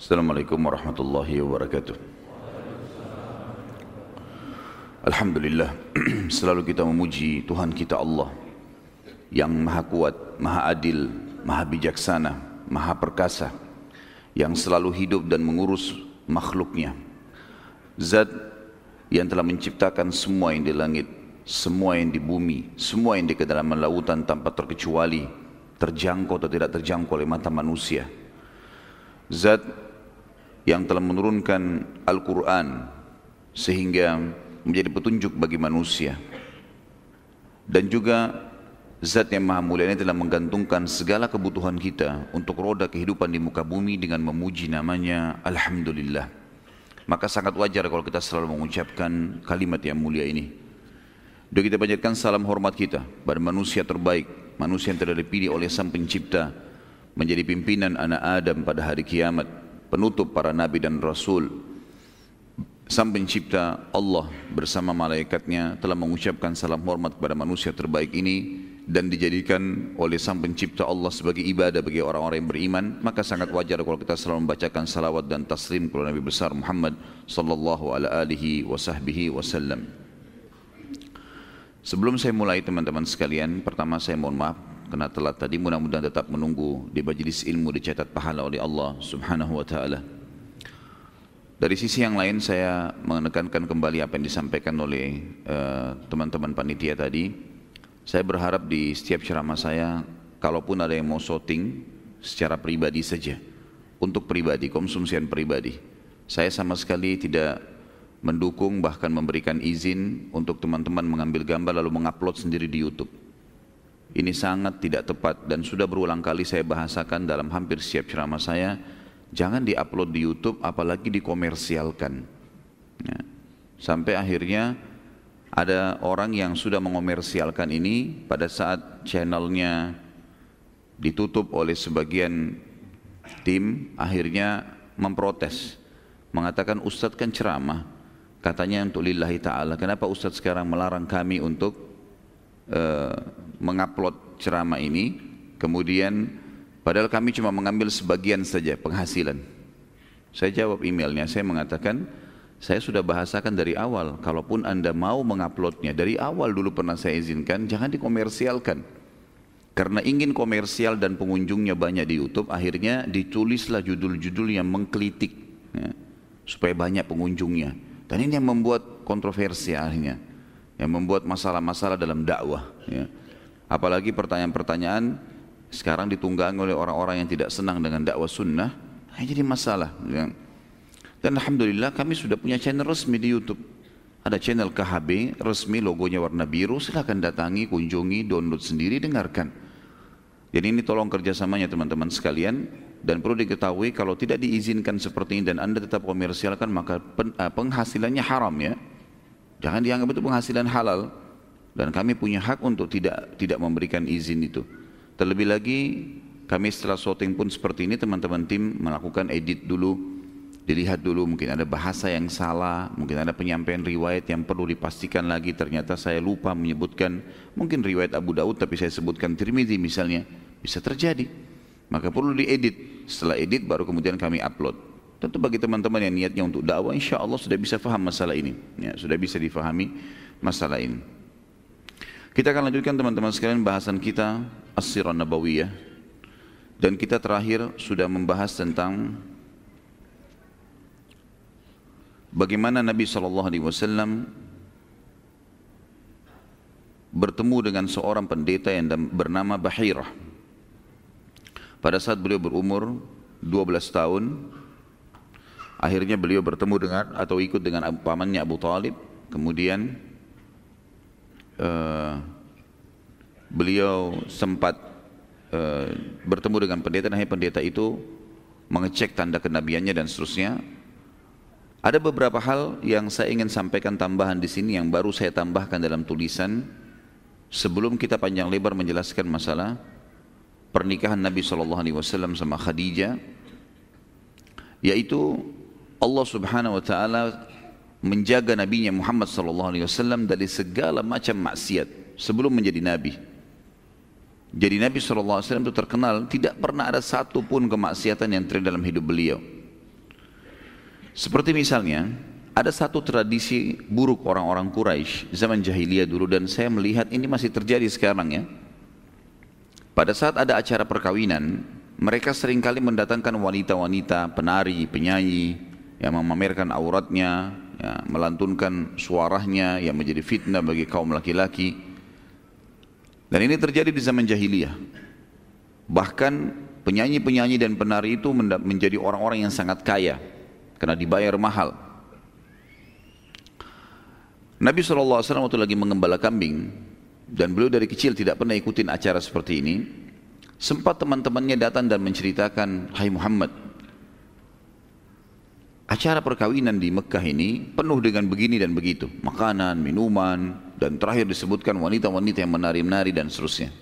Assalamualaikum warahmatullahi wabarakatuh. Alhamdulillah, selalu kita memuji Tuhan kita Allah yang maha kuat, maha adil, maha bijaksana, maha perkasa, yang selalu hidup dan mengurus makhluknya. Zat yang telah menciptakan semua yang di langit, semua yang di bumi, semua yang di kedalaman lautan tanpa terkecuali, terjangkau atau tidak terjangkau oleh mata manusia. Zat yang telah menurunkan Al-Quran sehingga menjadi petunjuk bagi manusia. Dan juga Zat yang maha mulia ini telah menggantungkan segala kebutuhan kita untuk roda kehidupan di muka bumi dengan memuji namanya Alhamdulillah. Maka sangat wajar kalau kita selalu mengucapkan kalimat yang mulia ini. Dan kita panjatkan salam hormat kita pada manusia terbaik, manusia yang telah dipilih oleh Sang Pencipta menjadi pimpinan anak Adam pada hari kiamat, penutup para nabi dan rasul, Sang pencipta Allah bersama malaikatnya telah mengucapkan salam hormat kepada manusia terbaik ini dan dijadikan oleh sang pencipta Allah sebagai ibadah bagi orang-orang yang beriman. Maka sangat wajar kalau kita selalu membacakan salawat dan taslim kepada Nabi besar Muhammad sallallahu alaihi wasallam Sebelum saya mulai teman-teman sekalian pertama saya mohon maaf karena telat tadi mudah-mudahan tetap menunggu di majelis ilmu dicatat pahala oleh Allah subhanahu wa ta'ala dari sisi yang lain saya menekankan kembali apa yang disampaikan oleh eh, teman-teman uh, panitia tadi. Saya berharap di setiap ceramah saya, kalaupun ada yang mau shooting secara pribadi saja, untuk pribadi, konsumsian pribadi. Saya sama sekali tidak mendukung bahkan memberikan izin untuk teman-teman mengambil gambar lalu mengupload sendiri di YouTube. Ini sangat tidak tepat dan sudah berulang kali saya bahasakan dalam hampir setiap ceramah saya Jangan diupload di YouTube apalagi dikomersialkan. Ya. Sampai akhirnya ada orang yang sudah mengomersialkan ini pada saat channelnya ditutup oleh sebagian tim akhirnya memprotes mengatakan Ustadz kan ceramah katanya untuk lillahi ta'ala kenapa Ustadz sekarang melarang kami untuk uh, mengupload ceramah ini kemudian Padahal kami cuma mengambil sebagian saja penghasilan. Saya jawab emailnya, saya mengatakan, saya sudah bahasakan dari awal, kalaupun anda mau menguploadnya, dari awal dulu pernah saya izinkan, jangan dikomersialkan. Karena ingin komersial dan pengunjungnya banyak di YouTube, akhirnya ditulislah judul-judul yang mengkritik, ya, supaya banyak pengunjungnya. Dan ini yang membuat kontroversi akhirnya, yang membuat masalah-masalah dalam dakwah. Ya. Apalagi pertanyaan-pertanyaan sekarang ditunggangi oleh orang-orang yang tidak senang dengan dakwah sunnah, jadi masalah. Dan Alhamdulillah kami sudah punya channel resmi di Youtube. Ada channel KHB resmi logonya warna biru, silahkan datangi, kunjungi, download sendiri, dengarkan. Jadi ini tolong kerjasamanya teman-teman sekalian dan perlu diketahui kalau tidak diizinkan seperti ini dan anda tetap komersialkan maka eh, penghasilannya haram ya. Jangan dianggap itu penghasilan halal dan kami punya hak untuk tidak tidak memberikan izin itu. Terlebih lagi kami setelah shooting pun seperti ini teman-teman tim melakukan edit dulu dilihat dulu. Mungkin ada bahasa yang salah mungkin ada penyampaian riwayat yang perlu dipastikan lagi. Ternyata saya lupa menyebutkan mungkin riwayat Abu Daud tapi saya sebutkan Tirmidzi misalnya bisa terjadi. Maka perlu diedit. Setelah edit baru kemudian kami upload. Tentu bagi teman-teman yang niatnya untuk dakwah insya Allah sudah bisa faham masalah ini. Ya, sudah bisa difahami masalah ini kita akan lanjutkan teman-teman sekalian bahasan kita As-Sirah Nabawiyah dan kita terakhir sudah membahas tentang bagaimana Nabi SAW bertemu dengan seorang pendeta yang bernama Bahirah. Pada saat beliau berumur 12 tahun, akhirnya beliau bertemu dengan atau ikut dengan pamannya Abu Talib, kemudian uh, beliau sempat uh, bertemu dengan pendeta dan pendeta itu mengecek tanda kenabiannya dan seterusnya. Ada beberapa hal yang saya ingin sampaikan tambahan di sini yang baru saya tambahkan dalam tulisan sebelum kita panjang lebar menjelaskan masalah pernikahan Nabi saw sama Khadijah, yaitu Allah Subhanahu Wa Taala menjaga nabinya Muhammad sallallahu alaihi wasallam dari segala macam maksiat sebelum menjadi nabi. Jadi Nabi sallallahu alaihi wasallam itu terkenal tidak pernah ada satu pun kemaksiatan yang terjadi dalam hidup beliau. Seperti misalnya, ada satu tradisi buruk orang-orang Quraisy zaman jahiliyah dulu dan saya melihat ini masih terjadi sekarang ya. Pada saat ada acara perkawinan, mereka sering kali mendatangkan wanita-wanita, penari, penyanyi yang memamerkan auratnya, ya, melantunkan suaranya yang menjadi fitnah bagi kaum laki-laki. Dan ini terjadi di zaman jahiliyah. Bahkan penyanyi-penyanyi dan penari itu menjadi orang-orang yang sangat kaya karena dibayar mahal. Nabi SAW waktu lagi mengembala kambing dan beliau dari kecil tidak pernah ikutin acara seperti ini. Sempat teman-temannya datang dan menceritakan, Hai Muhammad, acara perkawinan di Mekah ini penuh dengan begini dan begitu. Makanan, minuman, dan terakhir disebutkan wanita-wanita yang menari-menari dan seterusnya.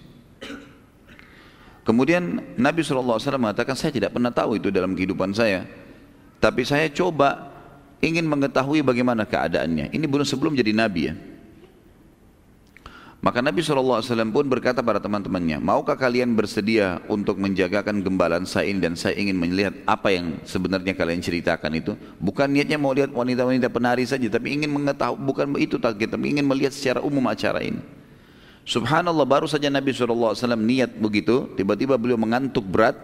Kemudian Nabi SAW mengatakan, saya tidak pernah tahu itu dalam kehidupan saya. Tapi saya coba ingin mengetahui bagaimana keadaannya. Ini belum sebelum jadi Nabi ya. Maka Nabi SAW pun berkata pada teman-temannya, maukah kalian bersedia untuk menjagakan gembalan saya ini dan saya ingin melihat apa yang sebenarnya kalian ceritakan itu. Bukan niatnya mau lihat wanita-wanita penari saja, tapi ingin mengetahui, bukan itu target, tapi ingin melihat secara umum acara ini. Subhanallah baru saja Nabi SAW niat begitu, tiba-tiba beliau mengantuk berat,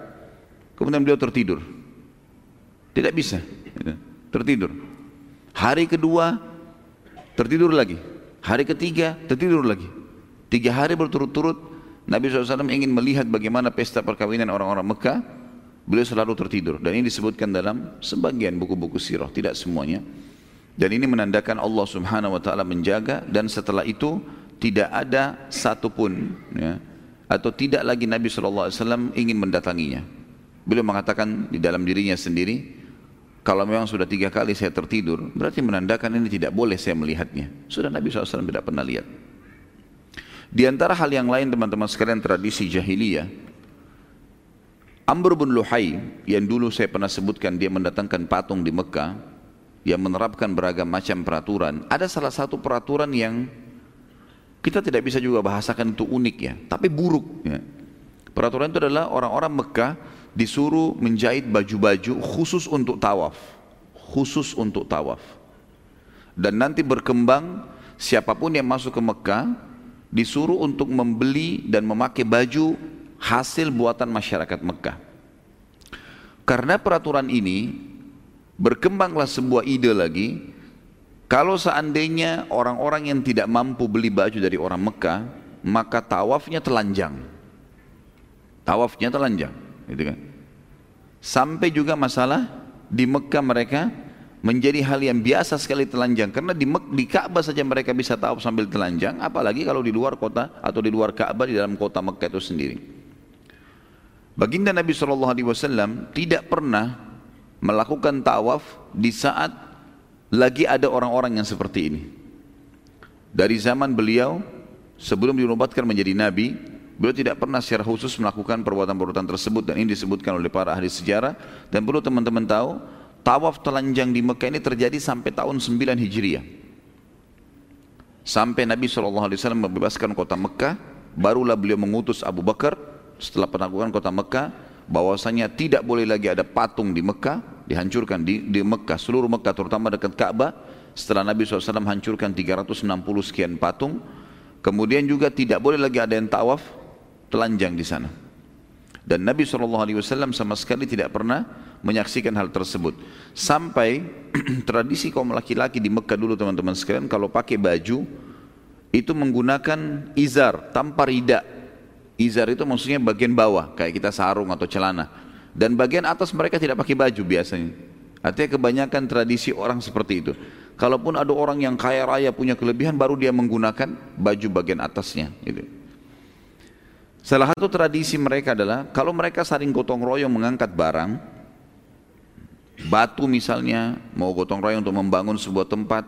kemudian beliau tertidur. Tidak bisa, tertidur. Hari kedua, tertidur lagi. Hari ketiga, tertidur lagi. Tiga hari berturut-turut Nabi SAW ingin melihat bagaimana pesta perkawinan orang-orang Mekah. Beliau selalu tertidur. Dan ini disebutkan dalam sebagian buku-buku sirah, tidak semuanya. Dan ini menandakan Allah Subhanahu Wa Taala menjaga dan setelah itu tidak ada satupun ya, atau tidak lagi Nabi SAW ingin mendatanginya. Beliau mengatakan di dalam dirinya sendiri, kalau memang sudah tiga kali saya tertidur, berarti menandakan ini tidak boleh saya melihatnya. Sudah Nabi SAW tidak pernah lihat. Di antara hal yang lain teman-teman sekalian tradisi jahiliyah, Amr bin Luhai yang dulu saya pernah sebutkan dia mendatangkan patung di Mekah yang menerapkan beragam macam peraturan. Ada salah satu peraturan yang kita tidak bisa juga bahasakan itu unik ya, tapi buruk. Ya. Peraturan itu adalah orang-orang Mekah disuruh menjahit baju-baju khusus untuk tawaf, khusus untuk tawaf. Dan nanti berkembang siapa pun yang masuk ke Mekah disuruh untuk membeli dan memakai baju hasil buatan masyarakat Mekah. Karena peraturan ini berkembanglah sebuah ide lagi kalau seandainya orang-orang yang tidak mampu beli baju dari orang Mekah maka tawafnya telanjang. Tawafnya telanjang, gitu kan. Sampai juga masalah di Mekah mereka menjadi hal yang biasa sekali telanjang. Karena di, di Ka'bah saja mereka bisa tahu sambil telanjang apalagi kalau di luar kota atau di luar Ka'bah di dalam kota Mekah itu sendiri. Baginda Nabi SAW tidak pernah melakukan tawaf di saat lagi ada orang-orang yang seperti ini. Dari zaman beliau sebelum dinubatkan menjadi Nabi beliau tidak pernah secara khusus melakukan perbuatan-perbuatan tersebut dan ini disebutkan oleh para ahli sejarah. Dan perlu teman-teman tahu Tawaf telanjang di Mekah ini terjadi sampai tahun 9 Hijriah. Sampai Nabi SAW membebaskan kota Mekah, barulah beliau mengutus Abu Bakar setelah penaklukan kota Mekah, bahwasanya tidak boleh lagi ada patung di Mekah, dihancurkan di, di Mekah, seluruh Mekah terutama dekat Ka'bah. Setelah Nabi SAW hancurkan 360 sekian patung, kemudian juga tidak boleh lagi ada yang tawaf telanjang di sana. Dan Nabi SAW sama sekali tidak pernah menyaksikan hal tersebut. Sampai tradisi kaum laki-laki di Mekah dulu teman-teman sekalian kalau pakai baju itu menggunakan izar tanpa rida. Izar itu maksudnya bagian bawah kayak kita sarung atau celana. Dan bagian atas mereka tidak pakai baju biasanya. Artinya kebanyakan tradisi orang seperti itu. Kalaupun ada orang yang kaya raya punya kelebihan baru dia menggunakan baju bagian atasnya gitu. Salah satu tradisi mereka adalah kalau mereka saling gotong royong mengangkat barang, batu misalnya, mau gotong royong untuk membangun sebuah tempat,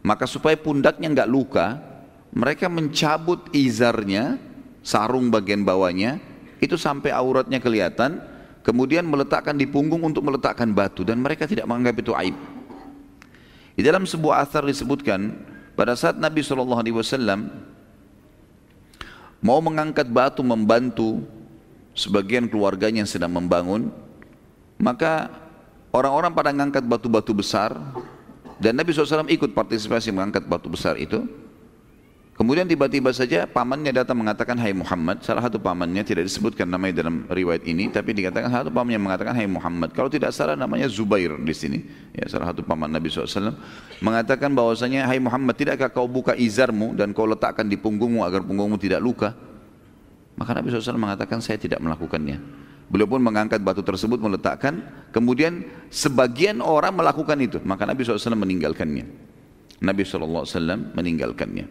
maka supaya pundaknya nggak luka, mereka mencabut izarnya, sarung bagian bawahnya, itu sampai auratnya kelihatan, kemudian meletakkan di punggung untuk meletakkan batu dan mereka tidak menganggap itu aib. Di dalam sebuah asar disebutkan pada saat Nabi SAW mau mengangkat batu membantu sebagian keluarganya yang sedang membangun, maka orang-orang pada mengangkat batu-batu besar dan Nabi SAW ikut partisipasi mengangkat batu besar itu. Kemudian tiba-tiba saja pamannya datang mengatakan Hai Muhammad Salah satu pamannya tidak disebutkan namanya dalam riwayat ini Tapi dikatakan salah satu pamannya mengatakan Hai Muhammad Kalau tidak salah namanya Zubair di sini. Ya Salah satu paman Nabi SAW Mengatakan bahwasanya Hai Muhammad tidakkah kau buka izarmu Dan kau letakkan di punggungmu agar punggungmu tidak luka? Maka Nabi SAW mengatakan saya tidak melakukannya Beliau pun mengangkat batu tersebut meletakkan Kemudian sebagian orang melakukan itu Maka Nabi SAW meninggalkannya Nabi SAW meninggalkannya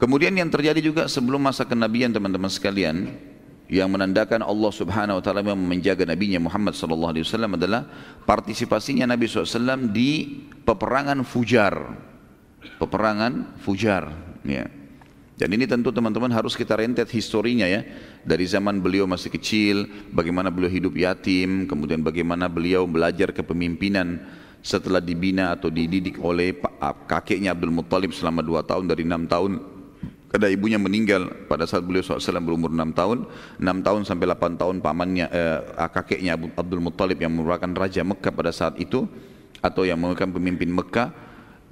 Kemudian yang terjadi juga sebelum masa kenabian teman-teman sekalian yang menandakan Allah Subhanahu wa taala yang menjaga nabinya Muhammad sallallahu alaihi wasallam adalah partisipasinya Nabi SAW di peperangan Fujar. Peperangan Fujar, ya. Dan ini tentu teman-teman harus kita rentet historinya ya. Dari zaman beliau masih kecil, bagaimana beliau hidup yatim, kemudian bagaimana beliau belajar kepemimpinan setelah dibina atau dididik oleh kakeknya Abdul Muttalib selama dua tahun dari enam tahun. Karena ibunya meninggal pada saat beliau SAW berumur 6 tahun. 6 tahun sampai 8 tahun pamannya eh, kakeknya Abdul Muttalib yang merupakan Raja Mekah pada saat itu atau yang merupakan pemimpin Mekah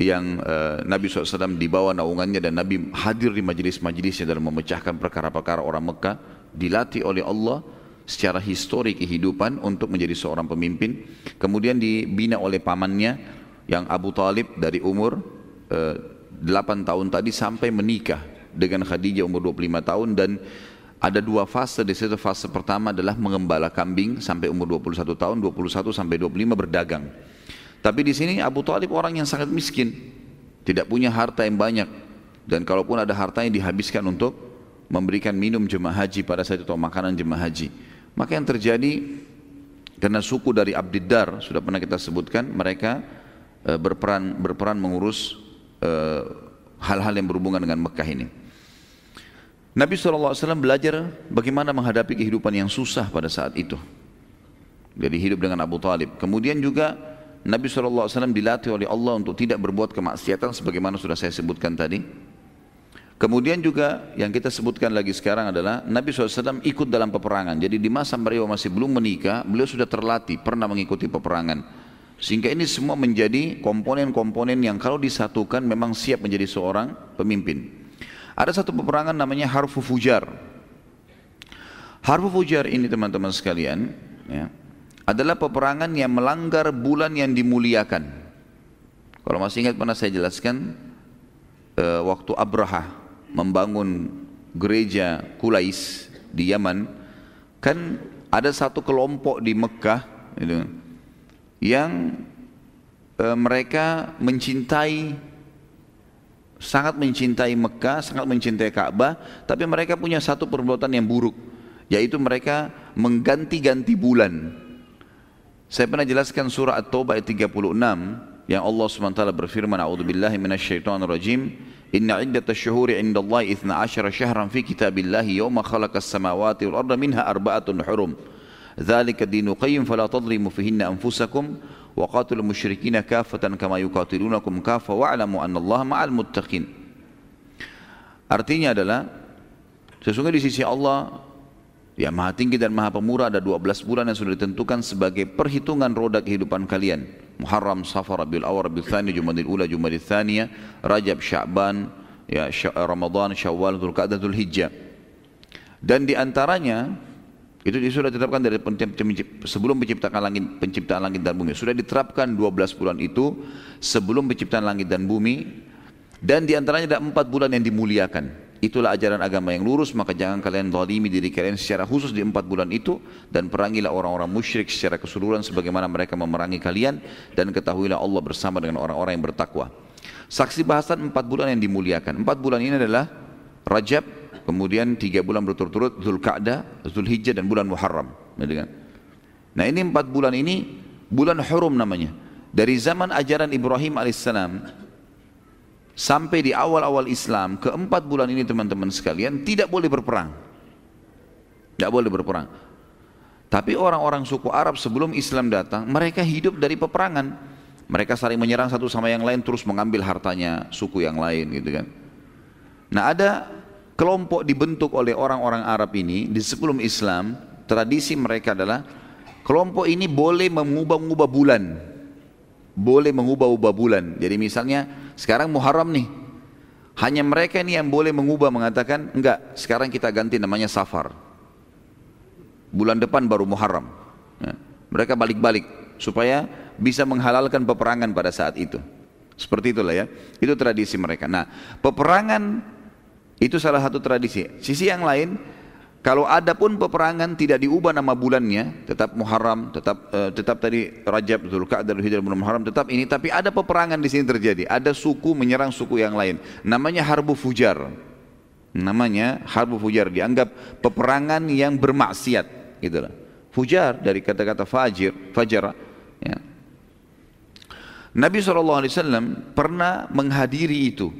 yang eh, Nabi SAW dibawa naungannya dan Nabi hadir di majelis-majelisnya dalam memecahkan perkara-perkara orang Mekah dilatih oleh Allah secara histori kehidupan untuk menjadi seorang pemimpin. Kemudian dibina oleh pamannya yang Abu Talib dari umur eh, 8 tahun tadi sampai menikah dengan Khadijah umur 25 tahun. Dan ada dua fase. Di situ fase pertama adalah mengembala kambing sampai umur 21 tahun 21 sampai 25 berdagang tapi di sini Abu Talib orang yang sangat miskin tidak punya harta yang banyak dan kalaupun ada hartanya dihabiskan untuk memberikan minum jemaah haji pada saat itu atau makanan jemaah haji maka yang terjadi karena suku dari Abdiddar sudah pernah kita sebutkan mereka e, berperan berperan mengurus e, hal-hal yang berhubungan dengan Mekah ini Nabi SAW belajar bagaimana menghadapi kehidupan yang susah pada saat itu. Jadi hidup dengan Abu Talib. Kemudian juga Nabi SAW dilatih oleh Allah untuk tidak berbuat kemaksiatan sebagaimana sudah saya sebutkan tadi. Kemudian juga yang kita sebutkan lagi sekarang adalah Nabi SAW ikut dalam peperangan. Jadi di masa beliau masih belum menikah, beliau sudah terlatih, pernah mengikuti peperangan. Sehingga ini semua menjadi komponen-komponen yang kalau disatukan memang siap menjadi seorang pemimpin. Ada satu peperangan namanya Harfu Fujar. Harfu Fujar ini teman-teman sekalian ya, adalah peperangan yang melanggar bulan yang dimuliakan. Kalau masih ingat pernah saya jelaskan uh, waktu Abraha membangun gereja Kulais di Yaman, kan ada satu kelompok di Mekah gitu, yang uh, mereka mencintai sangat mencintai Mekah, sangat mencintai Ka'bah, tapi mereka punya satu perbuatan yang buruk, yaitu mereka mengganti-ganti bulan. Saya pernah jelaskan surah At-Taubah ayat 36 yang Allah SWT berfirman, "A'udzubillahi minasyaitonirrajim, inna iddatash syuhuri 'indallahi 12 syahran fi kitabillahi yawma khalaqas samawati wal arda minha arba'atun hurum." ذلك الدين قيم فلا تظلموا فيهن أنفسكم وقاتلوا المشركين كافة كما يقاتلونكم كافة واعلموا أن الله مع المتقين Artinya adalah sesungguhnya di sisi Allah yang maha tinggi dan maha pemurah ada 12 bulan yang sudah ditentukan sebagai perhitungan roda kehidupan kalian. Muharram, Safar, Rabiul Awal, Rabiul Thani, Jumadil Ula, Jumadil Thaniya, Rajab, Sya'ban, ya, Ramadan, Syawal, Dzulqa'dah, Dzulhijjah. Dan di antaranya itu sudah ditetapkan dari sebelum penciptaan langit, penciptaan langit dan bumi. Sudah diterapkan 12 bulan itu sebelum penciptaan langit dan bumi. Dan di antaranya ada empat bulan yang dimuliakan. Itulah ajaran agama yang lurus, maka jangan kalian zalimi diri kalian secara khusus di empat bulan itu dan perangilah orang-orang musyrik secara keseluruhan sebagaimana mereka memerangi kalian dan ketahuilah Allah bersama dengan orang-orang yang bertakwa. Saksi bahasan empat bulan yang dimuliakan. Empat bulan ini adalah Rajab, kemudian tiga bulan berturut-turut Zulkaadah, Zulhijjah dan bulan Muharram. Nah ini empat bulan ini bulan Hurum namanya. Dari zaman ajaran Ibrahim alaihissalam sampai di awal-awal Islam keempat bulan ini teman-teman sekalian tidak boleh berperang. Tidak boleh berperang. Tapi orang-orang suku Arab sebelum Islam datang mereka hidup dari peperangan. Mereka saling menyerang satu sama yang lain terus mengambil hartanya suku yang lain gitu kan. Nah ada kelompok dibentuk oleh orang-orang Arab ini di sebelum Islam, tradisi mereka adalah kelompok ini boleh mengubah-ubah bulan. Boleh mengubah-ubah bulan. Jadi misalnya sekarang Muharram nih. Hanya mereka ini yang boleh mengubah mengatakan enggak sekarang kita ganti namanya Safar. Bulan depan baru Muharram. Ya. Mereka balik-balik supaya bisa menghalalkan peperangan pada saat itu. Seperti itulah ya. Itu tradisi mereka. Nah, peperangan itu salah satu tradisi. Sisi yang lain, kalau ada pun peperangan tidak diubah nama bulannya, tetap Muharram, tetap uh, tetap tadi Rajab, Zulkaadah, bulan Muharram, tetap ini. Tapi ada peperangan di sini terjadi. Ada suku menyerang suku yang lain. Namanya Harbu Fujar. Namanya Harbu Fujar. Dianggap peperangan yang bermaksiat. Gitulah. Fujar dari kata-kata fajir, fajar. Ya. Nabi SAW pernah menghadiri itu.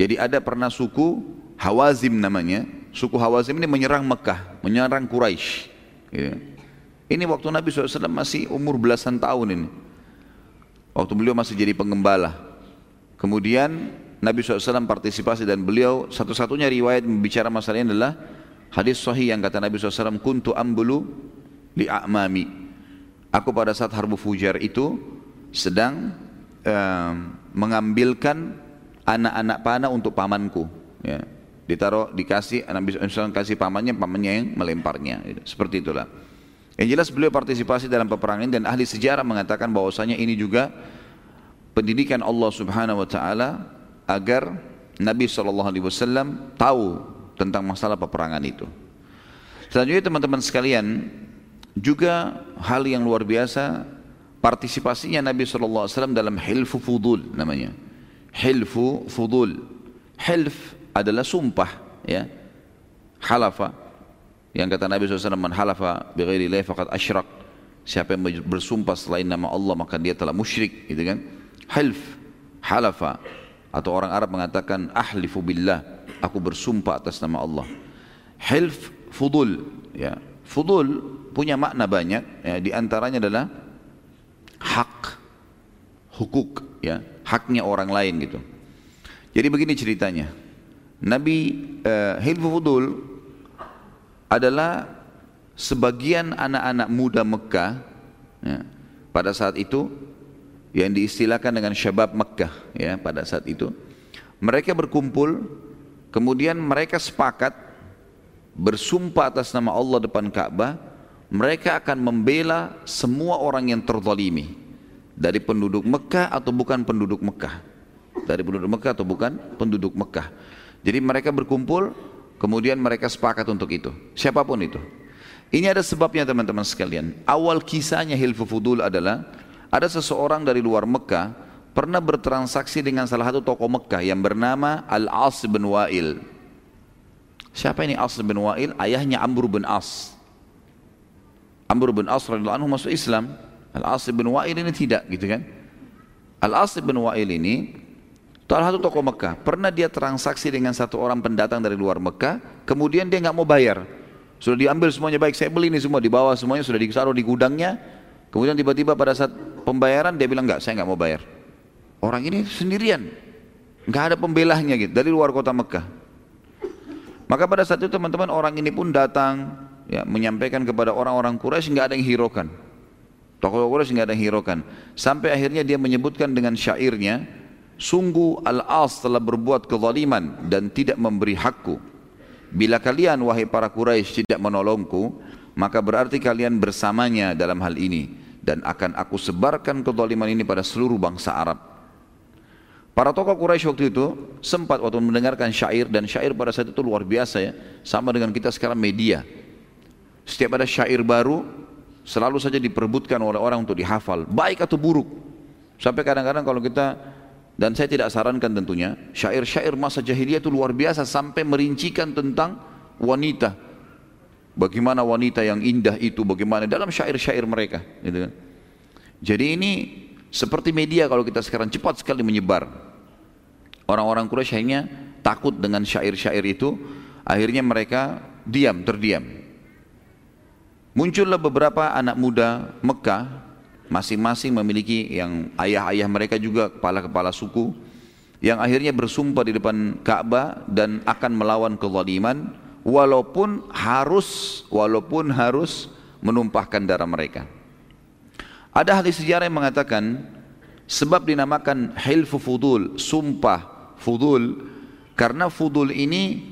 Jadi ada pernah suku Hawazim namanya. Suku Hawazim ini menyerang Mekah, menyerang Quraisy. Ya. Ini waktu Nabi SAW masih umur belasan tahun ini. Waktu beliau masih jadi pengembala. Kemudian Nabi SAW partisipasi dan beliau satu-satunya riwayat membicara masalah ini adalah hadis sahih yang kata Nabi SAW kuntu ambulu li a'mami aku pada saat harbu fujar itu sedang uh, mengambilkan anak-anak panah untuk pamanku ya. Ditaruh dikasih Nabi SAW kasih pamannya pamannya yang melemparnya seperti itulah yang jelas beliau partisipasi dalam peperangan dan ahli sejarah mengatakan bahwasanya ini juga pendidikan Allah Subhanahu wa taala agar Nabi SAW tahu tentang masalah peperangan itu. Selanjutnya teman-teman sekalian, juga hal yang luar biasa partisipasinya Nabi SAW dalam hilfu fudul namanya. Hilfu fudul. Hilf adalah sumpah ya. Halafa yang kata Nabi SAW man halafa bighairi la faqad asyrak. Siapa yang bersumpah selain nama Allah maka dia telah musyrik gitu kan. Hilf, halafa atau orang Arab mengatakan ahlifu billah, aku bersumpah atas nama Allah. Hilf fudul ya. Fudul punya makna banyak, ya, di antaranya adalah hak, hukuk, ya, haknya orang lain gitu. Jadi begini ceritanya, Nabi uh, Hilfu Fudul adalah sebagian anak-anak muda Mekah ya, pada saat itu yang diistilahkan dengan syabab Mekah ya pada saat itu. Mereka berkumpul kemudian mereka sepakat bersumpah atas nama Allah depan Ka'bah mereka akan membela semua orang yang terzalimi dari penduduk Mekah atau bukan penduduk Mekah. Dari penduduk Mekah atau bukan penduduk Mekah jadi mereka berkumpul kemudian mereka sepakat untuk itu. Siapa pun itu. Ini ada sebabnya teman-teman sekalian. Awal kisahnya Hilfu Fudul adalah ada seseorang dari luar Mekah pernah bertransaksi dengan salah satu tokoh Mekah yang bernama Al-As bin Wa'il. Siapa ini As bin Wa'il? Ayahnya Amr bin As. Amr bin As radhiyallahu anhu masuk Islam. Al-As bin Wa'il ini tidak gitu kan. Al-As bin Wa'il ini salah satu tokoh Mekah. Pernah dia transaksi dengan satu orang pendatang dari luar Mekah, kemudian dia nggak mau bayar. Sudah diambil semuanya baik, saya beli ini semua, dibawa semuanya sudah ditaruh di gudangnya. Kemudian tiba-tiba pada saat pembayaran dia bilang nggak, saya nggak mau bayar. Orang ini sendirian, nggak ada pembelahnya gitu dari luar kota Mekah. Maka pada saat itu teman-teman orang ini pun datang ya, menyampaikan kepada orang-orang Quraisy nggak ada yang hiraukan. Tokoh Quraisy nggak ada yang hiraukan. Sampai akhirnya dia menyebutkan dengan syairnya, sungguh Al-As telah berbuat kezaliman dan tidak memberi hakku. Bila kalian wahai para Quraisy tidak menolongku, maka berarti kalian bersamanya dalam hal ini dan akan aku sebarkan kezaliman ini pada seluruh bangsa Arab. Para tokoh Quraisy waktu itu sempat waktu mendengarkan syair dan syair pada saat itu luar biasa ya, sama dengan kita sekarang media. Setiap ada syair baru selalu saja diperebutkan oleh orang untuk dihafal, baik atau buruk. Sampai kadang-kadang kalau kita dan saya tidak sarankan tentunya, syair-syair masa jahiliyah itu luar biasa sampai merincikan tentang wanita. Bagaimana wanita yang indah itu, bagaimana dalam syair-syair mereka, gitu kan. Jadi ini seperti media kalau kita sekarang cepat sekali menyebar. Orang-orang Quraisy akhirnya takut dengan syair-syair itu, akhirnya mereka diam, terdiam. Muncullah beberapa anak muda Mekah, masing-masing memiliki yang ayah-ayah mereka juga kepala-kepala suku, yang akhirnya bersumpah di depan Ka'bah dan akan melawan kezaliman, walaupun harus walaupun harus menumpahkan darah mereka. Ada hadis sejarah yang mengatakan sebab dinamakan hilfu fudul, sumpah fudul karena fudul ini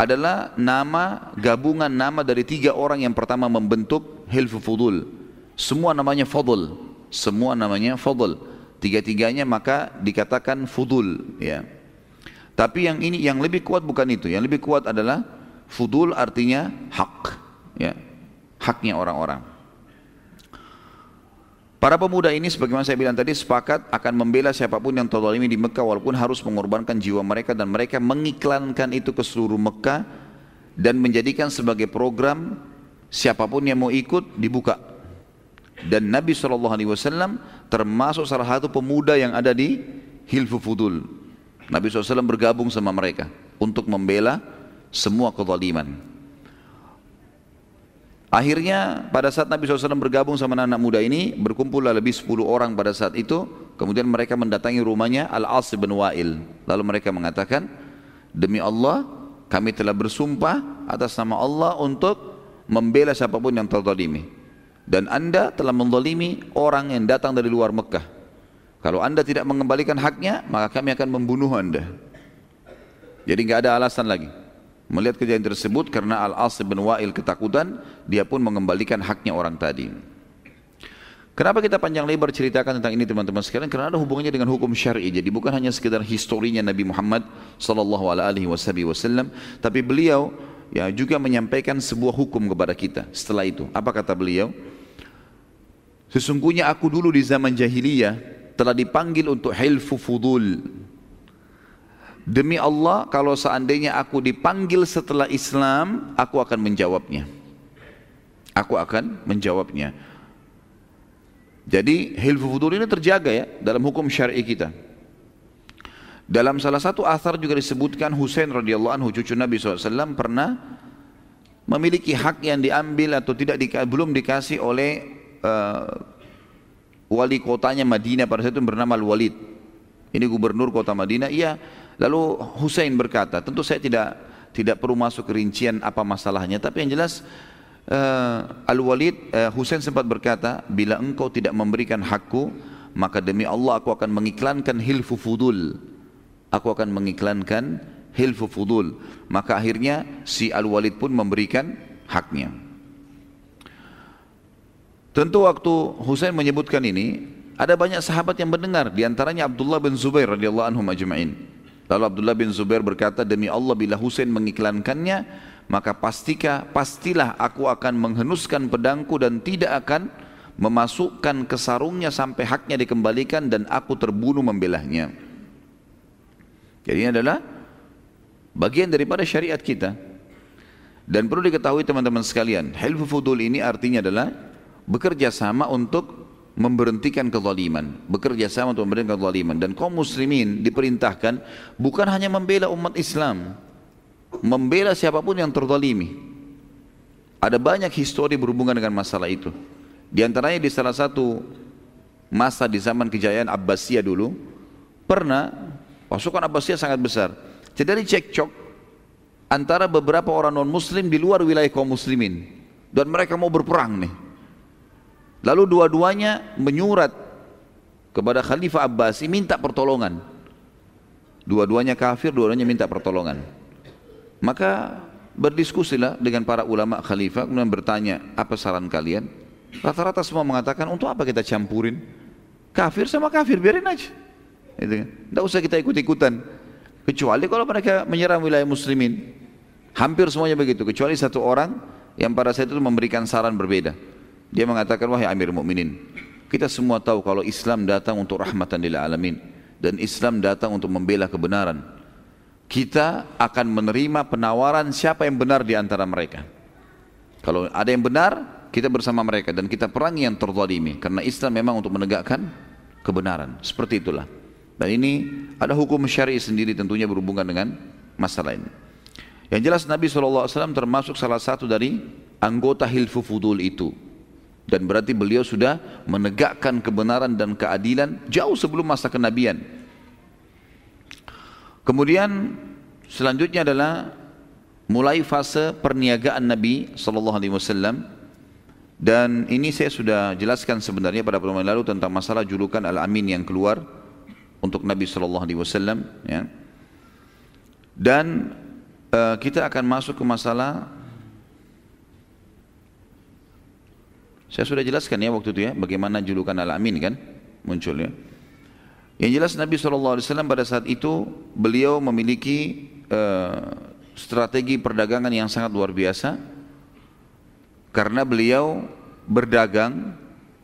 adalah nama gabungan nama dari tiga orang yang pertama membentuk hilfu fudul. Semua namanya fadl, semua namanya fadl. Tiga-tiganya maka dikatakan fudul ya. Tapi yang ini yang lebih kuat bukan itu. Yang lebih kuat adalah fudul artinya hak ya. Haknya orang-orang. Para pemuda ini sebagaimana saya bilang tadi sepakat akan membela siapa pun yang terzalimi di Mekah walaupun harus mengorbankan jiwa mereka dan mereka mengiklankan itu ke seluruh Mekah dan menjadikan sebagai program siapa pun yang mau ikut dibuka. Dan Nabi SAW termasuk salah satu pemuda yang ada di Hilfu Fudul. Nabi SAW bergabung sama mereka untuk membela semua kezaliman. Akhirnya pada saat Nabi SAW bergabung sama anak, -anak muda ini, berkumpullah lebih 10 orang pada saat itu. Kemudian mereka mendatangi rumahnya Al-As bin Wa'il. Lalu mereka mengatakan, Demi Allah, kami telah bersumpah atas nama Allah untuk membela siapa pun yang terzalimi. Dan anda telah menzalimi orang yang datang dari luar Mekah. Kalau anda tidak mengembalikan haknya, maka kami akan membunuh anda. Jadi nggak ada alasan lagi. Melihat kejadian tersebut karena Al-As bin Wa'il ketakutan, dia pun mengembalikan haknya orang tadi. Kenapa kita panjang lebar ceritakan tentang ini teman-teman sekalian? Karena ada hubungannya dengan hukum syar'i. Jadi bukan hanya sekedar historinya Nabi Muhammad sallallahu alaihi wasallam, tapi beliau ya juga menyampaikan sebuah hukum kepada kita setelah itu. Apa kata beliau? Sesungguhnya aku dulu di zaman jahiliyah telah dipanggil untuk hilfu fudul Demi Allah kalau seandainya aku dipanggil setelah Islam, aku akan menjawabnya. Aku akan menjawabnya. Jadi hilfu fudul ini terjaga ya dalam hukum syar'i kita. Dalam salah satu asar juga disebutkan Husain radhiyallahu anhu cucu Nabi SAW pernah memiliki hak yang diambil atau tidak di, belum dikasih oleh uh, wali kotanya Madinah pada saat itu bernama Al-Walid. Ini gubernur kota Madinah, iya Lalu Husain berkata, tentu saya tidak tidak perlu masuk ke rincian apa masalahnya, tapi yang jelas uh, Al-Walid uh, Husain sempat berkata, bila engkau tidak memberikan hakku, maka demi Allah aku akan mengiklankan hilfu fudul. Aku akan mengiklankan hilfu fudul. Maka akhirnya si Al-Walid pun memberikan haknya. Tentu waktu Husain menyebutkan ini, ada banyak sahabat yang mendengar, di antaranya Abdullah bin Zubair radhiyallahu anhu majma'in. Lalu Abdullah bin Zubair berkata, demi Allah bila Husain mengiklankannya, maka pastika, pastilah aku akan menghenuskan pedangku dan tidak akan memasukkan ke sarungnya sampai haknya dikembalikan dan aku terbunuh membelahnya. Jadi ini adalah bagian daripada syariat kita. Dan perlu diketahui teman-teman sekalian, hilfu fudul ini artinya adalah bekerja sama untuk memberhentikan kezaliman, bekerja sama untuk memberhentikan kezaliman dan kaum muslimin diperintahkan bukan hanya membela umat Islam, membela siapa pun yang terzalimi. Ada banyak histori berhubungan dengan masalah itu. Di antaranya di salah satu masa di zaman kejayaan Abbasiyah dulu, pernah pasukan Abbasiyah sangat besar. Terjadi cekcok antara beberapa orang non muslim di luar wilayah kaum muslimin dan mereka mau berperang nih Lalu dua-duanya menyurat kepada Khalifah Abbasi minta pertolongan. Dua-duanya kafir, dua-duanya minta pertolongan. Maka berdiskusilah dengan para ulama khalifah kemudian bertanya apa saran kalian rata-rata semua mengatakan untuk apa kita campurin kafir sama kafir biarin aja gitu kan. tidak usah kita ikut-ikutan kecuali kalau mereka menyerang wilayah muslimin hampir semuanya begitu kecuali satu orang yang pada saat itu memberikan saran berbeda dia mengatakan wahai Amir Mukminin, kita semua tahu kalau Islam datang untuk rahmatan lil alamin dan Islam datang untuk membela kebenaran. Kita akan menerima penawaran siapa yang benar di antara mereka. Kalau ada yang benar, kita bersama mereka dan kita perangi yang terzalimi karena Islam memang untuk menegakkan kebenaran. Seperti itulah. Dan ini ada hukum syar'i sendiri tentunya berhubungan dengan masalah ini. Yang jelas Nabi SAW termasuk salah satu dari anggota Hilfu Fudul itu dan berarti beliau sudah menegakkan kebenaran dan keadilan jauh sebelum masa kenabian. Kemudian selanjutnya adalah mulai fase perniagaan Nabi sallallahu alaihi wasallam Dan ini saya sudah jelaskan sebenarnya pada pertemuan lalu tentang masalah julukan Al-Amin yang keluar untuk Nabi Shallallahu Alaihi Wasallam. Ya. Dan uh, kita akan masuk ke masalah saya sudah jelaskan ya waktu itu ya bagaimana julukan Al-Amin kan muncul ya. Yang jelas Nabi Wasallam pada saat itu beliau memiliki uh, strategi perdagangan yang sangat luar biasa karena beliau berdagang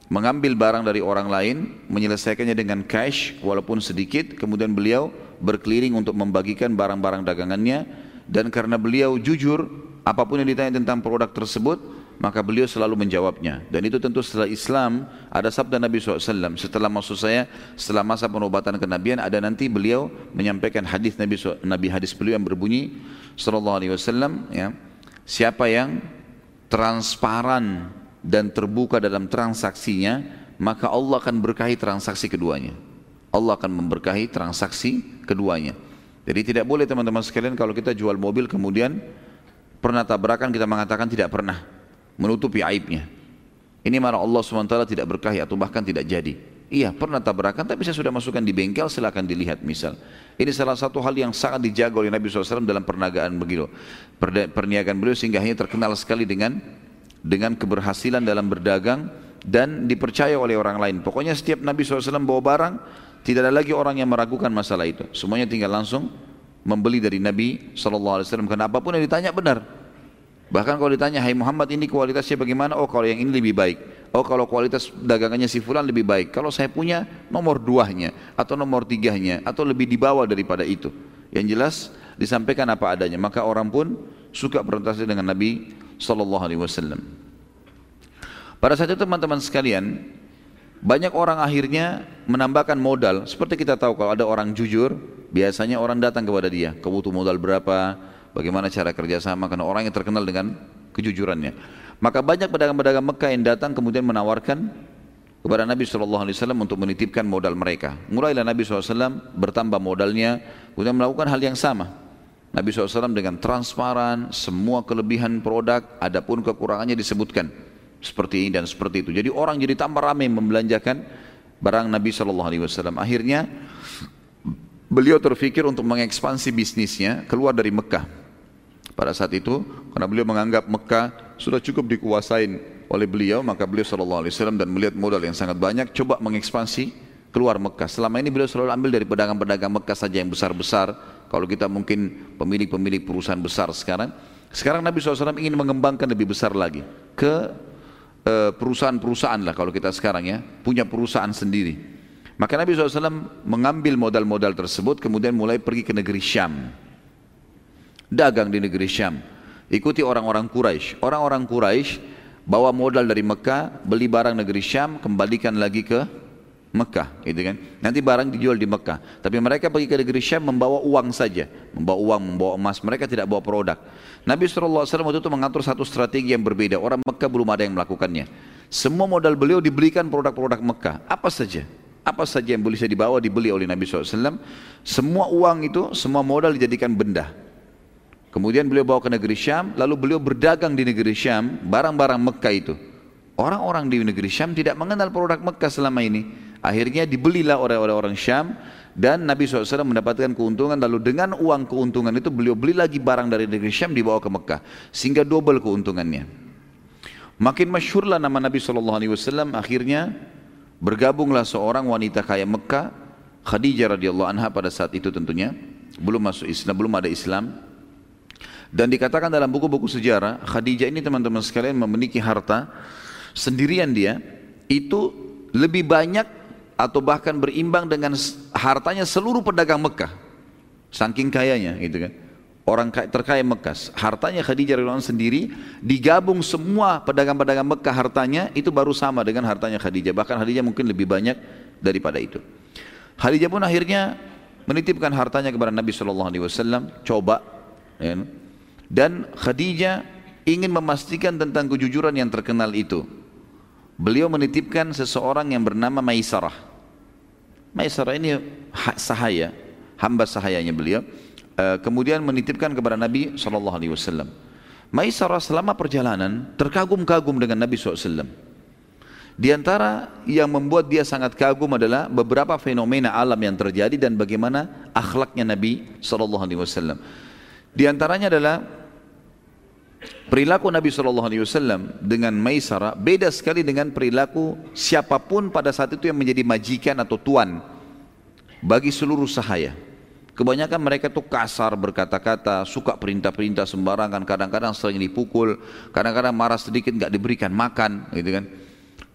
mengambil barang dari orang lain menyelesaikannya dengan cash walaupun sedikit kemudian beliau berkeliling untuk membagikan barang-barang dagangannya dan karena beliau jujur apa pun yang ditanya tentang produk tersebut maka beliau selalu menjawabnya. Dan itu tentu setelah Islam ada sabda Nabi SAW setelah maksud saya setelah masa penobatan kenabian ada nanti beliau menyampaikan hadis Nabi Nabi hadis beliau yang berbunyi Sallallahu Alaihi Wasallam ya siapa yang transparan dan terbuka dalam transaksinya maka Allah akan berkahi transaksi keduanya. Allah akan memberkahi transaksi keduanya. Jadi tidak boleh teman-teman sekalian kalau kita jual mobil kemudian pernah tabrakan kita mengatakan tidak pernah menutupi aibnya. Ini mana Allah SWT tidak berkahi atau bahkan tidak jadi. Iya pernah tabrakan tapi saya sudah masukkan di bengkel silakan dilihat misal. Ini salah satu hal yang sangat dijaga oleh Nabi SAW dalam perniagaan begitu. Perniagaan beliau sehingga hanya terkenal sekali dengan dengan keberhasilan dalam berdagang dan dipercaya oleh orang lain. Pokoknya setiap Nabi SAW bawa barang tidak ada lagi orang yang meragukan masalah itu. Semuanya tinggal langsung membeli dari Nabi SAW. Karena apa pun yang ditanya benar. Bahkan kalau ditanya, hai Muhammad ini kualitasnya bagaimana? Oh kalau yang ini lebih baik. Oh kalau kualitas dagangannya si fulan lebih baik. Kalau saya punya nomor duanya atau nomor tiganya atau lebih di bawah daripada itu. Yang jelas disampaikan apa adanya. Maka orang pun suka berinteraksi dengan Nabi Sallallahu Alaihi Wasallam. Pada saat itu teman-teman sekalian, banyak orang akhirnya menambahkan modal. Seperti kita tahu kalau ada orang jujur, biasanya orang datang kepada dia. Kau butuh modal berapa? Bagaimana cara kerjasama karena orang yang terkenal dengan kejujurannya. Maka banyak pedagang-pedagang Mekah yang datang kemudian menawarkan kepada Nabi SAW untuk menitipkan modal mereka. Mulailah Nabi SAW bertambah modalnya, kemudian melakukan hal yang sama. Nabi SAW dengan transparan, semua kelebihan produk, adapun kekurangannya disebutkan. Seperti ini dan seperti itu. Jadi orang jadi tambah ramai membelanjakan barang Nabi SAW. Akhirnya beliau terfikir untuk mengekspansi bisnisnya keluar dari Mekah pada saat itu karena beliau menganggap Mekah sudah cukup dikuasain oleh beliau maka beliau sallallahu alaihi wasallam dan melihat modal yang sangat banyak coba mengekspansi keluar Mekah. Selama ini beliau selalu ambil dari pedagang-pedagang Mekah saja yang besar-besar. Kalau kita mungkin pemilik-pemilik perusahaan besar sekarang, sekarang Nabi SAW ingin mengembangkan lebih besar lagi ke eh, perusahaan-perusahaan lah kalau kita sekarang ya punya perusahaan sendiri. Maka Nabi SAW mengambil modal-modal tersebut kemudian mulai pergi ke negeri Syam dagang di negeri Syam. Ikuti orang-orang Quraisy. Orang-orang Quraisy bawa modal dari Mekah, beli barang negeri Syam, kembalikan lagi ke Mekah, gitu kan. Nanti barang dijual di Mekah. Tapi mereka pergi ke negeri Syam membawa uang saja, membawa uang, membawa emas. Mereka tidak bawa produk. Nabi SAW waktu itu mengatur satu strategi yang berbeda. Orang Mekah belum ada yang melakukannya. Semua modal beliau dibelikan produk-produk Mekah. Apa saja? Apa saja yang boleh dibawa dibeli oleh Nabi SAW. Semua uang itu, semua modal dijadikan benda. Kemudian beliau bawa ke negeri Syam, lalu beliau berdagang di negeri Syam, barang-barang Mekah itu. Orang-orang di negeri Syam tidak mengenal produk Mekah selama ini. Akhirnya dibelilah oleh orang-orang Syam dan Nabi SAW mendapatkan keuntungan lalu dengan uang keuntungan itu beliau beli lagi barang dari negeri Syam dibawa ke Mekah sehingga double keuntungannya. Makin masyurlah nama Nabi SAW akhirnya bergabunglah seorang wanita kaya Mekah Khadijah radhiyallahu anha pada saat itu tentunya belum masuk Islam belum ada Islam dan dikatakan dalam buku-buku sejarah, Khadijah ini teman-teman sekalian memiliki harta sendirian dia itu lebih banyak atau bahkan berimbang dengan hartanya seluruh pedagang Mekah. Saking kayanya gitu kan. Orang terkaya Mekah, hartanya Khadijah radhiyallahu sendiri digabung semua pedagang-pedagang Mekah hartanya itu baru sama dengan hartanya Khadijah. Bahkan Khadijah mungkin lebih banyak daripada itu. Khadijah pun akhirnya menitipkan hartanya kepada Nabi Shallallahu Alaihi Wasallam. Coba, ya, dan Khadijah ingin memastikan tentang kejujuran yang terkenal itu. Beliau menitipkan seseorang yang bernama Maisarah. Maisarah ini sahaya, hamba sahayanya beliau. Eh, kemudian menitipkan kepada Nabi SAW. Maisarah selama perjalanan terkagum-kagum dengan Nabi SAW. Di antara yang membuat dia sangat kagum adalah beberapa fenomena alam yang terjadi dan bagaimana akhlaknya Nabi SAW. Di antaranya adalah perilaku Nabi SAW dengan Maisarah beda sekali dengan perilaku siapa pun pada saat itu yang menjadi majikan atau tuan bagi seluruh sahaya. Kebanyakan mereka tuh kasar berkata-kata, suka perintah-perintah sembarangan, kadang-kadang sering dipukul, kadang-kadang marah sedikit nggak diberikan makan, gitu kan.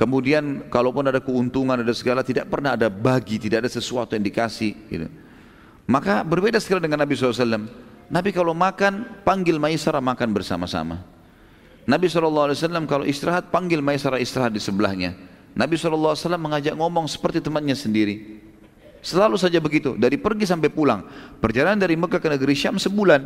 Kemudian kalaupun ada keuntungan, ada segala, tidak pernah ada bagi, tidak ada sesuatu yang dikasih. Gitu. Maka berbeda sekali dengan Nabi SAW. Nabi kalau makan, panggil Maisarah makan bersama-sama. Nabi SAW kalau istirahat, panggil Maisarah istirahat di sebelahnya. Nabi SAW mengajak ngomong seperti temannya sendiri. Selalu saja begitu, dari pergi sampai pulang. Perjalanan dari Mekah ke negeri Syam sebulan.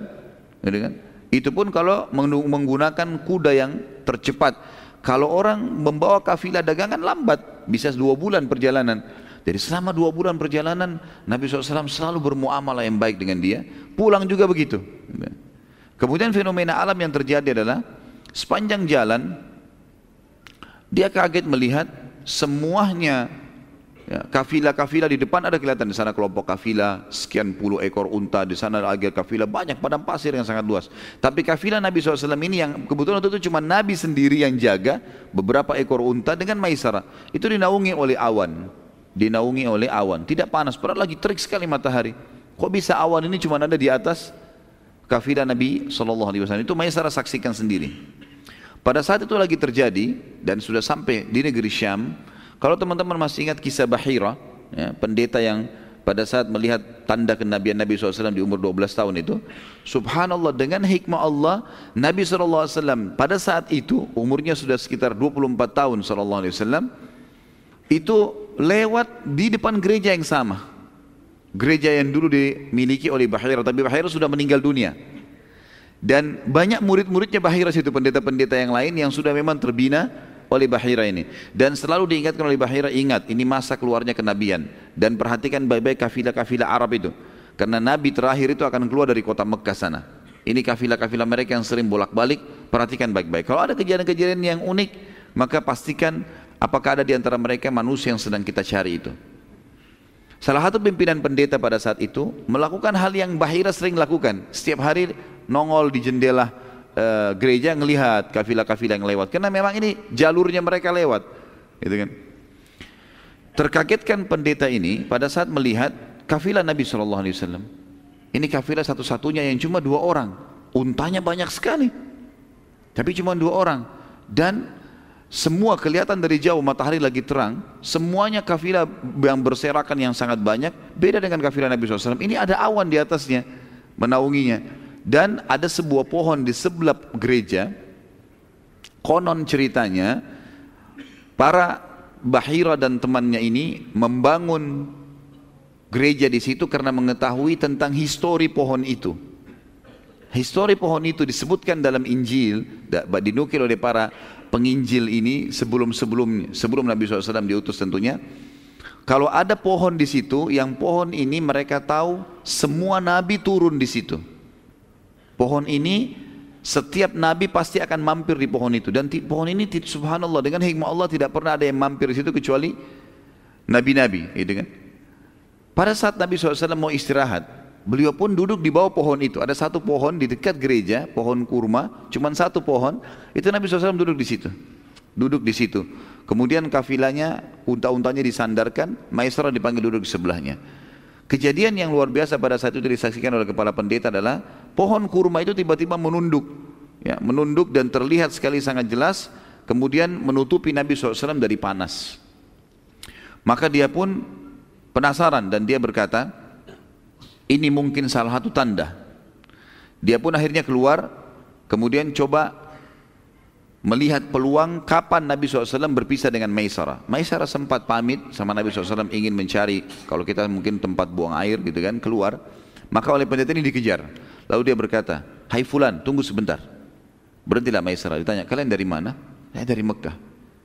Gitu kan? Itu pun kalau menggunakan kuda yang tercepat. Kalau orang membawa kafilah dagangan lambat, bisa dua bulan perjalanan. Jadi selama dua bulan perjalanan, Nabi SAW selalu bermuamalah yang baik dengan dia. Pulang juga begitu. Kemudian fenomena alam yang terjadi adalah sepanjang jalan, dia kaget melihat semuanya Ya, kafilah-kafilah di depan ada kelihatan di sana kelompok kafilah sekian puluh ekor unta di sana lagi kafilah banyak padang pasir yang sangat luas. Tapi kafilah Nabi SAW ini yang kebetulan itu cuma Nabi sendiri yang jaga beberapa ekor unta dengan maisara. Itu dinaungi oleh awan, dinaungi oleh awan. Tidak panas, padahal lagi terik sekali matahari. Kok bisa awan ini cuma ada di atas kafilah Nabi SAW? Itu maisara saksikan sendiri. Pada saat itu lagi terjadi dan sudah sampai di negeri Syam, kalau teman-teman masih ingat kisah Bahira, ya, pendeta yang pada saat melihat tanda kenabian Nabi SAW di umur 12 tahun itu, subhanallah dengan hikmah Allah, Nabi SAW pada saat itu umurnya sudah sekitar 24 tahun SAW, itu lewat di depan gereja yang sama. Gereja yang dulu dimiliki oleh Bahira, tapi Bahira sudah meninggal dunia. Dan banyak murid-muridnya Bahira situ, pendeta-pendeta yang lain yang sudah memang terbina oleh Bahira ini. Dan selalu diingatkan oleh Bahira ingat ini masa keluarnya kenabian. Dan perhatikan baik-baik kafilah-kafilah Arab itu. Karena Nabi terakhir itu akan keluar dari kota Mekah sana. Ini kafilah-kafilah mereka yang sering bolak-balik perhatikan baik-baik. Kalau ada kejadian-kejadian yang unik maka pastikan apakah ada di antara mereka manusia yang sedang kita cari itu? Salah satu pimpinan pendeta pada saat itu melakukan hal yang Bahira sering lakukan. Setiap hari nongol di jendela uh, gereja ngelihat kafilah-kafilah yang lewat. Karena memang ini jalurnya mereka lewat. Gitu kan? Terkagetkan pendeta ini pada saat melihat kafilah Nabi Shallallahu Alaihi Wasallam. Ini kafilah satu-satunya yang cuma dua orang. Untanya banyak sekali. Tapi cuma dua orang. Dan semua kelihatan dari jauh matahari lagi terang. Semuanya kafilah yang berserakan yang sangat banyak. Beda dengan kafilah Nabi SAW ini ada awan di atasnya menaunginya. Dan ada sebuah pohon di sebelah gereja. Konon ceritanya para Bahira dan temannya ini membangun gereja di situ karena mengetahui tentang histori pohon itu. Histori pohon itu disebutkan dalam Injil dinukil oleh para penginjil ini sebelum sebelum sebelum Nabi SAW diutus tentunya. Kalau ada pohon di situ yang pohon ini mereka tahu semua nabi turun di situ. Pohon ini setiap nabi pasti akan mampir di pohon itu. Dan pohon ini subhanallah dengan hikmah Allah tidak pernah ada yang mampir di situ kecuali nabi-nabi gitu kan. Pada saat Nabi SAW mau istirahat, beliau pun duduk di bawah pohon itu. Ada satu pohon di dekat gereja, pohon kurma, cuma satu pohon. Itu Nabi SAW duduk di situ. Duduk di situ. Kemudian kafilahnya, unta-untanya disandarkan, Maisarah dipanggil duduk di sebelahnya. Kejadian yang luar biasa pada saat itu disaksikan oleh kepala pendeta adalah pohon kurma itu tiba-tiba menunduk, ya, menunduk dan terlihat sekali sangat jelas, kemudian menutupi Nabi SAW dari panas. Maka dia pun penasaran dan dia berkata, ini mungkin salah satu tanda. Dia pun akhirnya keluar, kemudian coba melihat peluang kapan Nabi SAW berpisah dengan Maisarah. Maisarah sempat pamit sama Nabi SAW ingin mencari kalau kita mungkin tempat buang air gitu kan keluar. Maka oleh pendeta ini dikejar. Lalu dia berkata, Hai Fulan tunggu sebentar. Berhentilah Maisarah. Ditanya, kalian dari mana? Saya dari Mekah.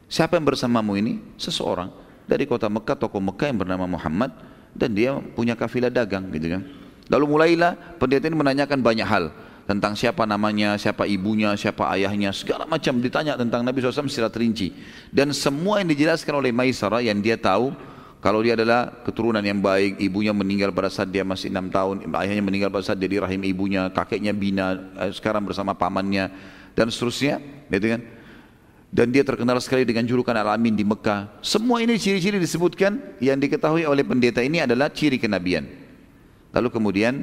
Siapa yang bersamamu ini? Seseorang dari kota Mekah, tokoh Mekah yang bernama Muhammad dan dia punya kafilah dagang gitu kan. Lalu mulailah pendeta ini menanyakan banyak hal. tentang siapa namanya, siapa ibunya, siapa ayahnya, segala macam ditanya tentang Nabi SAW secara terinci. Dan semua yang dijelaskan oleh Maisara yang dia tahu, kalau dia adalah keturunan yang baik, ibunya meninggal pada saat dia masih enam tahun, ayahnya meninggal pada saat dia di rahim ibunya, kakeknya bina, eh, sekarang bersama pamannya, dan seterusnya, gitu kan? Dan dia terkenal sekali dengan julukan Al-Amin di Mekah. Semua ini ciri-ciri disebutkan yang diketahui oleh pendeta ini adalah ciri kenabian. Lalu kemudian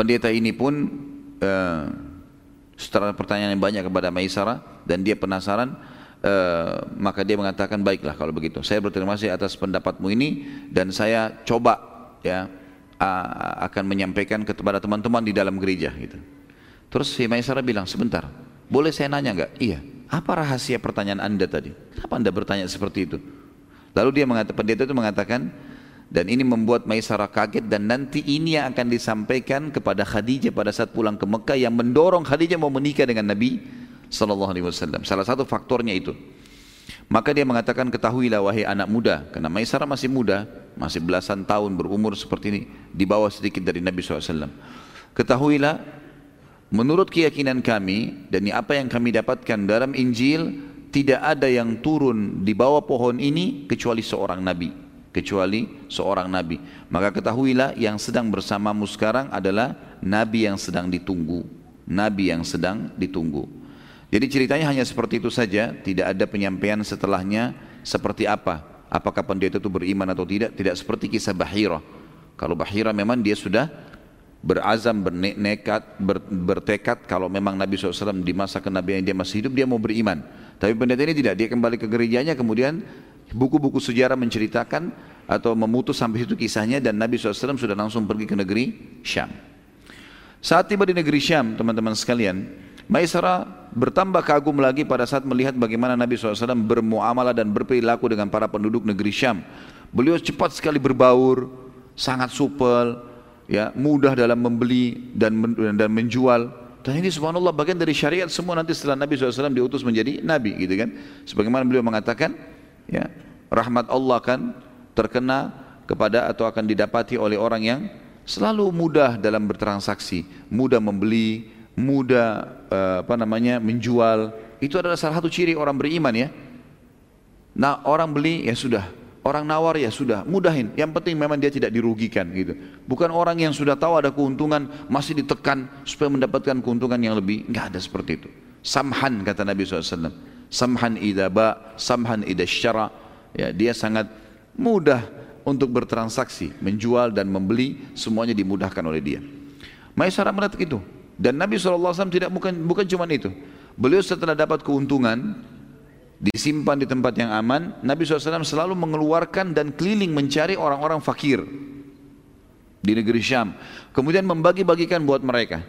Pendeta ini pun uh, setelah pertanyaan yang banyak kepada Maisara dan dia penasaran, uh, maka dia mengatakan baiklah kalau begitu. Saya berterima kasih atas pendapatmu ini dan saya coba ya uh, akan menyampaikan kepada teman-teman di dalam gereja gitu. Terus si Maisara bilang sebentar, boleh saya nanya nggak? Iya. Apa rahasia pertanyaan anda tadi? Kenapa anda bertanya seperti itu? Lalu dia mengatakan, pendeta itu mengatakan, dan ini membuat Maisarah kaget dan nanti ini yang akan disampaikan kepada Khadijah pada saat pulang ke Mekah yang mendorong Khadijah mau menikah dengan Nabi Sallallahu Alaihi Wasallam. Salah satu faktornya itu. Maka dia mengatakan ketahuilah wahai anak muda karena Maisarah masih muda masih belasan tahun berumur seperti ini di bawah sedikit dari Nabi SAW. Ketahuilah menurut keyakinan kami dan apa yang kami dapatkan dalam Injil tidak ada yang turun di bawah pohon ini kecuali seorang Nabi kecuali seorang nabi. Maka ketahuilah yang sedang bersamamu sekarang adalah nabi yang sedang ditunggu. Nabi yang sedang ditunggu. Jadi ceritanya hanya seperti itu saja, tidak ada penyampaian setelahnya seperti apa. Apakah pendeta itu beriman atau tidak? Tidak seperti kisah Bahira. Kalau Bahira memang dia sudah berazam, bernekat, ber, bertekad kalau memang Nabi SAW di masa kenabian dia masih hidup dia mau beriman. Tapi pendeta ini tidak, dia kembali ke gerejanya kemudian Buku-buku sejarah menceritakan atau memutus sampai itu kisahnya dan Nabi SAW sudah langsung pergi ke negeri Syam. Saat tiba di negeri Syam, teman-teman sekalian, Maisara bertambah kagum lagi pada saat melihat bagaimana Nabi SAW bermuamalah dan berperilaku dengan para penduduk negeri Syam. Beliau cepat sekali berbaur, sangat supel, ya mudah dalam membeli dan dan menjual. Dan ini subhanallah bagian dari syariat semua nanti setelah Nabi SAW diutus menjadi Nabi gitu kan. Sebagaimana beliau mengatakan, ya rahmat Allah akan terkena kepada atau akan didapati oleh orang yang selalu mudah dalam bertransaksi, mudah membeli, mudah uh, apa namanya menjual. Itu adalah salah satu ciri orang beriman ya. Nah orang beli ya sudah, orang nawar ya sudah, mudahin. Yang penting memang dia tidak dirugikan gitu. Bukan orang yang sudah tahu ada keuntungan masih ditekan supaya mendapatkan keuntungan yang lebih. Enggak ada seperti itu. Samhan kata Nabi SAW samhan idza ba, samhan idza syara. Ya, dia sangat mudah untuk bertransaksi, menjual dan membeli semuanya dimudahkan oleh dia. Maisarah melihat itu dan Nabi SAW tidak bukan bukan cuma itu. Beliau setelah dapat keuntungan disimpan di tempat yang aman, Nabi SAW selalu mengeluarkan dan keliling mencari orang-orang fakir di negeri Syam. Kemudian membagi-bagikan buat mereka.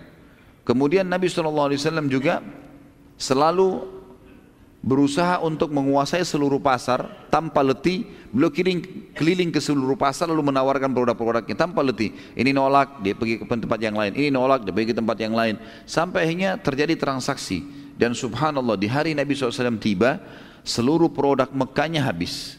Kemudian Nabi SAW juga selalu berusaha untuk menguasai seluruh pasar tanpa letih. Beliau keliling, keliling ke seluruh pasar lalu menawarkan produk-produknya tanpa letih. Ini nolak dia pergi ke tempat yang lain. Ini nolak dia pergi ke tempat yang lain. Sampai akhirnya terjadi transaksi dan subhanallah di hari Nabi SAW tiba seluruh produk Mekahnya habis.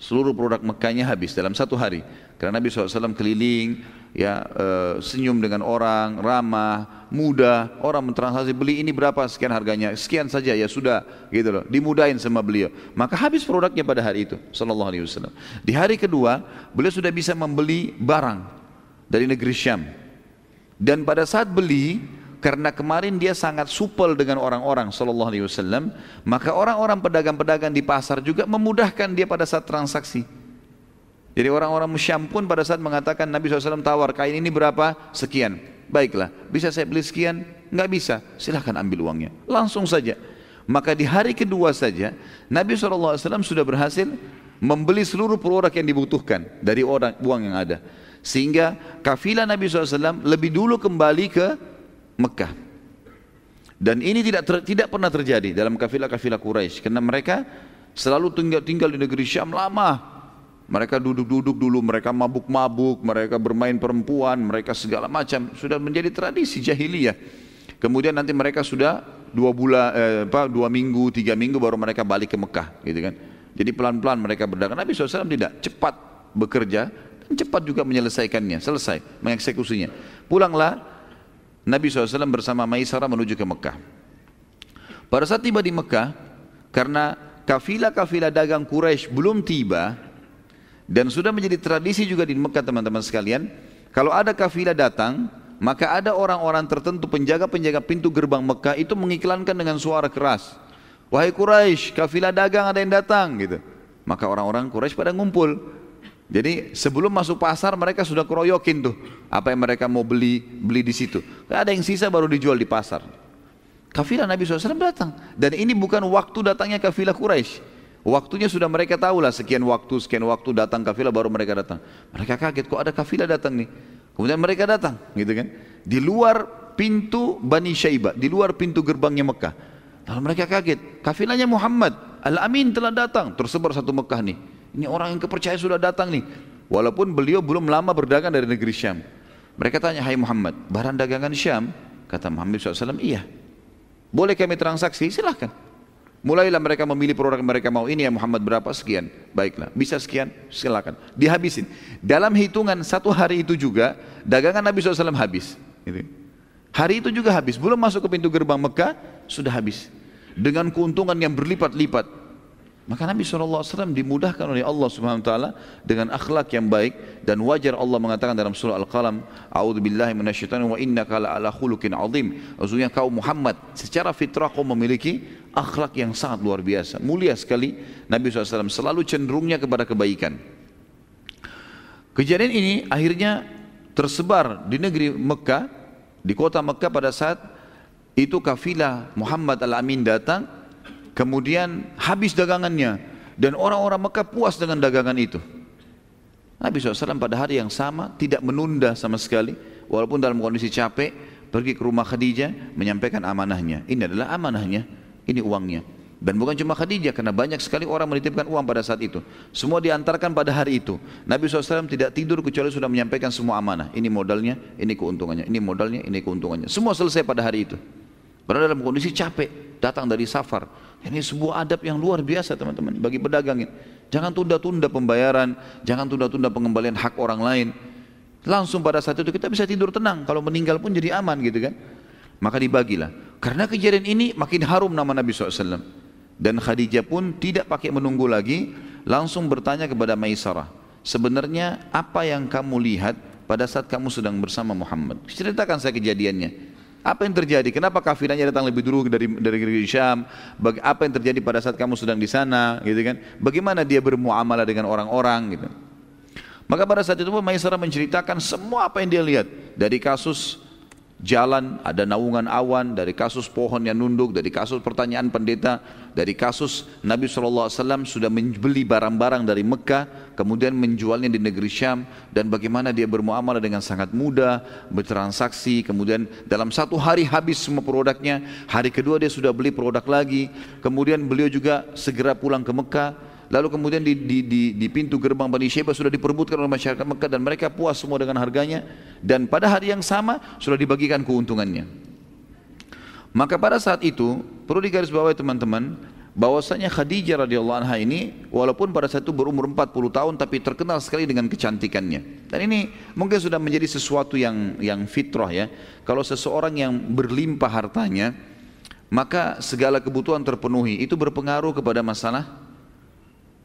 Seluruh produk Mekahnya habis dalam satu hari. Karena Nabi SAW keliling ya uh, senyum dengan orang, ramah, mudah, orang mentransaksi beli ini berapa? Sekian harganya, sekian saja. Ya sudah gitu loh, dimudahin sama beliau. Maka habis produknya pada hari itu, sallallahu alaihi wasallam. Di hari kedua, beliau sudah bisa membeli barang dari negeri Syam. Dan pada saat beli, karena kemarin dia sangat supel dengan orang-orang sallallahu alaihi wasallam, maka orang-orang pedagang-pedagang di pasar juga memudahkan dia pada saat transaksi. Jadi orang-orang Syam pun pada saat mengatakan Nabi SAW tawar kain ini berapa? Sekian. Baiklah, bisa saya beli sekian? Enggak bisa. Silahkan ambil uangnya. Langsung saja. Maka di hari kedua saja Nabi SAW sudah berhasil membeli seluruh produk yang dibutuhkan dari orang uang yang ada. Sehingga kafilah Nabi SAW lebih dulu kembali ke Mekah. Dan ini tidak ter, tidak pernah terjadi dalam kafilah-kafilah Quraisy karena mereka selalu tinggal tinggal di negeri Syam lama mereka duduk-duduk dulu, mereka mabuk-mabuk, mereka bermain perempuan, mereka segala macam. Sudah menjadi tradisi jahiliyah. Kemudian nanti mereka sudah dua bulan, eh, apa, dua minggu, tiga minggu baru mereka balik ke Mekah, gitu kan. Jadi pelan-pelan mereka berdagang. Nabi SAW tidak cepat bekerja dan cepat juga menyelesaikannya, selesai mengeksekusinya. Pulanglah Nabi SAW bersama Maisarah menuju ke Mekah. Pada saat tiba di Mekah, karena kafilah-kafilah dagang Quraisy belum tiba, dan sudah menjadi tradisi juga di Mekah teman-teman sekalian, kalau ada kafilah datang, maka ada orang-orang tertentu penjaga-penjaga pintu gerbang Mekah itu mengiklankan dengan suara keras. Wahai Quraisy, kafilah dagang ada yang datang gitu. Maka orang-orang Quraisy pada ngumpul. Jadi sebelum masuk pasar mereka sudah keroyokin tuh apa yang mereka mau beli beli di situ. Ada yang sisa baru dijual di pasar. Kafilah Nabi SAW datang dan ini bukan waktu datangnya kafilah Quraisy. Waktunya sudah mereka tahu lah sekian waktu sekian waktu datang kafilah baru mereka datang. Mereka kaget kok ada kafilah datang nih. Kemudian mereka datang gitu kan. Di luar pintu Bani Syaibah, di luar pintu gerbangnya Mekah. Lalu mereka kaget, kafilahnya Muhammad, Al-Amin telah datang, tersebar satu Mekah nih. Ini orang yang kepercayaan sudah datang nih. Walaupun beliau belum lama berdagang dari negeri Syam. Mereka tanya, hai Muhammad, barang dagangan Syam? Kata Muhammad SAW, iya. Boleh kami transaksi? Silahkan. Mulailah mereka memilih produk mereka mau. Ini ya Muhammad berapa? Sekian. Baiklah. Bisa sekian? Silakan. Dihabisin. Dalam hitungan satu hari itu juga, dagangan Nabi SAW habis. Gitu. Hari itu juga habis. Belum masuk ke pintu gerbang Mekah, sudah habis. Dengan keuntungan yang berlipat-lipat. Maka Nabi SAW dimudahkan oleh Allah taala dengan akhlak yang baik dan wajar Allah mengatakan dalam surah Al-Qalam, "A'udzu billahi minasyaitonir wa innaka la'ala khuluqin 'adzim." Maksudnya kau Muhammad secara fitrah kau memiliki akhlak yang sangat luar biasa. Mulia sekali Nabi SAW selalu cenderungnya kepada kebaikan. Kejadian ini akhirnya tersebar di negeri Mekah, di kota Mekah pada saat itu kafilah Muhammad Al-Amin datang Kemudian habis dagangannya dan orang-orang Mekah puas dengan dagangan itu. Nabi SAW pada hari yang sama tidak menunda sama sekali walaupun dalam kondisi capek pergi ke rumah Khadijah menyampaikan amanahnya. Ini adalah amanahnya, ini uangnya. Dan bukan cuma Khadijah karena banyak sekali orang menitipkan uang pada saat itu. Semua diantarkan pada hari itu. Nabi SAW tidak tidur kecuali sudah menyampaikan semua amanah. Ini modalnya, ini keuntungannya, ini modalnya, ini keuntungannya. Semua selesai pada hari itu. Padahal dalam kondisi capek, datang dari safar ini sebuah adab yang luar biasa teman-teman bagi pedagang. Jangan tunda-tunda pembayaran, jangan tunda-tunda pengembalian hak orang lain. Langsung pada saat itu kita bisa tidur tenang. Kalau meninggal pun jadi aman gitu kan. Maka dibagilah. Karena kejadian ini makin harum nama Nabi SAW. Dan Khadijah pun tidak pakai menunggu lagi. Langsung bertanya kepada Maisarah. Sebenarnya apa yang kamu lihat pada saat kamu sedang bersama Muhammad? Ceritakan saya kejadiannya. Apa yang terjadi? Kenapa kafiranya datang lebih dulu dari dari negeri Syam? Baga, apa yang terjadi pada saat kamu sedang di sana, gitu kan? Bagaimana dia bermuamalah dengan orang-orang, gitu. Maka pada saat itu Maisarah menceritakan semua apa yang dia lihat dari kasus jalan, ada naungan awan, dari kasus pohon yang nunduk, dari kasus pertanyaan pendeta, dari kasus Nabi SAW sudah membeli barang-barang dari Mekah, kemudian menjualnya di negeri Syam, dan bagaimana dia bermuamalah dengan sangat mudah, bertransaksi, kemudian dalam satu hari habis semua produknya, hari kedua dia sudah beli produk lagi, kemudian beliau juga segera pulang ke Mekah, Lalu kemudian di, di, di, di pintu gerbang Bani Syaibah sudah diperbutkan oleh masyarakat Mekah dan mereka puas semua dengan harganya dan pada hari yang sama sudah dibagikan keuntungannya. Maka pada saat itu perlu digarisbawahi teman-teman bahwasanya Khadijah radhiyallahu anha ini walaupun pada saat itu berumur 40 tahun tapi terkenal sekali dengan kecantikannya. Dan ini mungkin sudah menjadi sesuatu yang yang fitrah ya. Kalau seseorang yang berlimpah hartanya maka segala kebutuhan terpenuhi itu berpengaruh kepada masalah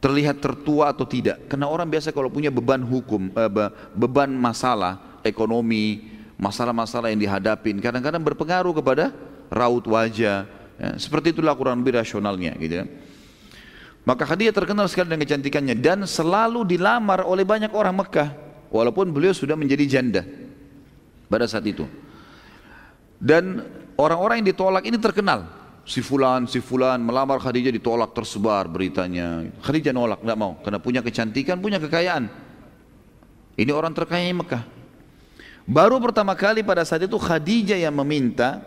terlihat tertua atau tidak. Karena orang biasa kalau punya beban hukum, eh, beban masalah ekonomi, masalah-masalah yang dihadapin, kadang-kadang berpengaruh kepada raut wajah. Ya, seperti itulah kurang lebih rasionalnya, gitu ya. Maka Khadijah terkenal sekali dengan kecantikannya dan selalu dilamar oleh banyak orang Mekah, walaupun beliau sudah menjadi janda pada saat itu. Dan orang-orang yang ditolak ini terkenal, si fulan, si fulan melamar Khadijah ditolak tersebar beritanya. Khadijah nolak, nggak mau karena punya kecantikan, punya kekayaan. Ini orang terkaya Mekah. Baru pertama kali pada saat itu Khadijah yang meminta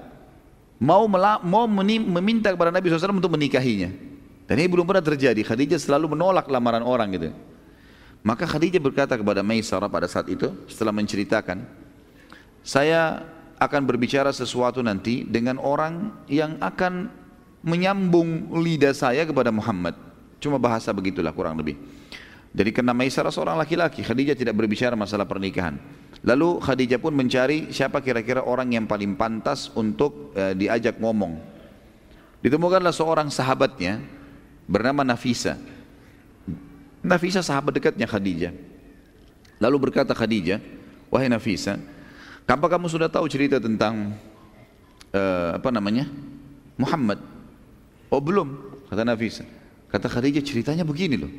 mau mau meminta kepada Nabi SAW untuk menikahinya. Dan ini belum pernah terjadi. Khadijah selalu menolak lamaran orang gitu. Maka Khadijah berkata kepada Maisarah pada saat itu setelah menceritakan, saya akan berbicara sesuatu nanti dengan orang yang akan menyambung lidah saya kepada Muhammad. Cuma bahasa begitulah kurang lebih. Jadi karena Maisarah seorang laki-laki, Khadijah tidak berbicara masalah pernikahan. Lalu Khadijah pun mencari siapa kira-kira orang yang paling pantas untuk uh, diajak ngomong. Ditemukanlah seorang sahabatnya bernama Nafisa. Nafisa sahabat dekatnya Khadijah. Lalu berkata Khadijah, wahai Nafisa, apa kamu sudah tahu cerita tentang uh, apa namanya Muhammad? Oh belum, kata Nafisa. Kata Khadijah ceritanya begini loh,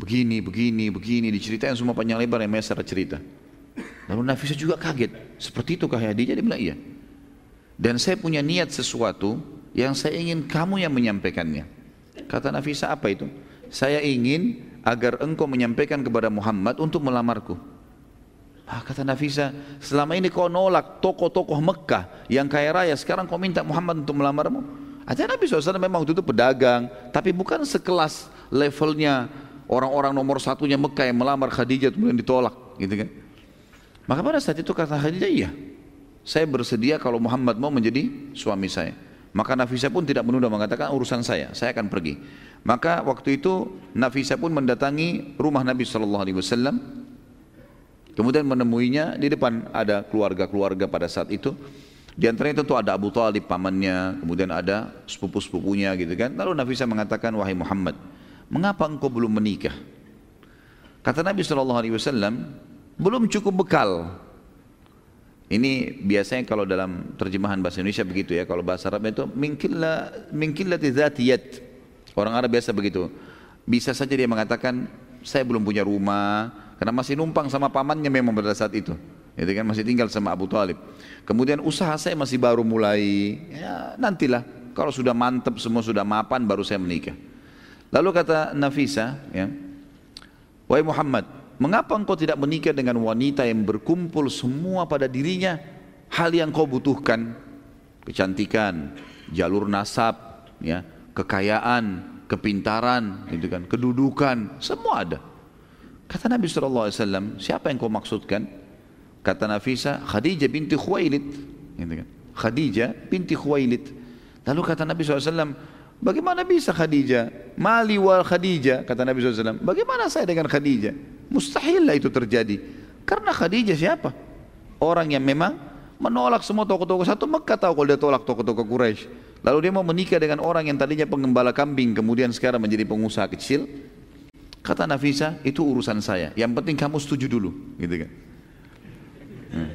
begini, begini, begini, diceritain semua panjang lebar yang secara cerita. Lalu Nafisa juga kaget. Seperti itu kah Khadijah? Dia bilang iya. Dan saya punya niat sesuatu yang saya ingin kamu yang menyampaikannya. Kata Nafisa apa itu? Saya ingin agar engkau menyampaikan kepada Muhammad untuk melamarku. Ah, kata Nafisa, selama ini kau nolak tokoh-tokoh Mekah yang kaya raya, sekarang kau minta Muhammad untuk melamarmu. Aja Nabi SAW memang waktu itu pedagang, tapi bukan sekelas levelnya orang-orang nomor satunya Mekah yang melamar Khadijah kemudian ditolak, gitu kan? Maka pada saat itu kata Khadijah, iya, saya bersedia kalau Muhammad mau menjadi suami saya. Maka Nafisa pun tidak menunda mengatakan urusan saya, saya akan pergi. Maka waktu itu Nafisa pun mendatangi rumah Nabi Shallallahu Alaihi Wasallam. Kemudian menemuinya di depan ada keluarga-keluarga pada saat itu. Di antaranya tentu ada Abu Talib pamannya, kemudian ada sepupu-sepupunya gitu kan. Lalu Nafisa mengatakan, wahai Muhammad, mengapa engkau belum menikah? Kata Nabi Wasallam, belum cukup bekal. Ini biasanya kalau dalam terjemahan bahasa Indonesia begitu ya. Kalau bahasa Arab itu mingkilla dzatiyat. Orang Arab biasa begitu. Bisa saja dia mengatakan saya belum punya rumah karena masih numpang sama pamannya memang pada saat itu. Itu kan masih tinggal sama Abu Talib. Kemudian usaha saya masih baru mulai. Ya nantilah kalau sudah mantap semua sudah mapan baru saya menikah. Lalu kata Nafisa ya, Wahai Muhammad, Mengapa engkau tidak menikah dengan wanita yang berkumpul semua pada dirinya hal yang kau butuhkan? Kecantikan, jalur nasab, ya, kekayaan, kepintaran, gitu kan, kedudukan, semua ada. Kata Nabi SAW, siapa yang kau maksudkan? Kata Nafisa, Khadijah binti Khuwailid. Gitu kan. Khadijah binti Khuwailid. Lalu kata Nabi SAW, bagaimana bisa Khadijah? Mali wal Khadijah, kata Nabi SAW. Bagaimana saya dengan Khadijah? Mustahil lah itu terjadi. Karena Khadijah siapa? Orang yang memang menolak semua tokoh-tokoh satu Mekah tahu kalau dia tolak tokoh-tokoh Quraisy. Lalu dia mau menikah dengan orang yang tadinya pengembala kambing kemudian sekarang menjadi pengusaha kecil. Kata Nafisa, itu urusan saya. Yang penting kamu setuju dulu, gitu kan. Hmm.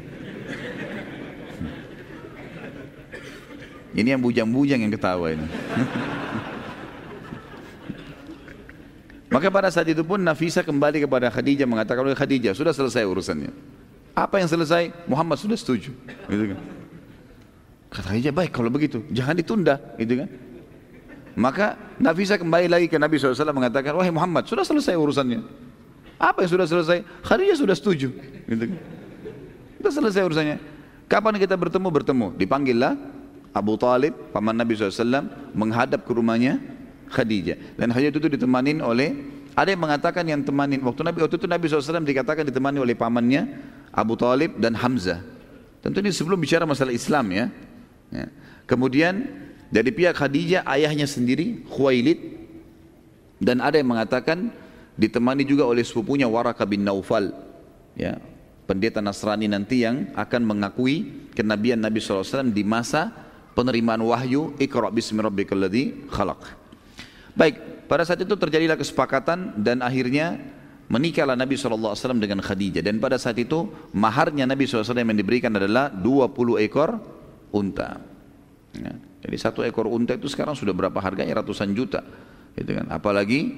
Ini yang bujang-bujang yang ketawa ini. Maka pada saat itu pun Nafisa kembali kepada Khadijah mengatakan Khadijah sudah selesai urusannya. Apa yang selesai? Muhammad sudah setuju. Gitu kan. Kata Khadijah baik kalau begitu jangan ditunda. Gitu kan. Maka Nafisa kembali lagi ke Nabi SAW mengatakan wahai Muhammad sudah selesai urusannya. Apa yang sudah selesai? Khadijah sudah setuju. Gitu kan. Sudah selesai urusannya. Kapan kita bertemu? Bertemu. Dipanggillah Abu Talib, paman Nabi SAW menghadap ke rumahnya Khadijah. Dan Khadijah itu ditemani oleh ada yang mengatakan yang temanin waktu Nabi waktu itu Nabi SAW dikatakan ditemani oleh pamannya Abu Talib dan Hamzah. Tentu ini sebelum bicara masalah Islam ya. ya. Kemudian dari pihak Khadijah ayahnya sendiri Khuwailid dan ada yang mengatakan ditemani juga oleh sepupunya Waraka bin Naufal ya pendeta Nasrani nanti yang akan mengakui kenabian Nabi SAW di masa penerimaan wahyu Iqra bismi rabbikal ladzi khalaq. Baik, pada saat itu terjadilah kesepakatan dan akhirnya menikahlah Nabi SAW dengan Khadijah. Dan pada saat itu maharnya Nabi SAW yang diberikan adalah 20 ekor unta. Ya. Jadi satu ekor unta itu sekarang sudah berapa harganya ratusan juta. Gitu kan. Apalagi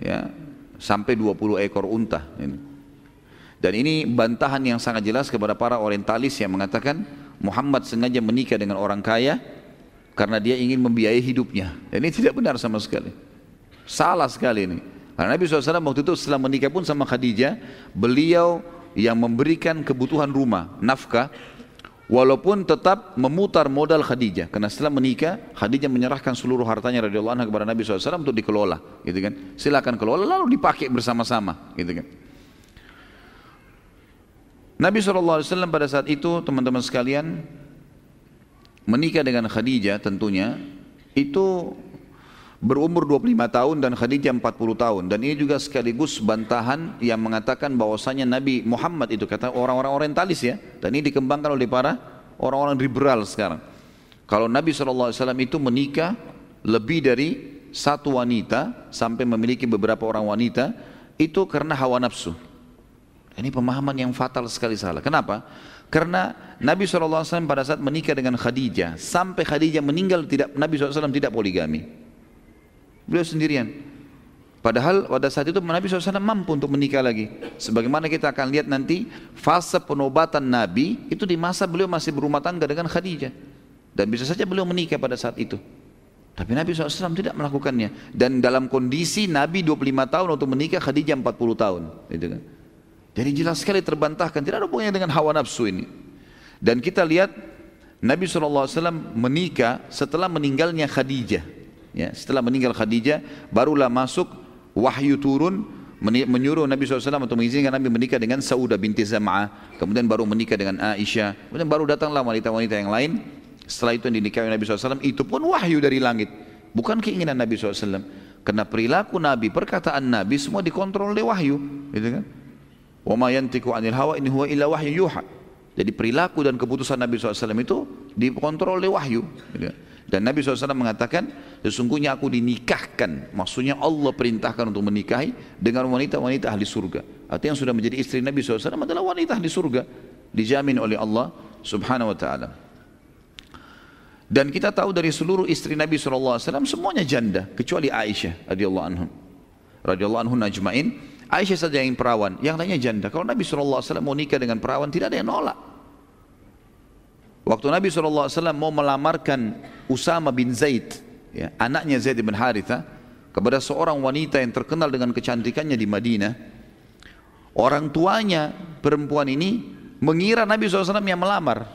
ya sampai 20 ekor unta. Ini. Dan ini bantahan yang sangat jelas kepada para orientalis yang mengatakan Muhammad sengaja menikah dengan orang kaya karena dia ingin membiayai hidupnya. Dan ini tidak benar sama sekali. Salah sekali ini. Karena Nabi SAW waktu itu setelah menikah pun sama Khadijah, beliau yang memberikan kebutuhan rumah, nafkah, walaupun tetap memutar modal Khadijah. Karena setelah menikah, Khadijah menyerahkan seluruh hartanya radhiyallahu anha kepada Nabi SAW untuk dikelola, gitu kan? Silakan kelola lalu dipakai bersama-sama, gitu kan? Nabi SAW pada saat itu teman-teman sekalian menikah dengan Khadijah tentunya itu berumur 25 tahun dan Khadijah 40 tahun. Dan ini juga sekaligus bantahan yang mengatakan bahwasanya Nabi Muhammad itu kata orang-orang orientalis ya. Dan ini dikembangkan oleh para orang-orang liberal sekarang. Kalau Nabi SAW itu menikah lebih dari satu wanita sampai memiliki beberapa orang wanita itu karena hawa nafsu. Ini pemahaman yang fatal sekali salah. Kenapa? Karena Nabi SAW pada saat menikah dengan Khadijah, sampai Khadijah meninggal tidak Nabi SAW tidak poligami. Beliau sendirian. Padahal pada saat itu Nabi SAW mampu untuk menikah lagi. Sebagaimana kita akan lihat nanti fase penobatan Nabi itu di masa beliau masih berumah tangga dengan Khadijah. Dan bisa saja beliau menikah pada saat itu. Tapi Nabi SAW tidak melakukannya. Dan dalam kondisi Nabi 25 tahun untuk menikah Khadijah 40 tahun. Gitu kan. Jadi jelas sekali terbantahkan, tidak ada hubungannya dengan hawa nafsu ini. Dan kita lihat Nabi SAW menikah setelah meninggalnya Khadijah. Ya, setelah meninggal Khadijah, barulah masuk wahyu turun menyuruh Nabi SAW untuk mengizinkan Nabi menikah dengan Saudah binti Zam'ah. Kemudian baru menikah dengan Aisyah. Kemudian baru datanglah wanita-wanita yang lain. Setelah itu yang dinikahi Nabi SAW, itu pun wahyu dari langit. Bukan keinginan Nabi SAW. Karena perilaku Nabi, perkataan Nabi semua dikontrol oleh wahyu. Gitu kan? 'anil hawa in huwa illa wahyu yuha. Jadi perilaku dan keputusan Nabi SAW itu dikontrol oleh wahyu. Gitu. Dan Nabi SAW mengatakan, sesungguhnya aku dinikahkan. Maksudnya Allah perintahkan untuk menikahi dengan wanita-wanita ahli surga. Artinya yang sudah menjadi istri Nabi SAW adalah wanita ahli surga. Dijamin oleh Allah subhanahu wa ta'ala. Dan kita tahu dari seluruh istri Nabi SAW semuanya janda. Kecuali Aisyah radhiyallahu anhum. Radhiyallahu anhum najma'in Aisyah saja yang perawan, yang lainnya janda. Kalau Nabi SAW mau nikah dengan perawan, tidak ada yang nolak. Waktu Nabi SAW mau melamarkan Usama bin Zaid, ya, anaknya Zaid bin Haritha, kepada seorang wanita yang terkenal dengan kecantikannya di Madinah, orang tuanya perempuan ini mengira Nabi SAW yang melamar.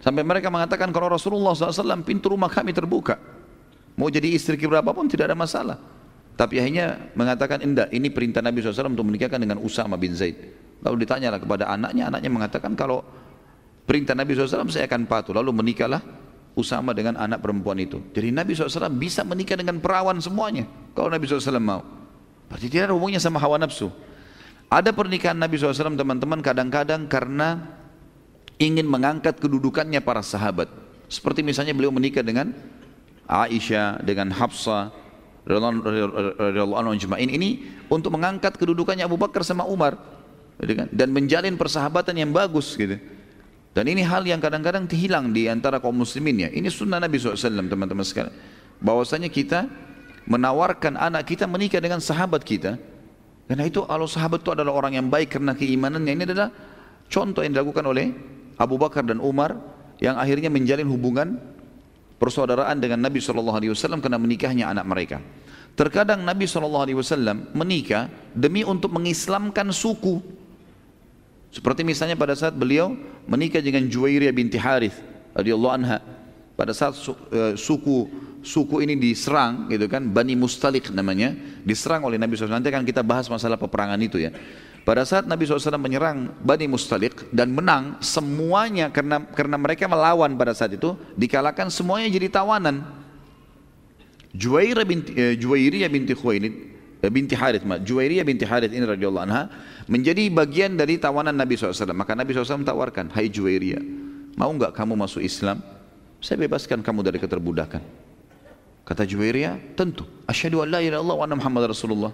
Sampai mereka mengatakan kalau Rasulullah SAW pintu rumah kami terbuka. Mau jadi istri berapapun tidak ada masalah. Tapi akhirnya mengatakan enggak, ini perintah Nabi SAW untuk menikahkan dengan Usama bin Zaid. Lalu ditanyalah kepada anaknya, anaknya mengatakan kalau perintah Nabi SAW saya akan patuh. Lalu menikahlah Usama dengan anak perempuan itu. Jadi Nabi SAW bisa menikah dengan perawan semuanya. Kalau Nabi SAW mau. Berarti tidak ada hubungannya sama hawa nafsu. Ada pernikahan Nabi SAW teman-teman kadang-kadang karena ingin mengangkat kedudukannya para sahabat. Seperti misalnya beliau menikah dengan Aisyah, dengan anhu ini untuk mengangkat kedudukannya Abu Bakar sama Umar gitu kan? dan menjalin persahabatan yang bagus gitu. Dan ini hal yang kadang-kadang hilang di antara kaum muslimin ya. Ini sunnah Nabi SAW teman-teman sekalian. Bahwasanya kita menawarkan anak kita menikah dengan sahabat kita. Karena itu kalau sahabat itu adalah orang yang baik karena keimanannya. Ini adalah contoh yang dilakukan oleh Abu Bakar dan Umar yang akhirnya menjalin hubungan persaudaraan dengan Nabi SAW karena menikahnya anak mereka. Terkadang Nabi SAW menikah demi untuk mengislamkan suku. Seperti misalnya pada saat beliau menikah dengan Juwairiyah binti Harith radhiyallahu anha. Pada saat eh, suku suku ini diserang gitu kan Bani Mustalik namanya diserang oleh Nabi SAW nanti akan kita bahas masalah peperangan itu ya pada saat Nabi SAW menyerang Bani Mustalik dan menang, semuanya karena karena mereka melawan pada saat itu, dikalahkan semuanya jadi tawanan. Juwairiyah binti, eh, Juwairiyah binti Khuwailid, binti Harith, Juwairiyah binti Harith ini radhiyallahu anha menjadi bagian dari tawanan Nabi SAW. Maka Nabi SAW tawarkan, Hai Juwairiyah, mau nggak kamu masuk Islam? Saya bebaskan kamu dari keterbudakan. Kata Juwairiyah, tentu. Asyhadu an la ilaha wa anna Muhammad Rasulullah.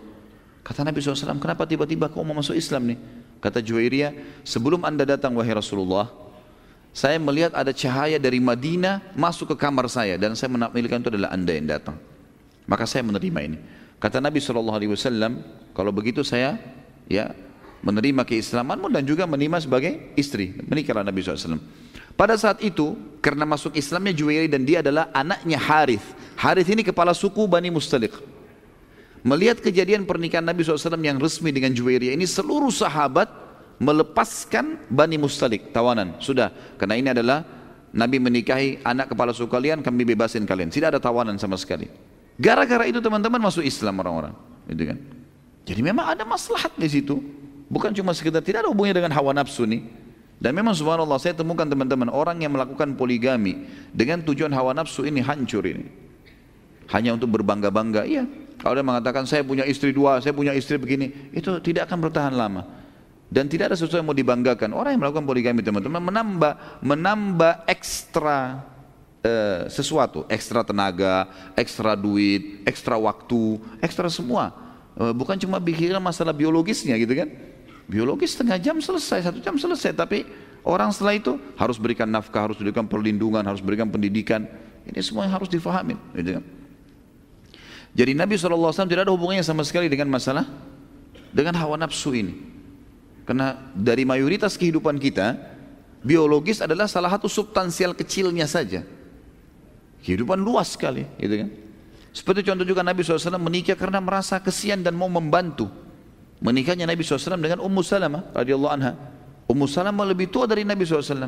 Kata Nabi SAW, kenapa tiba-tiba kau mau masuk Islam nih? Kata Juwairiyah, sebelum anda datang wahai Rasulullah, saya melihat ada cahaya dari Madinah masuk ke kamar saya dan saya menampilkan itu adalah anda yang datang. Maka saya menerima ini. Kata Nabi SAW, kalau begitu saya ya menerima keislamanmu dan juga menerima sebagai istri. Menikahlah Nabi SAW. Pada saat itu, karena masuk Islamnya Juwairi dan dia adalah anaknya Harith. Harith ini kepala suku Bani Mustalik. Melihat kejadian pernikahan Nabi SAW yang resmi dengan Juwairiyah ini seluruh sahabat melepaskan Bani Mustalik tawanan. Sudah, karena ini adalah Nabi menikahi anak kepala suku kalian, kami bebasin kalian. Tidak ada tawanan sama sekali. Gara-gara itu teman-teman masuk Islam orang-orang. Gitu kan. Jadi memang ada maslahat di situ. Bukan cuma sekedar tidak ada hubungannya dengan hawa nafsu nih. Dan memang subhanallah saya temukan teman-teman orang yang melakukan poligami dengan tujuan hawa nafsu ini hancur ini. hanya untuk berbangga-bangga. Iya, kalau dia mengatakan saya punya istri dua, saya punya istri begini, itu tidak akan bertahan lama. Dan tidak ada sesuatu yang mau dibanggakan. Orang yang melakukan poligami teman-teman menambah menambah ekstra uh, sesuatu, ekstra tenaga, ekstra duit, ekstra waktu, ekstra semua. Uh, bukan cuma pikiran masalah biologisnya gitu kan. Biologis setengah jam selesai, satu jam selesai. Tapi orang setelah itu harus berikan nafkah, harus berikan perlindungan, harus berikan pendidikan. Ini semua yang harus difahami. Gitu kan. Jadi Nabi SAW tidak ada hubungannya sama sekali dengan masalah dengan hawa nafsu ini. Karena dari mayoritas kehidupan kita, biologis adalah salah satu substansial kecilnya saja. Kehidupan luas sekali, gitu kan. Seperti contoh juga Nabi SAW menikah karena merasa kesian dan mau membantu. Menikahnya Nabi SAW dengan Ummu Salamah radhiyallahu anha. Ummu Salamah lebih tua dari Nabi SAW.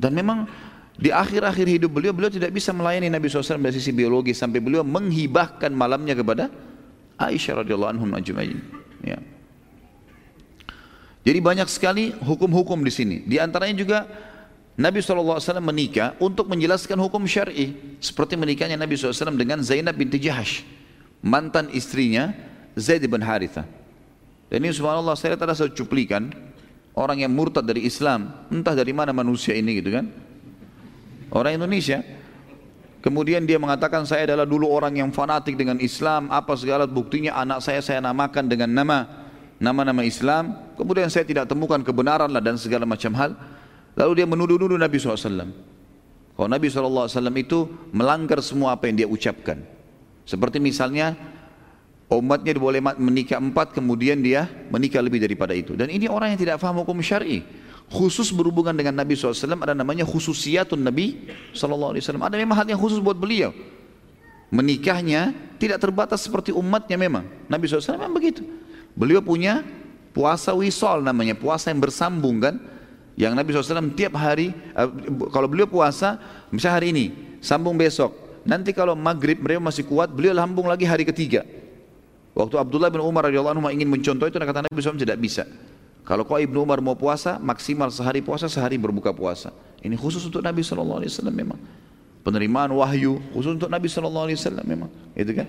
Dan memang di akhir-akhir hidup beliau, beliau tidak bisa melayani Nabi SAW dari sisi biologis sampai beliau menghibahkan malamnya kepada Aisyah radhiyallahu anhum ajma'in. Ya. Jadi banyak sekali hukum-hukum di sini. Di antaranya juga Nabi SAW menikah untuk menjelaskan hukum syar'i. Seperti menikahnya Nabi SAW dengan Zainab binti Jahash mantan istrinya Zaid bin Haritha. Dan ini subhanallah saya lihat ada satu cuplikan orang yang murtad dari Islam. Entah dari mana manusia ini gitu kan. Orang Indonesia. Kemudian dia mengatakan saya adalah dulu orang yang fanatik dengan Islam. Apa segala buktinya anak saya saya namakan dengan nama nama-nama Islam, kemudian saya tidak temukan kebenaran lah dan segala macam hal. Lalu dia menuduh-nuduh Nabi SAW. Kalau Nabi SAW itu melanggar semua apa yang dia ucapkan. Seperti misalnya umatnya boleh menikah empat kemudian dia menikah lebih daripada itu. Dan ini orang yang tidak faham hukum syari. Khusus berhubungan dengan Nabi SAW ada namanya khususiyatun Nabi SAW. Ada memang hal yang khusus buat beliau. Menikahnya tidak terbatas seperti umatnya memang. Nabi SAW memang begitu. Beliau punya puasa wisol namanya, puasa yang bersambung kan. Yang Nabi SAW tiap hari, uh, kalau beliau puasa, misalnya hari ini, sambung besok. Nanti kalau maghrib beliau masih kuat, beliau lambung lagi hari ketiga. Waktu Abdullah bin Umar radhiyallahu anhu ingin mencontoh itu, kata Nabi SAW tidak bisa. Kalau kau Ibnu Umar mau puasa, maksimal sehari puasa, sehari berbuka puasa. Ini khusus untuk Nabi SAW memang. Penerimaan wahyu khusus untuk Nabi SAW memang. Itu kan?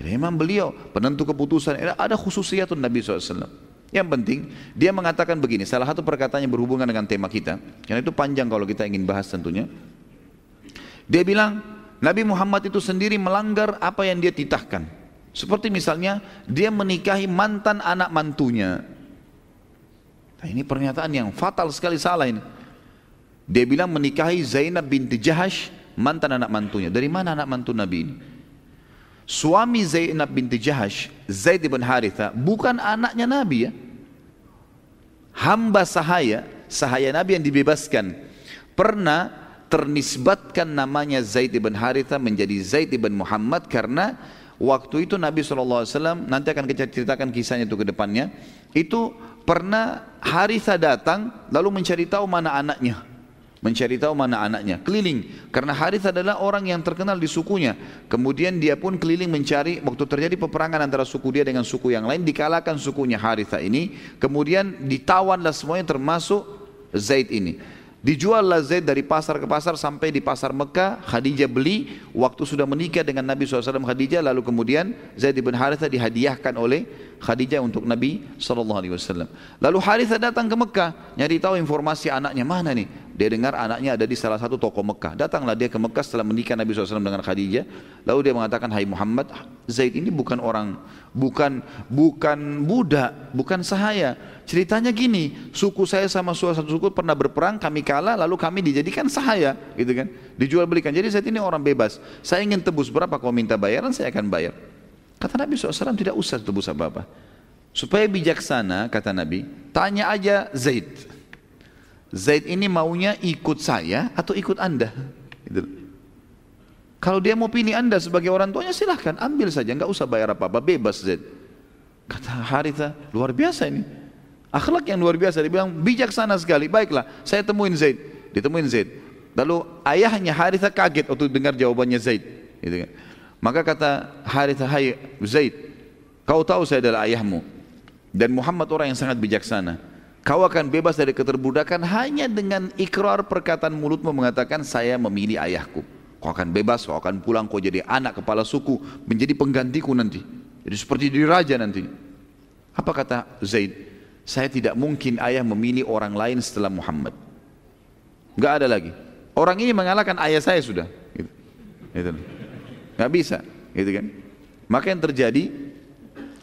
Jadi memang beliau penentu keputusan. Ada khususiyatun Nabi SAW. Yang penting dia mengatakan begini. Salah satu perkataan yang berhubungan dengan tema kita. Karena itu panjang kalau kita ingin bahas tentunya. Dia bilang Nabi Muhammad itu sendiri melanggar apa yang dia titahkan. Seperti misalnya dia menikahi mantan anak mantunya. Nah, ini pernyataan yang fatal sekali salah ini. Dia bilang menikahi Zainab binti Jahash mantan anak mantunya. Dari mana anak mantu Nabi ini? Suami Zainab binti Jahash, Zaid bin Haritha, bukan anaknya Nabi ya. Hamba sahaya, sahaya Nabi yang dibebaskan. Pernah ternisbatkan namanya Zaid bin Haritha menjadi Zaid bin Muhammad karena waktu itu Nabi SAW, nanti akan kita ceritakan kisahnya itu ke depannya, itu pernah Haritha datang lalu mencari tahu mana anaknya mencari tahu mana anaknya keliling karena Harith adalah orang yang terkenal di sukunya kemudian dia pun keliling mencari waktu terjadi peperangan antara suku dia dengan suku yang lain dikalahkan sukunya Haritha ini kemudian ditawanlah semuanya termasuk Zaid ini Dijuallah Zaid dari pasar ke pasar sampai di pasar Mekah. Khadijah beli. Waktu sudah menikah dengan Nabi SAW Khadijah. Lalu kemudian Zaid bin Haritha dihadiahkan oleh Khadijah untuk Nabi SAW. Lalu Haritha datang ke Mekah. Nyari tahu informasi anaknya mana nih. Dia dengar anaknya ada di salah satu toko Mekah. Datanglah dia ke Mekah setelah menikah Nabi SAW dengan Khadijah. Lalu dia mengatakan, Hai Muhammad, Zaid ini bukan orang, bukan bukan budak, bukan sahaya. Ceritanya gini, suku saya sama suatu suku pernah berperang, kami kalah, lalu kami dijadikan sahaya, gitu kan? Dijual belikan. Jadi Zaid ini orang bebas. Saya ingin tebus berapa kau minta bayaran, saya akan bayar. Kata Nabi SAW tidak usah tebus apa-apa. Supaya bijaksana, kata Nabi, tanya aja Zaid. Zaid ini maunya ikut saya atau ikut anda? Gitu. Kalau dia mau pilih anda sebagai orang tuanya silahkan ambil saja, nggak usah bayar apa-apa, bebas Zaid. Kata Haritha, luar biasa ini. Akhlak yang luar biasa, dia bilang bijaksana sekali. Baiklah, saya temuin Zaid, ditemuin Zaid. Lalu ayahnya Haritha kaget waktu dengar jawabannya Zaid. Gitu kan. Maka kata Haritha, hai Zaid, kau tahu saya adalah ayahmu. Dan Muhammad orang yang sangat bijaksana. Kau akan bebas dari keterbudakan hanya dengan ikrar perkataan mulutmu mengatakan saya memilih ayahku. Kau akan bebas, kau akan pulang, kau jadi anak kepala suku, menjadi penggantiku nanti. Jadi seperti diri raja nanti. Apa kata Zaid? Saya tidak mungkin ayah memilih orang lain setelah Muhammad. Gak ada lagi. Orang ini mengalahkan ayah saya sudah. Gitu. Gitu. Gak bisa, gitu kan? Maka yang terjadi,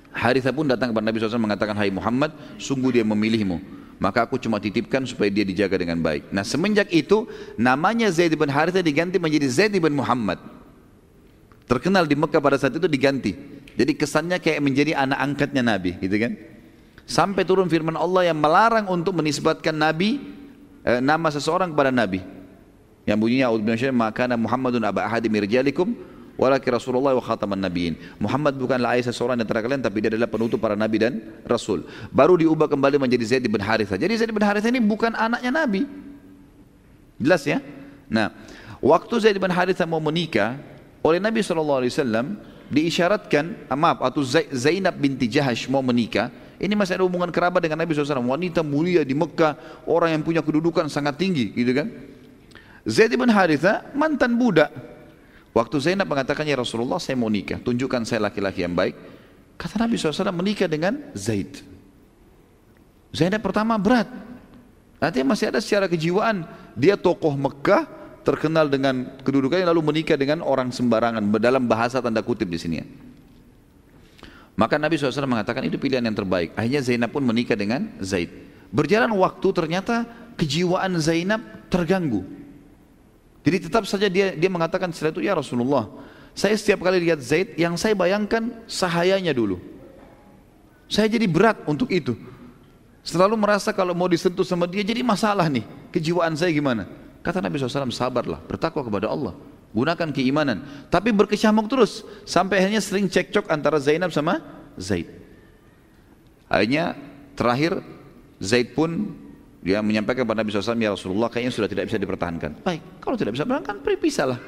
Haritha pun datang kepada Nabi SAW mengatakan, Hai Muhammad, sungguh dia memilihmu maka aku cuma titipkan supaya dia dijaga dengan baik. Nah semenjak itu namanya Zaid bin Haritha diganti menjadi Zaid bin Muhammad. Terkenal di Mekah pada saat itu diganti. Jadi kesannya kayak menjadi anak angkatnya Nabi, gitu kan? Sampai turun firman Allah yang melarang untuk menisbatkan Nabi eh, nama seseorang kepada Nabi. Yang bunyinya maka Muhammadun aba ahadi mirjalikum Walaki Rasulullah wa khataman nabiin. Muhammad bukanlah ayah seseorang di antara kalian tapi dia adalah penutup para nabi dan rasul. Baru diubah kembali menjadi Zaid bin Haritha. Jadi Zaid bin Haritha ini bukan anaknya Nabi. Jelas ya? Nah, waktu Zaid bin Haritha mau menikah oleh Nabi SAW diisyaratkan, ah, maaf, atau Zainab binti Jahash mau menikah, ini masih ada hubungan kerabat dengan Nabi SAW. Wanita mulia di Mekah, orang yang punya kedudukan sangat tinggi, gitu kan? Zaid bin Haritha mantan budak, Waktu Zainab mengatakan, ya Rasulullah saya mau nikah, tunjukkan saya laki-laki yang baik. Kata Nabi SAW menikah dengan Zaid. Zainab pertama berat. Nanti masih ada secara kejiwaan. Dia tokoh Mekah, terkenal dengan kedudukannya lalu menikah dengan orang sembarangan. Dalam bahasa tanda kutip di sini ya. Maka Nabi SAW mengatakan itu pilihan yang terbaik. Akhirnya Zainab pun menikah dengan Zaid. Berjalan waktu ternyata kejiwaan Zainab terganggu. Jadi tetap saja dia dia mengatakan setelah itu ya Rasulullah, saya setiap kali lihat Zaid yang saya bayangkan sahayanya dulu. Saya jadi berat untuk itu. Selalu merasa kalau mau disentuh sama dia jadi masalah nih. Kejiwaan saya gimana? Kata Nabi SAW, sabarlah, bertakwa kepada Allah. Gunakan keimanan. Tapi berkecamuk terus. Sampai akhirnya sering cekcok antara Zainab sama Zaid. Akhirnya terakhir Zaid pun dia menyampaikan kepada Nabi SAW, ya Rasulullah kayaknya sudah tidak bisa dipertahankan. Baik, kalau tidak bisa dipertahankan, berpisahlah.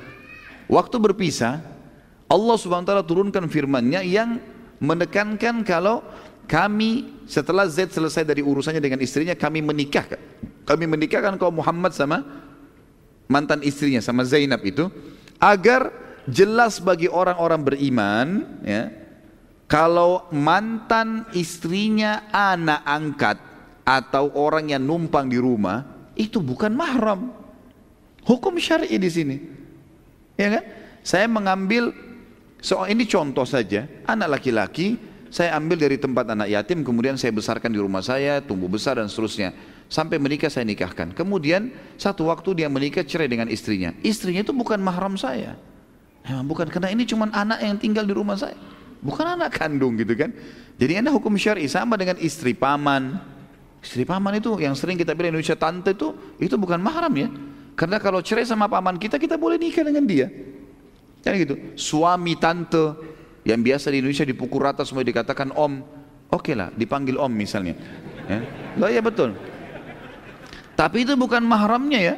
Waktu berpisah, Allah Subhanahu Taala turunkan firman-Nya yang menekankan kalau kami setelah Zaid selesai dari urusannya dengan istrinya, kami menikahkan. Kami menikahkan kaum Muhammad sama mantan istrinya, sama Zainab itu, agar jelas bagi orang-orang beriman, ya, kalau mantan istrinya anak angkat atau orang yang numpang di rumah itu bukan mahram. Hukum syar'i di sini. Ya kan? Saya mengambil soal ini contoh saja, anak laki-laki saya ambil dari tempat anak yatim kemudian saya besarkan di rumah saya, tumbuh besar dan seterusnya. Sampai menikah saya nikahkan. Kemudian satu waktu dia menikah cerai dengan istrinya. Istrinya itu bukan mahram saya. Memang bukan karena ini cuma anak yang tinggal di rumah saya. Bukan anak kandung gitu kan. Jadi ada hukum syar'i sama dengan istri paman, Istri paman itu yang sering kita bilang Indonesia tante itu, itu bukan mahram ya. Karena kalau cerai sama paman kita, kita boleh nikah dengan dia. Kan gitu. Suami tante yang biasa di Indonesia dipukul rata semua dikatakan om. Oke okay lah, dipanggil om misalnya. Ya. Loh ya betul. Tapi itu bukan mahramnya ya.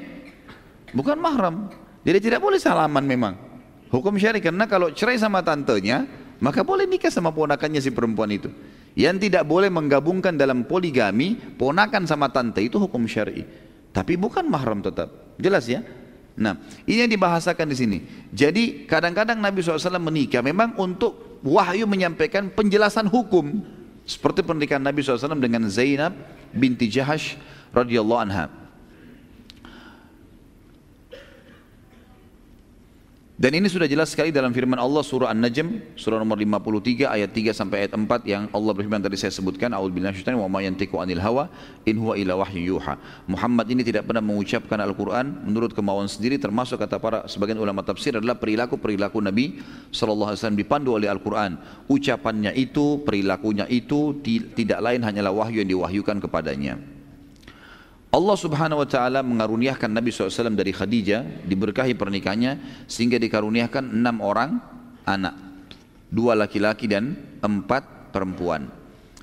Bukan mahram. Jadi tidak boleh salaman memang. Hukum syari karena kalau cerai sama tantenya, maka boleh nikah sama ponakannya si perempuan itu. Yang tidak boleh menggabungkan dalam poligami ponakan sama tante itu hukum syar'i. Tapi bukan mahram tetap. Jelas ya? Nah, ini yang dibahasakan di sini. Jadi kadang-kadang Nabi SAW menikah memang untuk wahyu menyampaikan penjelasan hukum. Seperti pernikahan Nabi SAW dengan Zainab binti Jahash radhiyallahu anha. Dan ini sudah jelas sekali dalam firman Allah surah An-Najm surah nomor 53 ayat 3 sampai ayat 4 yang Allah berfirman tadi saya sebutkan minasyaitonir wa ma yantiqu anil hawa in huwa illa wahyu yuha. Muhammad ini tidak pernah mengucapkan Al-Qur'an menurut kemauan sendiri termasuk kata para sebagian ulama tafsir adalah perilaku-perilaku Nabi sallallahu alaihi wasallam dipandu oleh Al-Qur'an. Ucapannya itu, perilakunya itu tidak lain hanyalah wahyu yang diwahyukan kepadanya. Allah subhanahu wa ta'ala mengaruniakan Nabi SAW dari Khadijah diberkahi pernikahannya sehingga dikaruniakan enam orang anak. Dua laki-laki dan empat perempuan.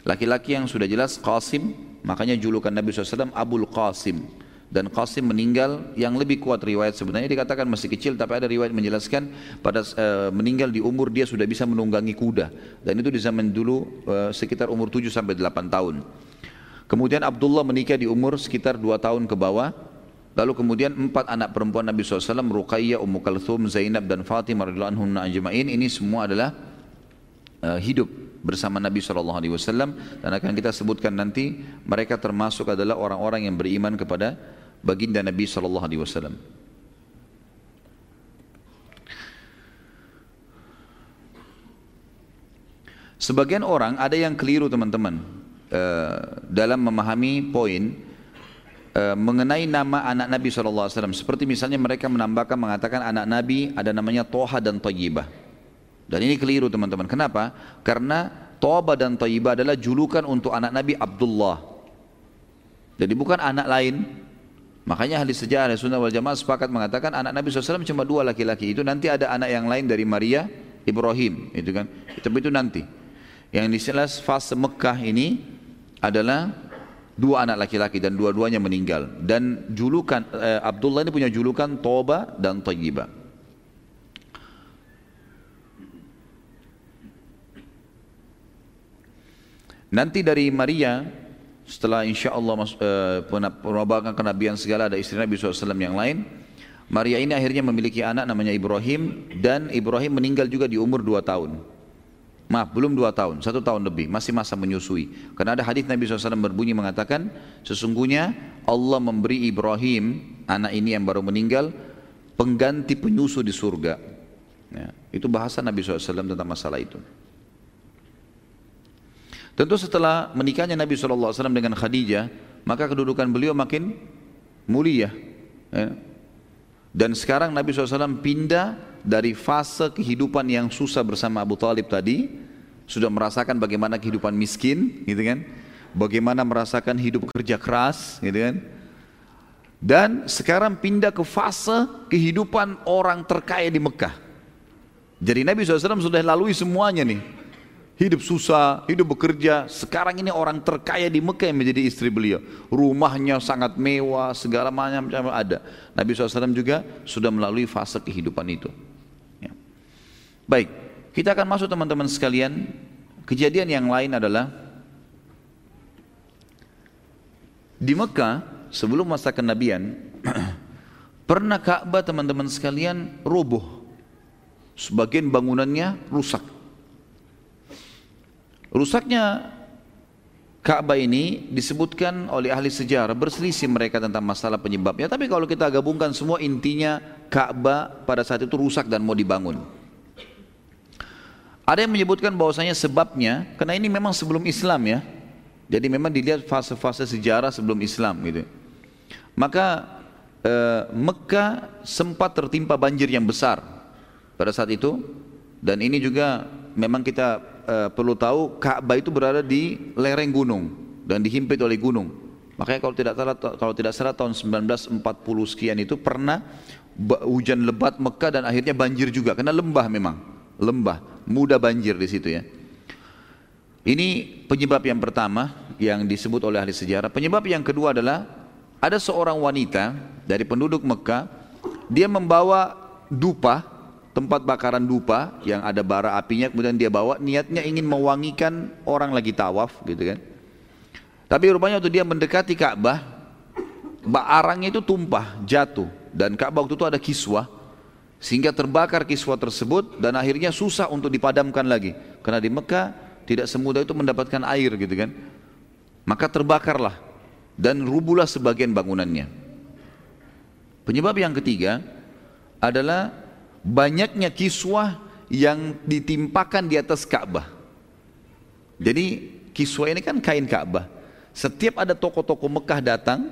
Laki-laki yang sudah jelas Qasim makanya julukan Nabi SAW Abul Qasim. Dan Qasim meninggal yang lebih kuat riwayat sebenarnya. Dikatakan masih kecil tapi ada riwayat menjelaskan pada uh, meninggal di umur dia sudah bisa menunggangi kuda. Dan itu di zaman dulu uh, sekitar umur 7 sampai 8 tahun Kemudian Abdullah menikah di umur sekitar dua tahun ke bawah. Lalu kemudian empat anak perempuan Nabi SAW, Ruqayyah, Ummu Kalthum, Zainab dan Fatimah radhiyallahu anhum ajma'in ini semua adalah uh, hidup bersama Nabi SAW dan akan kita sebutkan nanti mereka termasuk adalah orang-orang yang beriman kepada baginda Nabi SAW. Sebagian orang ada yang keliru teman-teman uh, dalam memahami poin uh, mengenai nama anak Nabi SAW. Seperti misalnya mereka menambahkan mengatakan anak Nabi ada namanya Toha dan Tayyibah. Dan ini keliru teman-teman. Kenapa? Karena Toba dan Tayyibah adalah julukan untuk anak Nabi Abdullah. Jadi bukan anak lain. Makanya ahli sejarah Sunnah wal Jamaah sepakat mengatakan anak Nabi SAW cuma dua laki-laki. Itu nanti ada anak yang lain dari Maria, Ibrahim, itu kan. Tapi itu nanti. Yang jelas fase Mekah ini adalah dua anak laki-laki dan dua-duanya meninggal. Dan julukan eh, Abdullah ini punya julukan Toba dan Tayyibah. Nanti dari Maria setelah insya Allah uh, penabakan kenabian segala ada istri Nabi SAW yang lain Maria ini akhirnya memiliki anak namanya Ibrahim dan Ibrahim meninggal juga di umur 2 tahun maaf belum 2 tahun, satu tahun lebih masih masa menyusui karena ada hadis Nabi SAW berbunyi mengatakan sesungguhnya Allah memberi Ibrahim anak ini yang baru meninggal pengganti penyusu di surga ya, itu bahasa Nabi SAW tentang masalah itu Tentu setelah menikahnya Nabi SAW dengan Khadijah, maka kedudukan beliau makin mulia. Ya. Dan sekarang Nabi SAW pindah dari fase kehidupan yang susah bersama Abu Talib tadi, sudah merasakan bagaimana kehidupan miskin, gitu kan? Bagaimana merasakan hidup kerja keras, gitu kan? Dan sekarang pindah ke fase kehidupan orang terkaya di Mekah. Jadi Nabi SAW sudah lalui semuanya nih hidup susah, hidup bekerja. Sekarang ini orang terkaya di Mekah yang menjadi istri beliau. Rumahnya sangat mewah, segala macam ada. Nabi SAW juga sudah melalui fase kehidupan itu. Ya. Baik, kita akan masuk teman-teman sekalian. Kejadian yang lain adalah di Mekah sebelum masa kenabian pernah Ka'bah teman-teman sekalian roboh. Sebagian bangunannya rusak Rusaknya Ka'bah ini disebutkan oleh ahli sejarah berselisih mereka tentang masalah penyebabnya. Tapi kalau kita gabungkan semua intinya Ka'bah pada saat itu rusak dan mau dibangun. Ada yang menyebutkan bahwasanya sebabnya karena ini memang sebelum Islam ya. Jadi memang dilihat fase-fase sejarah sebelum Islam gitu. Maka eh, Mekah sempat tertimpa banjir yang besar pada saat itu dan ini juga memang kita uh, perlu tahu Ka'bah itu berada di lereng gunung dan dihimpit oleh gunung. Makanya kalau tidak salah kalau tidak salah tahun 1940 sekian itu pernah hujan lebat Mekah dan akhirnya banjir juga karena lembah memang, lembah, mudah banjir di situ ya. Ini penyebab yang pertama yang disebut oleh ahli sejarah. Penyebab yang kedua adalah ada seorang wanita dari penduduk Mekah, dia membawa dupa tempat bakaran dupa yang ada bara apinya kemudian dia bawa niatnya ingin mewangikan orang lagi tawaf gitu kan tapi rupanya waktu dia mendekati Ka'bah arangnya itu tumpah jatuh dan Ka'bah waktu itu ada kiswah sehingga terbakar kiswah tersebut dan akhirnya susah untuk dipadamkan lagi karena di Mekah tidak semudah itu mendapatkan air gitu kan maka terbakarlah dan rubuhlah sebagian bangunannya penyebab yang ketiga adalah banyaknya kiswah yang ditimpakan di atas Ka'bah. Jadi kiswah ini kan kain Ka'bah. Setiap ada tokoh-tokoh Mekah datang,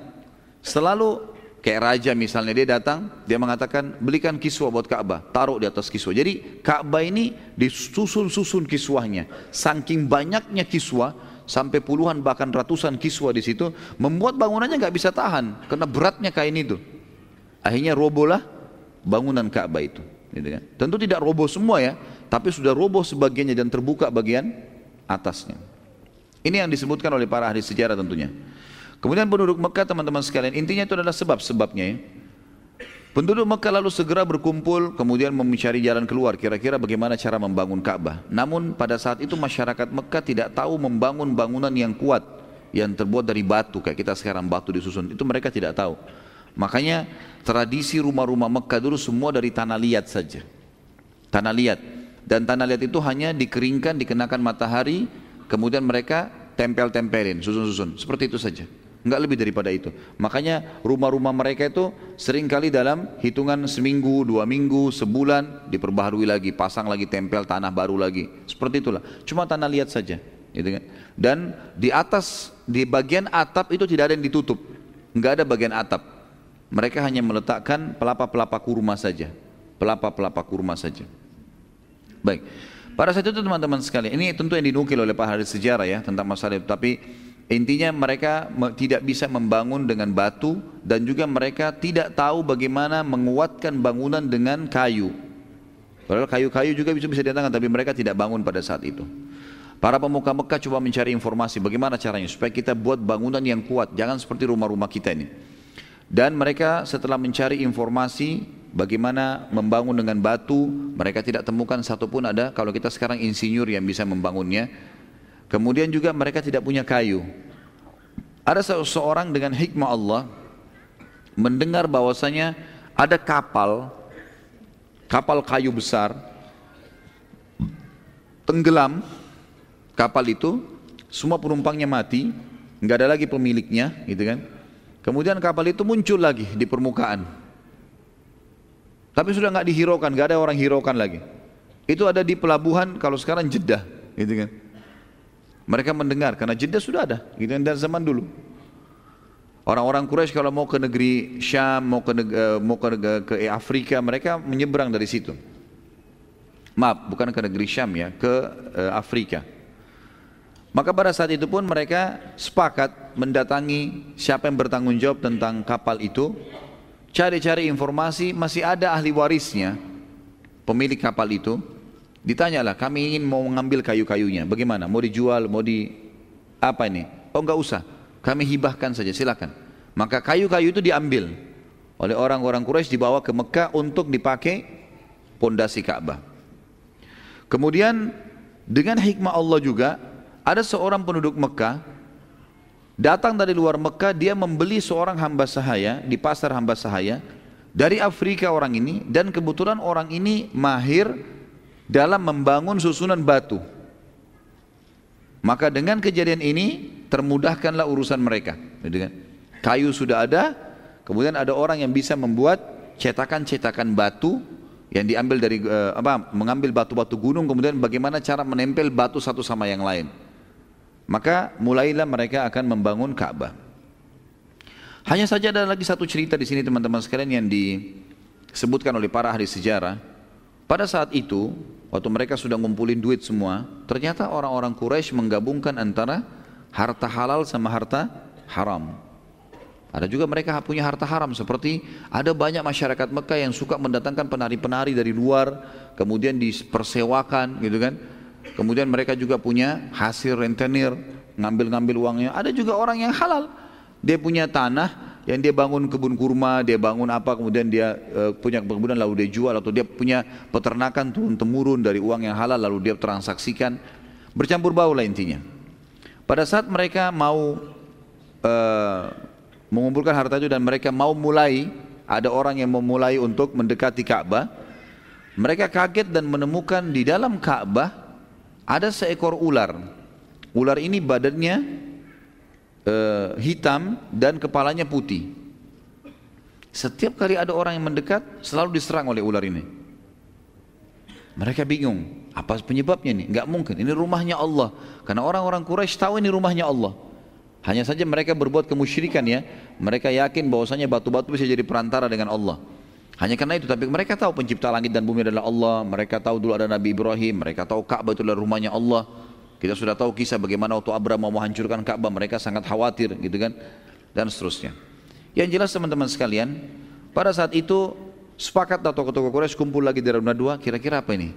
selalu kayak raja misalnya dia datang, dia mengatakan belikan kiswah buat Ka'bah, taruh di atas kiswah. Jadi Ka'bah ini disusun-susun kiswahnya. Saking banyaknya kiswah, sampai puluhan bahkan ratusan kiswah di situ, membuat bangunannya nggak bisa tahan karena beratnya kain itu. Akhirnya robohlah bangunan Ka'bah itu. Gitu kan? Tentu tidak roboh semua ya, tapi sudah roboh sebagiannya dan terbuka bagian atasnya. Ini yang disebutkan oleh para ahli sejarah tentunya. Kemudian penduduk Mekah teman-teman sekalian, intinya itu adalah sebab-sebabnya ya. Penduduk Mekah lalu segera berkumpul kemudian mencari jalan keluar kira-kira bagaimana cara membangun Ka'bah. Namun pada saat itu masyarakat Mekah tidak tahu membangun bangunan yang kuat yang terbuat dari batu kayak kita sekarang batu disusun itu mereka tidak tahu. Makanya tradisi rumah-rumah Mekah dulu semua dari tanah liat saja. Tanah liat. Dan tanah liat itu hanya dikeringkan, dikenakan matahari, kemudian mereka tempel-tempelin, susun-susun. Seperti itu saja. Enggak lebih daripada itu. Makanya rumah-rumah mereka itu sering kali dalam hitungan seminggu, dua minggu, sebulan diperbaharui lagi, pasang lagi tempel tanah baru lagi. Seperti itulah. Cuma tanah liat saja. Gitu kan? Dan di atas, di bagian atap itu tidak ada yang ditutup. Enggak ada bagian atap. Mereka hanya meletakkan pelapa-pelapa kurma saja. Pelapa-pelapa kurma saja. Baik. Pada saat itu teman-teman sekalian, ini tentu yang dinukil oleh Pak Haris Sejarah ya tentang masalah itu. Tapi Intinya mereka tidak bisa membangun dengan batu dan juga mereka tidak tahu bagaimana menguatkan bangunan dengan kayu. Padahal kayu-kayu juga bisa bisa didatangkan tapi mereka tidak bangun pada saat itu. Para pemuka Mekah coba mencari informasi bagaimana caranya supaya kita buat bangunan yang kuat, jangan seperti rumah-rumah kita ini. Dan mereka setelah mencari informasi bagaimana membangun dengan batu, mereka tidak temukan satupun ada kalau kita sekarang insinyur yang bisa membangunnya Kemudian juga mereka tidak punya kayu. Ada seseorang dengan hikmah Allah mendengar bahwasanya ada kapal kapal kayu besar tenggelam kapal itu semua penumpangnya mati nggak ada lagi pemiliknya gitu kan. Kemudian kapal itu muncul lagi di permukaan. Tapi sudah nggak dihiraukan nggak ada orang hiraukan lagi. Itu ada di pelabuhan kalau sekarang Jeddah gitu kan mereka mendengar karena Jeddah sudah ada gitu dari zaman dulu. Orang-orang Quraisy kalau mau ke negeri Syam, mau ke negeri, mau ke, negeri, ke Afrika, mereka menyeberang dari situ. Maaf, bukan ke negeri Syam ya, ke uh, Afrika. Maka pada saat itu pun mereka sepakat mendatangi siapa yang bertanggung jawab tentang kapal itu, cari-cari informasi masih ada ahli warisnya, pemilik kapal itu, Ditanyalah, kami ingin mau mengambil kayu-kayunya. Bagaimana? Mau dijual? Mau di apa ini? Oh enggak usah. Kami hibahkan saja, silakan. Maka kayu-kayu itu diambil oleh orang-orang Quraisy dibawa ke Mekah untuk dipakai pondasi Ka'bah. Kemudian dengan hikmah Allah juga ada seorang penduduk Mekah datang dari luar Mekah dia membeli seorang hamba sahaya di pasar hamba sahaya dari Afrika orang ini dan kebetulan orang ini mahir dalam membangun susunan batu. Maka dengan kejadian ini termudahkanlah urusan mereka. Kan? Kayu sudah ada, kemudian ada orang yang bisa membuat cetakan-cetakan batu yang diambil dari uh, apa mengambil batu-batu gunung kemudian bagaimana cara menempel batu satu sama yang lain. Maka mulailah mereka akan membangun Ka'bah. Hanya saja ada lagi satu cerita di sini teman-teman sekalian yang disebutkan oleh para ahli sejarah. Pada saat itu Waktu mereka sudah ngumpulin duit semua, ternyata orang-orang Quraisy menggabungkan antara harta halal sama harta haram. Ada juga mereka punya harta haram seperti ada banyak masyarakat Mekah yang suka mendatangkan penari-penari dari luar, kemudian dipersewakan gitu kan. Kemudian mereka juga punya hasil rentenir, ngambil-ngambil uangnya. Ada juga orang yang halal. Dia punya tanah, yang dia bangun kebun kurma, dia bangun apa, kemudian dia uh, punya kebunan lalu dia jual atau dia punya peternakan turun temurun dari uang yang halal lalu dia transaksikan, bercampur bau lah intinya. Pada saat mereka mau uh, mengumpulkan harta itu dan mereka mau mulai, ada orang yang mau mulai untuk mendekati Ka'bah, mereka kaget dan menemukan di dalam Ka'bah ada seekor ular. Ular ini badannya uh, hitam dan kepalanya putih. Setiap kali ada orang yang mendekat, selalu diserang oleh ular ini. Mereka bingung, apa penyebabnya ini? Enggak mungkin, ini rumahnya Allah. Karena orang-orang Quraisy tahu ini rumahnya Allah. Hanya saja mereka berbuat kemusyrikan ya. Mereka yakin bahwasanya batu-batu bisa jadi perantara dengan Allah. Hanya karena itu, tapi mereka tahu pencipta langit dan bumi adalah Allah. Mereka tahu dulu ada Nabi Ibrahim. Mereka tahu Ka'bah itu adalah rumahnya Allah. Kita sudah tahu kisah bagaimana waktu Abraham mau menghancurkan Ka'bah, mereka sangat khawatir gitu kan dan seterusnya. Yang jelas teman-teman sekalian, pada saat itu sepakat tokoh-tokoh Quraisy kumpul lagi di Rauna dua, kira-kira apa ini?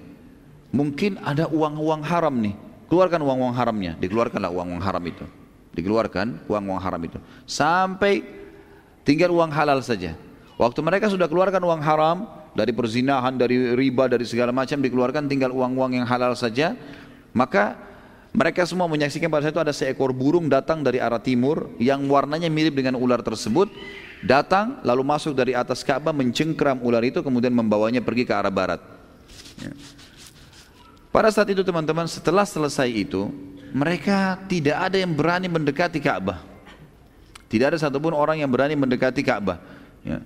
Mungkin ada uang-uang haram nih. Keluarkan uang-uang haramnya, dikeluarkanlah uang-uang haram itu. Dikeluarkan uang-uang haram itu. Sampai tinggal uang halal saja. Waktu mereka sudah keluarkan uang haram dari perzinahan, dari riba, dari segala macam dikeluarkan tinggal uang-uang yang halal saja, maka mereka semua menyaksikan pada saat itu ada seekor burung datang dari arah timur yang warnanya mirip dengan ular tersebut. datang lalu masuk dari atas Ka'bah mencengkram ular itu kemudian membawanya pergi ke arah barat. Ya. Pada saat itu teman-teman setelah selesai itu mereka tidak ada yang berani mendekati Ka'bah. Tidak ada satupun orang yang berani mendekati Ka'bah. Ya.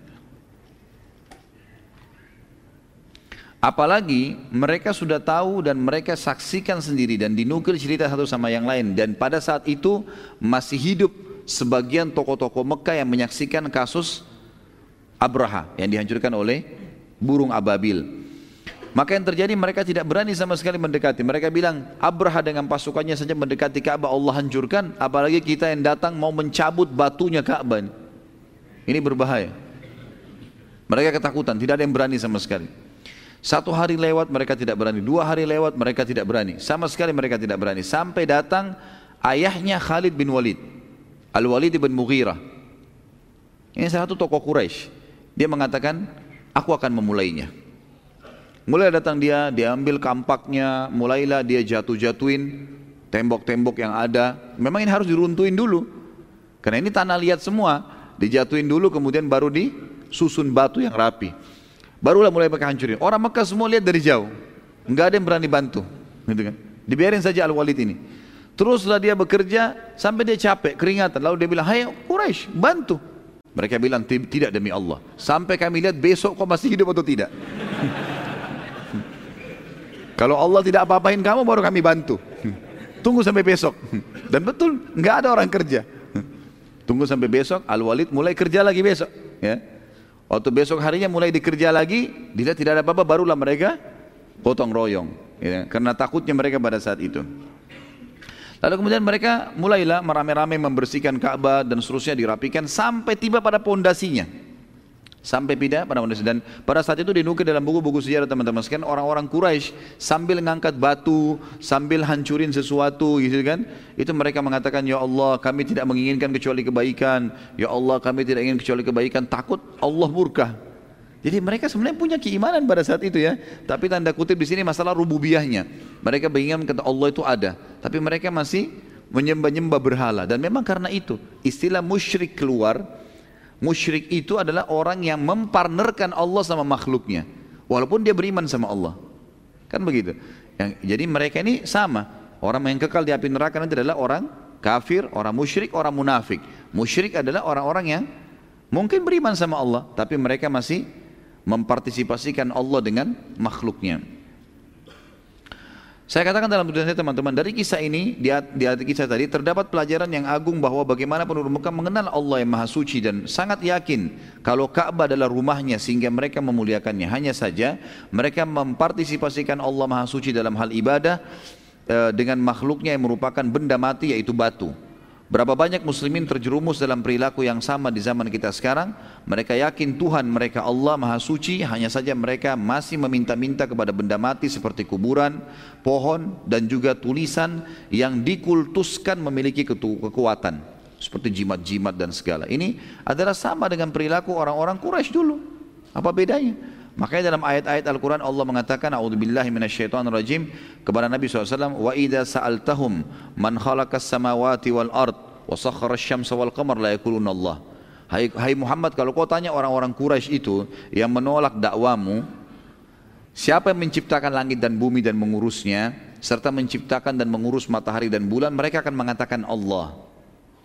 Apalagi mereka sudah tahu dan mereka saksikan sendiri dan dinukil cerita satu sama yang lain dan pada saat itu masih hidup sebagian tokoh-tokoh Mekah yang menyaksikan kasus Abraha yang dihancurkan oleh burung ababil. Maka yang terjadi mereka tidak berani sama sekali mendekati. Mereka bilang Abraha dengan pasukannya saja mendekati Ka'bah Allah hancurkan. Apalagi kita yang datang mau mencabut batunya Ka'bah. Ini berbahaya. Mereka ketakutan, tidak ada yang berani sama sekali. Satu hari lewat mereka tidak berani, dua hari lewat mereka tidak berani. Sama sekali mereka tidak berani. Sampai datang ayahnya Khalid bin Walid. Al-Walid bin Mughirah. Ini salah satu tokoh Quraisy. Dia mengatakan, aku akan memulainya. Mulai datang dia, dia ambil kampaknya, mulailah dia jatuh-jatuhin tembok-tembok yang ada. Memang ini harus diruntuhin dulu. Karena ini tanah liat semua. Dijatuhin dulu kemudian baru disusun batu yang rapi. Barulah mulai mereka hancurin. Orang Mekah semua lihat dari jauh. Enggak ada yang berani bantu. Gitu kan. Dibiarin saja Al-Walid ini. Teruslah dia bekerja sampai dia capek, keringatan. Lalu dia bilang, hai Quraisy bantu. Mereka bilang, tidak demi Allah. Sampai kami lihat besok kau masih hidup atau tidak. Kalau Allah tidak apa-apain kamu baru kami bantu. Tunggu sampai besok. Dan betul, nggak ada orang kerja. Tunggu sampai besok, Al-Walid mulai kerja lagi besok. Ya. Waktu besok harinya mulai dikerja lagi, dilihat tidak ada apa-apa, barulah mereka potong royong. Ya. Karena takutnya mereka pada saat itu. Lalu kemudian mereka mulailah merame-rame membersihkan Ka'bah dan seterusnya dirapikan sampai tiba pada pondasinya. Sampai pindah pada manusia dan pada saat itu dinukil dalam buku-buku sejarah teman-teman sekalian orang-orang Quraisy sambil mengangkat batu, sambil hancurin sesuatu gitu kan. Itu mereka mengatakan ya Allah kami tidak menginginkan kecuali kebaikan. Ya Allah kami tidak ingin kecuali kebaikan. Takut Allah murka. Jadi mereka sebenarnya punya keimanan pada saat itu ya. Tapi tanda kutip di sini masalah rububiyahnya. Mereka menginginkan kata Allah itu ada. Tapi mereka masih menyembah-nyembah berhala. Dan memang karena itu istilah musyrik keluar Musyrik itu adalah orang yang mempartnerkan Allah sama makhluknya. Walaupun dia beriman sama Allah. Kan begitu. Yang, jadi mereka ini sama. Orang yang kekal di api neraka nanti adalah orang kafir, orang musyrik, orang munafik. Musyrik adalah orang-orang yang mungkin beriman sama Allah. Tapi mereka masih mempartisipasikan Allah dengan makhluknya. Saya katakan dalam tulisan saya teman-teman, dari kisah ini, di, di kisah tadi, terdapat pelajaran yang agung bahwa bagaimana penduduk Mekah mengenal Allah yang Maha Suci dan sangat yakin kalau Ka'bah adalah rumahnya sehingga mereka memuliakannya. Hanya saja mereka mempartisipasikan Allah Maha Suci dalam hal ibadah e, dengan makhluknya yang merupakan benda mati yaitu batu. Berapa banyak muslimin terjerumus dalam perilaku yang sama di zaman kita sekarang? Mereka yakin Tuhan mereka Allah Maha Suci Hanya saja mereka masih meminta-minta kepada benda mati seperti kuburan, pohon dan juga tulisan Yang dikultuskan memiliki kekuatan Seperti jimat-jimat dan segala. Ini adalah sama dengan perilaku orang-orang Quraisy dulu. Apa bedanya? Makanya dalam ayat-ayat Al-Quran Allah mengatakan A'udzubillahi rajim. Kepada Nabi SAW Wa idha sa'altahum man khalaqas samawati wal ard wa sakhara syamsa wal qamar la yakuluna Allah hai, hai Muhammad kalau kau tanya orang-orang Quraisy itu yang menolak dakwamu Siapa yang menciptakan langit dan bumi dan mengurusnya serta menciptakan dan mengurus matahari dan bulan mereka akan mengatakan Allah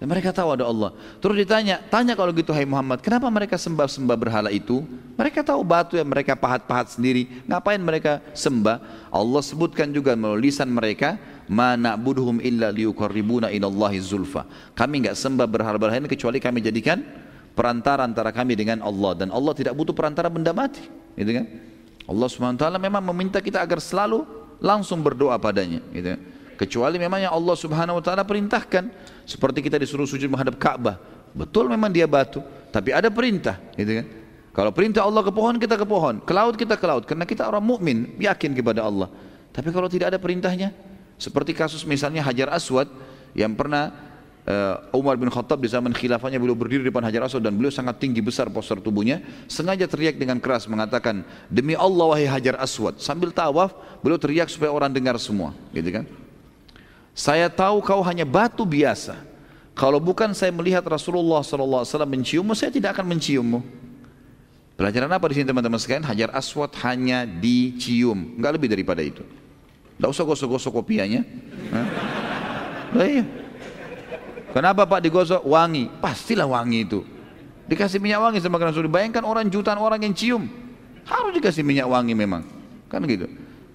dan mereka tahu ada Allah. Terus ditanya, tanya kalau gitu hai Muhammad, kenapa mereka sembah-sembah berhala itu? Mereka tahu batu yang mereka pahat-pahat sendiri. Ngapain mereka sembah? Allah sebutkan juga melalui lisan mereka, mana buduhum illa liyukarribuna ilallahi zulfa. Kami enggak sembah berhala-berhala ini kecuali kami jadikan perantara antara kami dengan Allah dan Allah tidak butuh perantara benda mati, gitu kan? Allah taala memang meminta kita agar selalu langsung berdoa padanya, gitu kan? Kecuali memang yang Allah subhanahu wa ta'ala perintahkan. Seperti kita disuruh sujud menghadap Ka'bah. Betul memang dia batu. Tapi ada perintah. Gitu kan? Kalau perintah Allah ke pohon, kita ke pohon. Ke laut, kita ke laut. Karena kita orang mukmin yakin kepada Allah. Tapi kalau tidak ada perintahnya, seperti kasus misalnya Hajar Aswad yang pernah uh, Umar bin Khattab di zaman khilafahnya beliau berdiri di depan Hajar Aswad dan beliau sangat tinggi besar postur tubuhnya sengaja teriak dengan keras mengatakan demi Allah wahai Hajar Aswad sambil tawaf beliau teriak supaya orang dengar semua gitu kan saya tahu kau hanya batu biasa. Kalau bukan saya melihat Rasulullah SAW menciummu, saya tidak akan menciummu. Pelajaran apa di sini teman-teman sekalian? Hajar aswad hanya dicium, nggak lebih daripada itu. Tidak usah gosok-gosok kopianya. Nah, iya. Kenapa Pak digosok? Wangi. Pastilah wangi itu. Dikasih minyak wangi sama Rasul. Bayangkan orang jutaan orang yang cium. Harus dikasih minyak wangi memang. Kan gitu.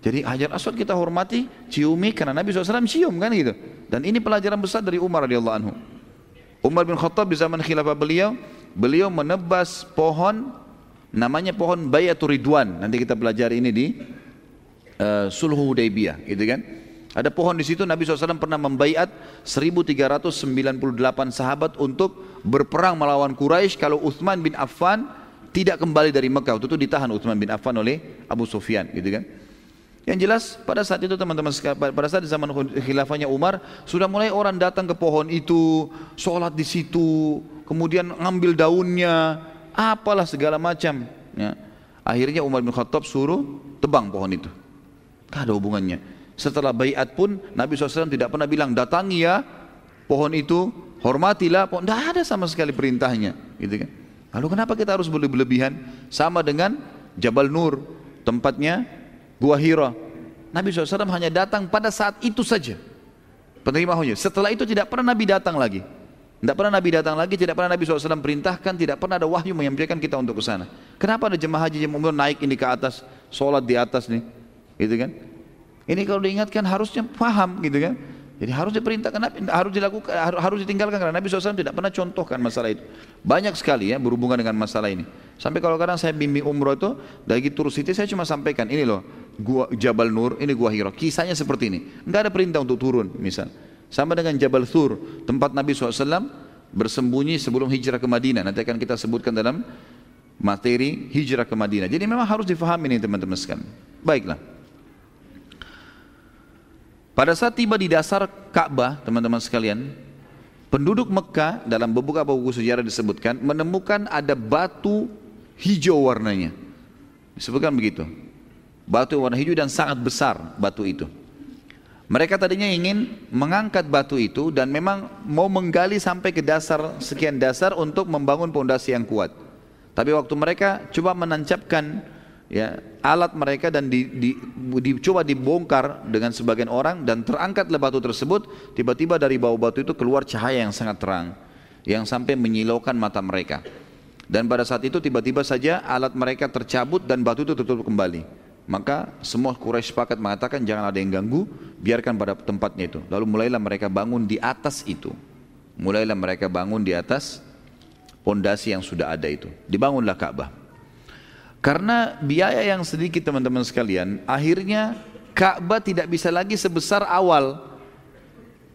Jadi hajar aswad kita hormati, ciumi karena Nabi SAW cium kan gitu. Dan ini pelajaran besar dari Umar radhiyallahu anhu. Umar bin Khattab di zaman khilafah beliau, beliau menebas pohon namanya pohon Bayatul Ridwan. Nanti kita pelajari ini di uh, Sulhu Hudaybiyah, gitu kan? Ada pohon di situ Nabi SAW pernah membaiat 1398 sahabat untuk berperang melawan Quraisy kalau Uthman bin Affan tidak kembali dari Mekah. Waktu itu ditahan Uthman bin Affan oleh Abu Sufyan, gitu kan? Yang jelas pada saat itu teman-teman pada saat zaman khilafahnya Umar sudah mulai orang datang ke pohon itu, sholat di situ, kemudian ngambil daunnya, apalah segala macam. Ya. Akhirnya Umar bin Khattab suruh tebang pohon itu. Tidak ada hubungannya. Setelah bayat pun Nabi SAW tidak pernah bilang datangi ya pohon itu, hormatilah pohon. Tidak ada sama sekali perintahnya. Gitu kan. Lalu kenapa kita harus berlebihan? Sama dengan Jabal Nur, tempatnya Gua Hira. Nabi SAW hanya datang pada saat itu saja. Penerima hujah. Setelah itu tidak pernah Nabi datang lagi. Tidak pernah Nabi datang lagi, tidak pernah Nabi SAW perintahkan, tidak pernah ada wahyu menyampaikan kita untuk ke sana. Kenapa ada jemaah haji yang umur naik ini ke atas, sholat di atas nih, gitu kan? Ini kalau diingatkan harusnya paham, gitu kan? Jadi harus diperintahkan, harus dilakukan, harus ditinggalkan karena Nabi SAW tidak pernah contohkan masalah itu. Banyak sekali ya berhubungan dengan masalah ini. Sampai kalau kadang saya bimbing umroh itu, dari Tur City saya cuma sampaikan, ini loh, gua Jabal Nur, ini gua Hira. Kisahnya seperti ini. Enggak ada perintah untuk turun, misal. Sama dengan Jabal Thur, tempat Nabi SAW bersembunyi sebelum hijrah ke Madinah. Nanti akan kita sebutkan dalam materi hijrah ke Madinah. Jadi memang harus difahami ini teman-teman sekalian. Baiklah. Pada saat tiba di dasar Ka'bah, teman-teman sekalian, penduduk Mekah dalam beberapa buku sejarah disebutkan menemukan ada batu hijau warnanya. Disebutkan begitu. Batu warna hijau dan sangat besar batu itu. Mereka tadinya ingin mengangkat batu itu dan memang mau menggali sampai ke dasar sekian dasar untuk membangun pondasi yang kuat. Tapi waktu mereka coba menancapkan ya alat mereka dan di, di, di, coba dibongkar dengan sebagian orang dan terangkatlah batu tersebut, tiba-tiba dari bawah batu itu keluar cahaya yang sangat terang yang sampai menyilaukan mata mereka. Dan pada saat itu tiba-tiba saja alat mereka tercabut dan batu itu tertutup kembali. Maka semua Quraisy sepakat mengatakan jangan ada yang ganggu, biarkan pada tempatnya itu. Lalu mulailah mereka bangun di atas itu. Mulailah mereka bangun di atas pondasi yang sudah ada itu. Dibangunlah Ka'bah. Karena biaya yang sedikit teman-teman sekalian, akhirnya Ka'bah tidak bisa lagi sebesar awal.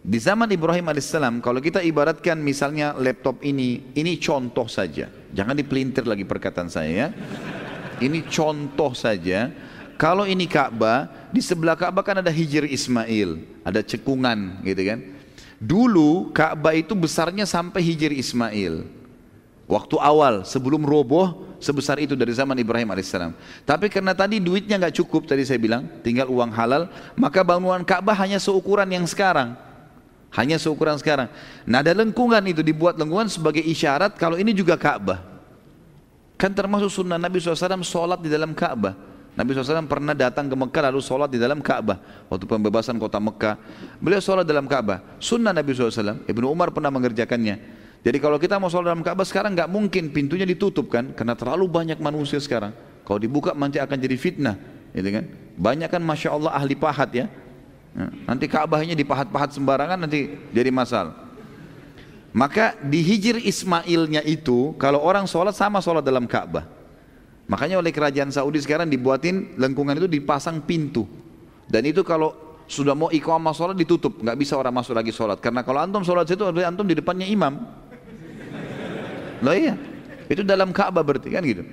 Di zaman Ibrahim alaihissalam, kalau kita ibaratkan misalnya laptop ini, ini contoh saja. Jangan dipelintir lagi perkataan saya ya. Ini contoh saja kalau ini Ka'bah, di sebelah Ka'bah kan ada Hijr Ismail, ada cekungan gitu kan. Dulu Ka'bah itu besarnya sampai Hijr Ismail. Waktu awal sebelum roboh sebesar itu dari zaman Ibrahim alaihissalam. Tapi karena tadi duitnya nggak cukup tadi saya bilang, tinggal uang halal, maka bangunan Ka'bah hanya seukuran yang sekarang. Hanya seukuran sekarang. Nah ada lengkungan itu dibuat lengkungan sebagai isyarat kalau ini juga Ka'bah. Kan termasuk sunnah Nabi SAW sholat di dalam Ka'bah. Nabi SAW pernah datang ke Mekah lalu sholat di dalam Ka'bah waktu pembebasan kota Mekah. Beliau sholat dalam Ka'bah. Sunnah Nabi SAW. Ibnu Umar pernah mengerjakannya. Jadi kalau kita mau sholat dalam Ka'bah sekarang nggak mungkin pintunya ditutup kan, karena terlalu banyak manusia sekarang. Kalau dibuka nanti akan jadi fitnah, gitu kan? Banyak kan masya Allah ahli pahat ya. Nah, nanti Ka'bahnya dipahat-pahat sembarangan nanti jadi masalah. Maka di hijir Ismailnya itu kalau orang sholat sama sholat dalam Ka'bah. Makanya oleh kerajaan Saudi sekarang dibuatin lengkungan itu dipasang pintu. Dan itu kalau sudah mau iqamah sholat ditutup, nggak bisa orang masuk lagi sholat. Karena kalau antum sholat situ, antum di depannya imam. Loh iya, itu dalam Ka'bah berarti kan gitu.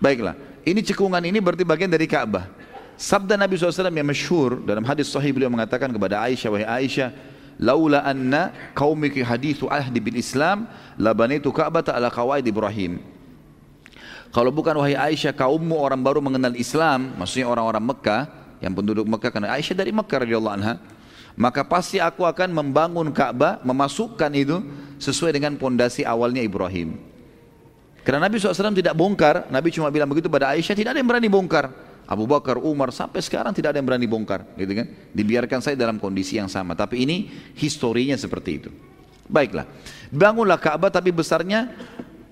Baiklah, ini cekungan ini berarti bagian dari Ka'bah. Sabda Nabi SAW yang masyhur dalam hadis sahih beliau mengatakan kepada Aisyah, wahai Aisyah, laula anna qaumiki hadithu ahdi bil Islam, labanitu Ka'bah ala qawaid Ibrahim. Kalau bukan wahai Aisyah kaummu orang baru mengenal Islam, maksudnya orang-orang Mekah yang penduduk Mekah karena Aisyah dari Mekah radhiyallahu anha, maka pasti aku akan membangun Ka'bah, memasukkan itu sesuai dengan pondasi awalnya Ibrahim. Karena Nabi SAW tidak bongkar, Nabi cuma bilang begitu pada Aisyah, tidak ada yang berani bongkar. Abu Bakar, Umar, sampai sekarang tidak ada yang berani bongkar, gitu kan? Dibiarkan saya dalam kondisi yang sama. Tapi ini historinya seperti itu. Baiklah, bangunlah Ka'bah tapi besarnya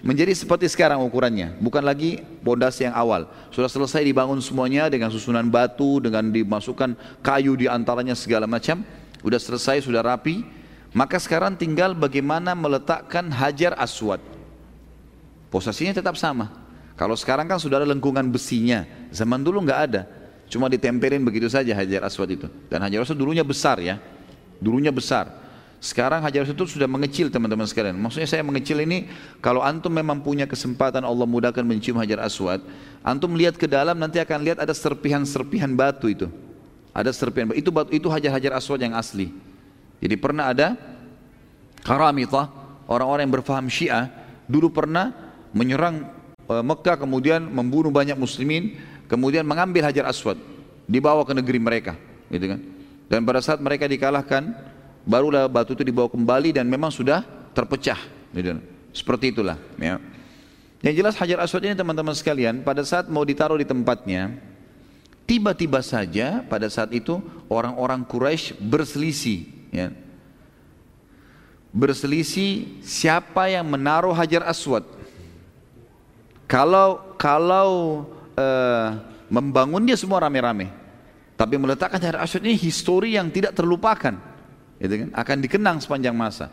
menjadi seperti sekarang ukurannya, bukan lagi pondasi yang awal. Sudah selesai dibangun semuanya dengan susunan batu, dengan dimasukkan kayu di antaranya segala macam. Sudah selesai, sudah rapi. Maka sekarang tinggal bagaimana meletakkan hajar aswad. Posisinya tetap sama. Kalau sekarang kan sudah ada lengkungan besinya, zaman dulu nggak ada, cuma ditempelin begitu saja hajar aswad itu. Dan hajar aswad dulunya besar ya, dulunya besar. Sekarang hajar aswad sudah mengecil teman-teman sekalian. Maksudnya saya mengecil ini, kalau antum memang punya kesempatan Allah mudahkan mencium hajar aswad, antum lihat ke dalam nanti akan lihat ada serpihan-serpihan batu itu. Ada serpihan batu, itu itu hajar-hajar aswad yang asli. Jadi pernah ada karamitah, orang-orang yang berfaham syiah, dulu pernah menyerang Eh, Mekah kemudian membunuh banyak muslimin, kemudian mengambil Hajar Aswad, dibawa ke negeri mereka, gitu kan. Dan pada saat mereka dikalahkan, barulah batu itu dibawa kembali dan memang sudah terpecah, gitu. Seperti itulah, ya. Yang jelas Hajar Aswad ini teman-teman sekalian, pada saat mau ditaruh di tempatnya, tiba-tiba saja pada saat itu orang-orang Quraisy berselisih, ya. Berselisih siapa yang menaruh Hajar Aswad kalau kalau uh, membangunnya semua rame-rame, tapi meletakkan Hajar Aswad ini histori yang tidak terlupakan, gitu kan? akan dikenang sepanjang masa.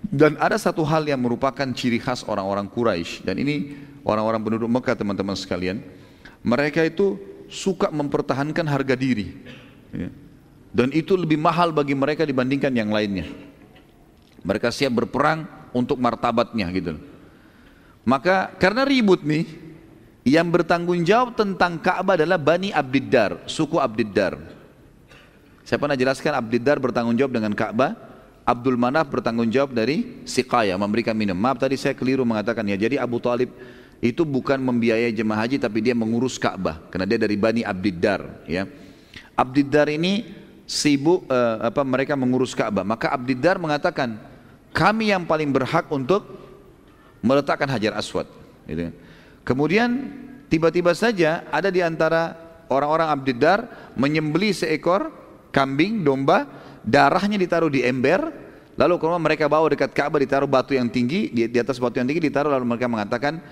Dan ada satu hal yang merupakan ciri khas orang-orang Quraisy dan ini orang-orang penduduk Mekah teman-teman sekalian, mereka itu suka mempertahankan harga diri. Ya. Dan itu lebih mahal bagi mereka dibandingkan yang lainnya. Mereka siap berperang untuk martabatnya gitu. Maka karena ribut nih, yang bertanggung jawab tentang Ka'bah adalah Bani Abdiddar, suku Abdiddar. Saya pernah jelaskan Abdiddar bertanggung jawab dengan Ka'bah, Abdul Manaf bertanggung jawab dari Siqaya, memberikan minum. Maaf tadi saya keliru mengatakan ya. Jadi Abu Talib itu bukan membiayai jemaah haji tapi dia mengurus Ka'bah karena dia dari Bani Abdiddar ya. Abdiddar ini sibuk uh, apa mereka mengurus Ka'bah. Maka Abdiddar mengatakan, kami yang paling berhak untuk meletakkan hajar aswad. Gitu. Kemudian tiba-tiba saja ada di antara orang-orang Abdiddar menyembeli seekor kambing, domba, darahnya ditaruh di ember, lalu kalau mereka bawa dekat Ka'bah ditaruh batu yang tinggi, di, di atas batu yang tinggi ditaruh lalu mereka mengatakan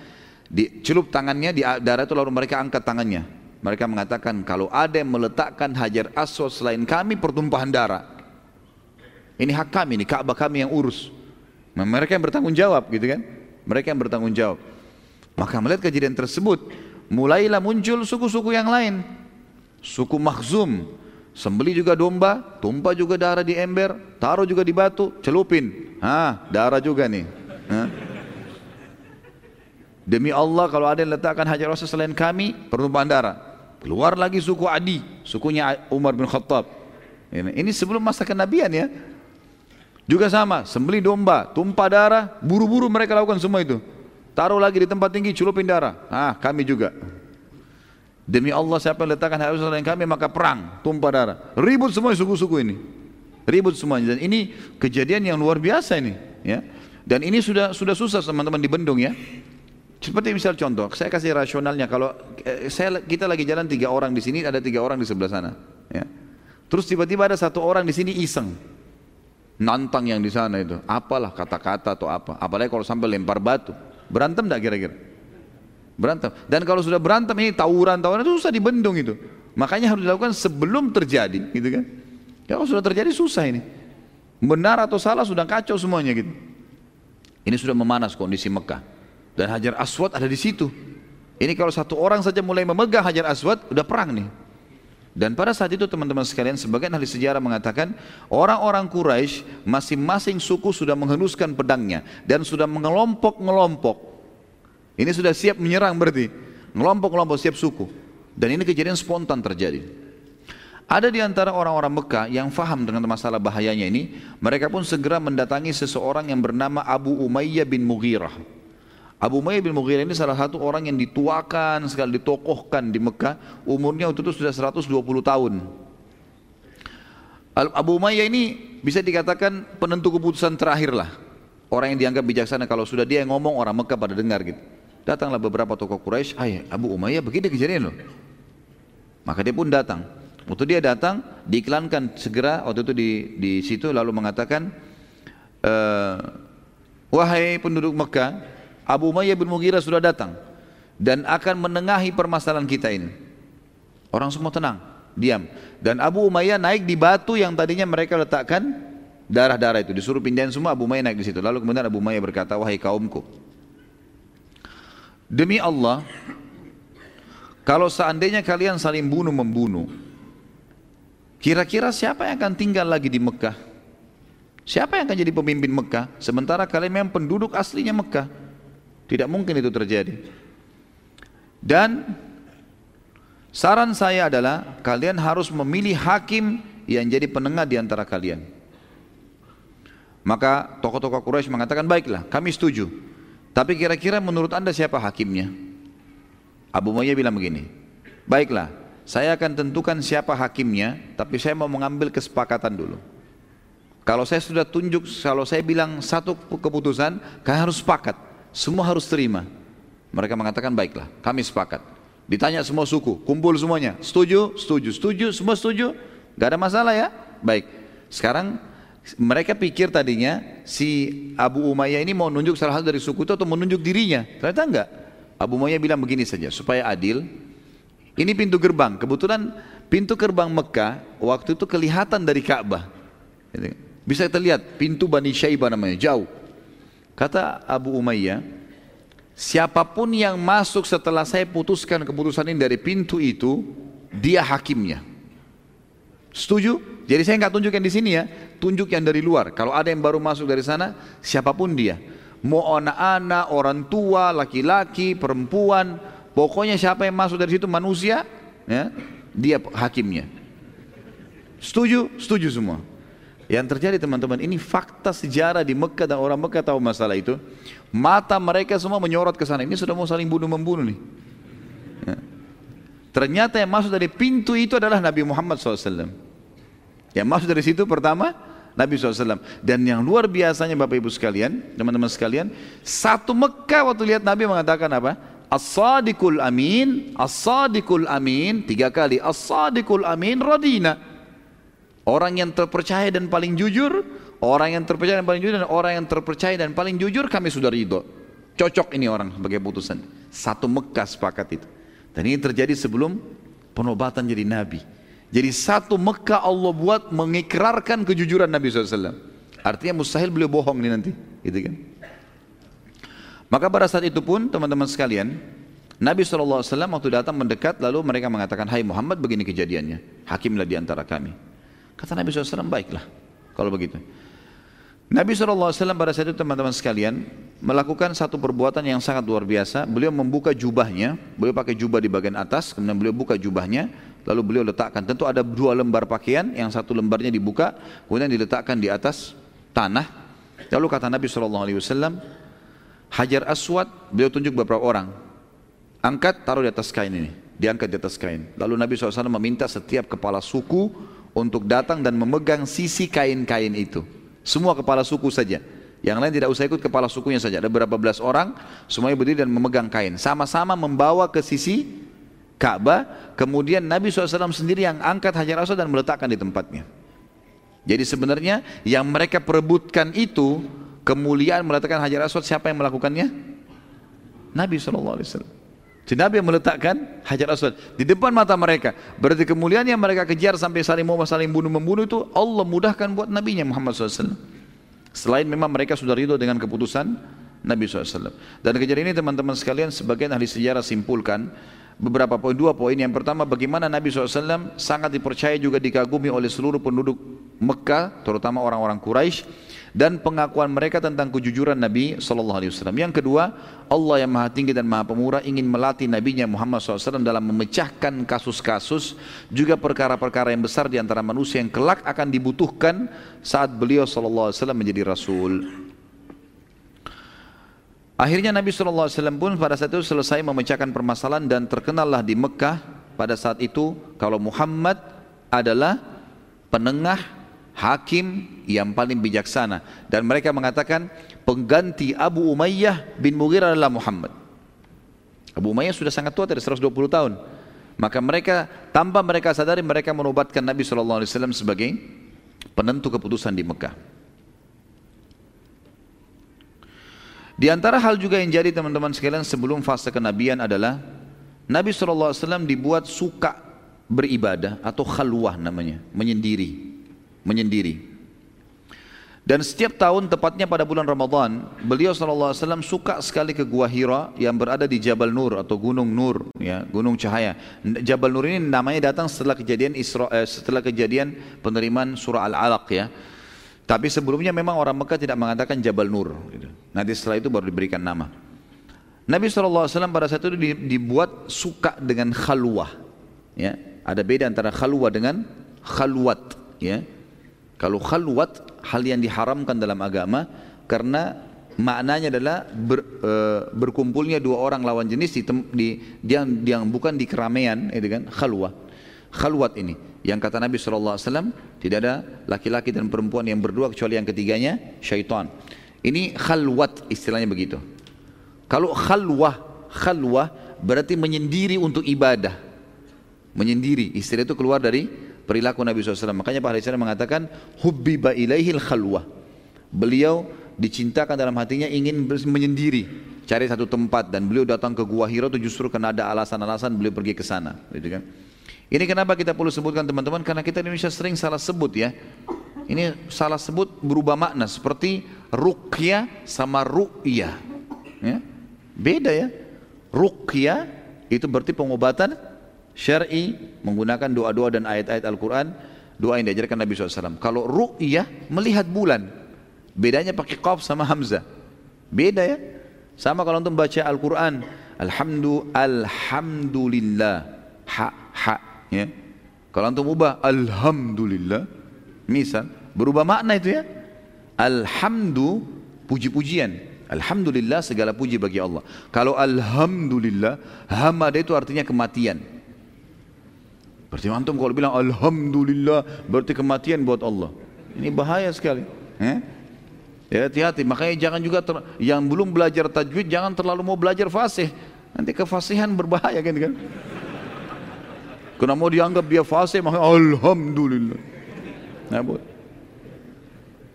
dicelup tangannya di darah itu lalu mereka angkat tangannya. Mereka mengatakan kalau ada yang meletakkan hajar aswad selain kami pertumpahan darah. Ini hak kami, ini Ka'bah kami yang urus. Mereka yang bertanggung jawab gitu kan. Mereka yang bertanggung jawab. Maka melihat kejadian tersebut, mulailah muncul suku-suku yang lain. Suku Makhzum, sembeli juga domba, tumpah juga darah di ember, taruh juga di batu, celupin. Hah, darah juga nih. Hah? Demi Allah kalau ada yang letakkan hajar aswad selain kami, pertumpahan darah. Keluar lagi suku Adi, sukunya Umar bin Khattab. Ini sebelum masa kenabian ya. Juga sama, sembeli domba, tumpah darah, buru-buru mereka lakukan semua itu. Taruh lagi di tempat tinggi, celupin darah. Ah, kami juga. Demi Allah siapa yang letakkan harus selain kami maka perang, tumpah darah. Ribut semua suku-suku ini. Ribut semuanya. Dan ini kejadian yang luar biasa ini. Ya. Dan ini sudah sudah susah teman-teman di Bendung ya. Seperti misal contoh, saya kasih rasionalnya kalau eh, saya kita lagi jalan tiga orang di sini, ada tiga orang di sebelah sana. Ya. Terus tiba-tiba ada satu orang di sini iseng, nantang yang di sana itu apalah kata-kata atau apa apalagi kalau sampai lempar batu berantem tidak kira-kira berantem. Dan kalau sudah berantem ini tawuran tawuran itu susah dibendung itu. Makanya harus dilakukan sebelum terjadi gitu kan? Ya kalau sudah terjadi susah ini. Benar atau salah sudah kacau semuanya gitu. Ini sudah memanas kondisi Mekah. Dan Hajar Aswad ada di situ. Ini kalau satu orang saja mulai memegang Hajar Aswad udah perang nih. Dan pada saat itu teman-teman sekalian sebagian ahli sejarah mengatakan orang-orang Quraisy masing-masing suku sudah menghunuskan pedangnya dan sudah mengelompok-ngelompok. Ini sudah siap menyerang berarti. Ngelompok-ngelompok siap suku. Dan ini kejadian spontan terjadi. Ada di antara orang-orang Mekah yang faham dengan masalah bahayanya ini, mereka pun segera mendatangi seseorang yang bernama Abu Umayyah bin Mughirah. Abu Umayyah bin Mughirah ini salah satu orang yang dituakan sekali ditokohkan di Mekah umurnya waktu itu sudah 120 tahun Abu Umayyah ini bisa dikatakan penentu keputusan terakhir lah. Orang yang dianggap bijaksana kalau sudah dia yang ngomong orang Mekah pada dengar gitu. Datanglah beberapa tokoh Quraisy, "Ayah, Abu Umayyah begini kejadian loh." Maka dia pun datang. Waktu dia datang, diiklankan segera waktu itu di di situ lalu mengatakan, e, "Wahai penduduk Mekah, Abu Umayyah bin Mughirah sudah datang dan akan menengahi permasalahan kita ini." Orang semua tenang, diam. Dan Abu Umayyah naik di batu yang tadinya mereka letakkan darah-darah itu. Disuruh pindahin semua, Abu Umayyah naik di situ. Lalu kemudian Abu Umayyah berkata, "Wahai kaumku, demi Allah, kalau seandainya kalian saling bunuh membunuh, kira-kira siapa yang akan tinggal lagi di Mekah? Siapa yang akan jadi pemimpin Mekah? Sementara kalian memang penduduk aslinya Mekah. Tidak mungkin itu terjadi. Dan saran saya adalah kalian harus memilih hakim yang jadi penengah di antara kalian. Maka tokoh-tokoh Quraisy mengatakan baiklah, kami setuju. Tapi kira-kira menurut anda siapa hakimnya? Abu Muayyah bilang begini, baiklah, saya akan tentukan siapa hakimnya, tapi saya mau mengambil kesepakatan dulu. Kalau saya sudah tunjuk, kalau saya bilang satu keputusan, kalian harus sepakat, semua harus terima. Mereka mengatakan baiklah, kami sepakat. Ditanya semua suku, kumpul semuanya, setuju, setuju, setuju, semua setuju, gak ada masalah ya? Baik, sekarang mereka pikir tadinya si Abu Umayyah ini mau nunjuk salah satu dari suku itu atau menunjuk dirinya. Ternyata enggak. Abu Muayyah bilang begini saja supaya adil. Ini pintu gerbang. Kebetulan pintu gerbang Mekah waktu itu kelihatan dari Ka'bah. Bisa terlihat pintu Bani Syaibah namanya jauh. Kata Abu Umayyah, siapa pun yang masuk setelah saya putuskan keputusan ini dari pintu itu, dia hakimnya. Setuju? Jadi saya nggak tunjuk yang di sini ya, tunjuk yang dari luar. Kalau ada yang baru masuk dari sana, siapa pun dia mau anak-anak, orang tua, laki-laki, perempuan, pokoknya siapa yang masuk dari situ manusia, ya, dia hakimnya. Setuju? Setuju semua. Yang terjadi teman-teman, ini fakta sejarah di Mekah dan orang Mekah tahu masalah itu. Mata mereka semua menyorot ke sana. Ini sudah mau saling bunuh-membunuh nih. Ya. Ternyata yang masuk dari pintu itu adalah Nabi Muhammad SAW. Yang masuk dari situ pertama Nabi SAW. Dan yang luar biasanya Bapak Ibu sekalian, teman-teman sekalian, satu Mekah waktu lihat Nabi mengatakan apa? As-sadiqul amin, as-sadiqul amin, tiga kali, as-sadiqul amin radina. Orang yang terpercaya dan paling jujur, orang yang terpercaya dan paling jujur, dan orang yang terpercaya dan paling jujur kami sudah ridho. Cocok ini orang sebagai putusan. Satu Mekah sepakat itu. Dan ini terjadi sebelum penobatan jadi Nabi. Jadi satu Mekah Allah buat mengikrarkan kejujuran Nabi SAW. Artinya mustahil beliau bohong nih nanti. Gitu kan. Maka pada saat itu pun teman-teman sekalian, Nabi SAW waktu datang mendekat lalu mereka mengatakan, Hai Muhammad begini kejadiannya, hakimlah di antara kami. Kata Nabi SAW, baiklah kalau begitu. Nabi SAW pada saat itu teman-teman sekalian melakukan satu perbuatan yang sangat luar biasa. Beliau membuka jubahnya, beliau pakai jubah di bagian atas, kemudian beliau buka jubahnya, lalu beliau letakkan. Tentu ada dua lembar pakaian, yang satu lembarnya dibuka, kemudian diletakkan di atas tanah. Lalu kata Nabi SAW, Hajar Aswad, beliau tunjuk beberapa orang, angkat taruh di atas kain ini, diangkat di atas kain. Lalu Nabi SAW meminta setiap kepala suku untuk datang dan memegang sisi kain-kain itu. Semua kepala suku saja. Yang lain tidak usah ikut kepala sukunya saja. Ada berapa belas orang, semuanya berdiri dan memegang kain. Sama-sama membawa ke sisi Ka'bah. Kemudian Nabi SAW sendiri yang angkat Hajar Aswad dan meletakkan di tempatnya. Jadi sebenarnya yang mereka perebutkan itu kemuliaan meletakkan Hajar Aswad siapa yang melakukannya? Nabi SAW. Nabi yang meletakkan Hajar Aswad di depan mata mereka. Berarti kemuliaan yang mereka kejar sampai saling mau saling bunuh membunuh itu Allah mudahkan buat Nabi Muhammad SAW. Selain memang mereka sudah ridho dengan keputusan Nabi SAW. Dan kejadian ini teman-teman sekalian sebagian ahli sejarah simpulkan beberapa poin, dua poin. Yang pertama bagaimana Nabi SAW sangat dipercaya juga dikagumi oleh seluruh penduduk Mekah, terutama orang-orang Quraisy dan pengakuan mereka tentang kejujuran Nabi Sallallahu Alaihi Wasallam. Yang kedua, Allah yang Maha Tinggi dan Maha Pemurah ingin melatih Nabi-Nya Muhammad SAW dalam memecahkan kasus-kasus juga perkara-perkara yang besar di antara manusia yang kelak akan dibutuhkan saat beliau Sallallahu Alaihi Wasallam menjadi Rasul. Akhirnya Nabi SAW pun pada saat itu selesai memecahkan permasalahan dan terkenallah di Mekah pada saat itu kalau Muhammad adalah penengah hakim yang paling bijaksana dan mereka mengatakan pengganti Abu Umayyah bin Mughirah adalah Muhammad. Abu Umayyah sudah sangat tua dari 120 tahun. Maka mereka tanpa mereka sadari mereka menobatkan Nabi SAW sebagai penentu keputusan di Mekah. Di antara hal juga yang jadi teman-teman sekalian sebelum fase kenabian adalah Nabi SAW dibuat suka beribadah atau khalwah namanya, menyendiri. Menyendiri. Dan setiap tahun tepatnya pada bulan Ramadan, beliau SAW suka sekali ke Gua Hira yang berada di Jabal Nur atau Gunung Nur, ya, Gunung Cahaya. Jabal Nur ini namanya datang setelah kejadian Isra, eh, setelah kejadian penerimaan surah Al-Alaq ya. Tapi sebelumnya memang orang Mekah tidak mengatakan Jabal Nur. Gitu. Nanti setelah itu baru diberikan nama. Nabi SAW pada saat itu dibuat suka dengan khalwah. Ya, ada beda antara khalwah dengan khalwat. Ya. Kalau khalwat hal yang diharamkan dalam agama karena maknanya adalah ber, e, berkumpulnya dua orang lawan jenis di, di yang, yang bukan di keramaian, itu kan khalwah. Khalwat ini yang kata Nabi SAW tidak ada laki-laki dan perempuan yang berdua kecuali yang ketiganya syaitan. Ini khalwat istilahnya begitu. Kalau khalwah, khalwah berarti menyendiri untuk ibadah. Menyendiri, istilah itu keluar dari perilaku Nabi SAW. Makanya Pak Hadis mengatakan hubbiba ilaihil khalwah. Beliau dicintakan dalam hatinya ingin menyendiri, cari satu tempat dan beliau datang ke Gua Hira itu justru karena ada alasan-alasan beliau pergi ke sana, gitu kan. Ini kenapa kita perlu sebutkan teman-teman karena kita di Indonesia sering salah sebut ya. Ini salah sebut berubah makna seperti ruqyah sama ru'yah. Ya. Beda ya. Ruqyah itu berarti pengobatan syar'i menggunakan doa-doa dan ayat-ayat Al-Quran doa yang diajarkan Nabi SAW. Kalau ru'yah melihat bulan. Bedanya pakai qaf sama hamzah. Beda ya. Sama kalau untuk baca Al-Quran. Alhamdulillah. Alhamdulillah. Ha, ha. Ya. Kalau antum ubah alhamdulillah, misal berubah makna itu ya. Alhamdu puji-pujian. Alhamdulillah segala puji bagi Allah. Kalau alhamdulillah, hamada itu artinya kematian. Berarti antum kalau bilang alhamdulillah berarti kematian buat Allah. Ini bahaya sekali. Eh? Ya hati-hati. Makanya jangan juga ter, yang belum belajar tajwid jangan terlalu mau belajar fasih. Nanti kefasihan berbahaya kan kan. Kena mau dianggap dia fasih, maka Alhamdulillah. Nah, buat.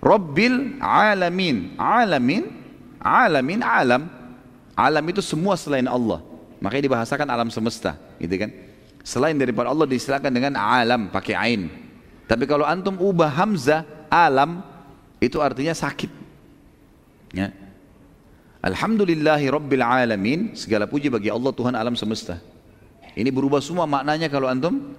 Rabbil alamin. Alamin, alamin, alam. Alam itu semua selain Allah. Makanya dibahasakan alam semesta, gitu kan? Selain daripada Allah disilakan dengan alam pakai ain. Tapi kalau antum ubah hamzah alam itu artinya sakit. Ya. Alhamdulillahi rabbil alamin, segala puji bagi Allah Tuhan alam semesta. Ini berubah semua maknanya kalau antum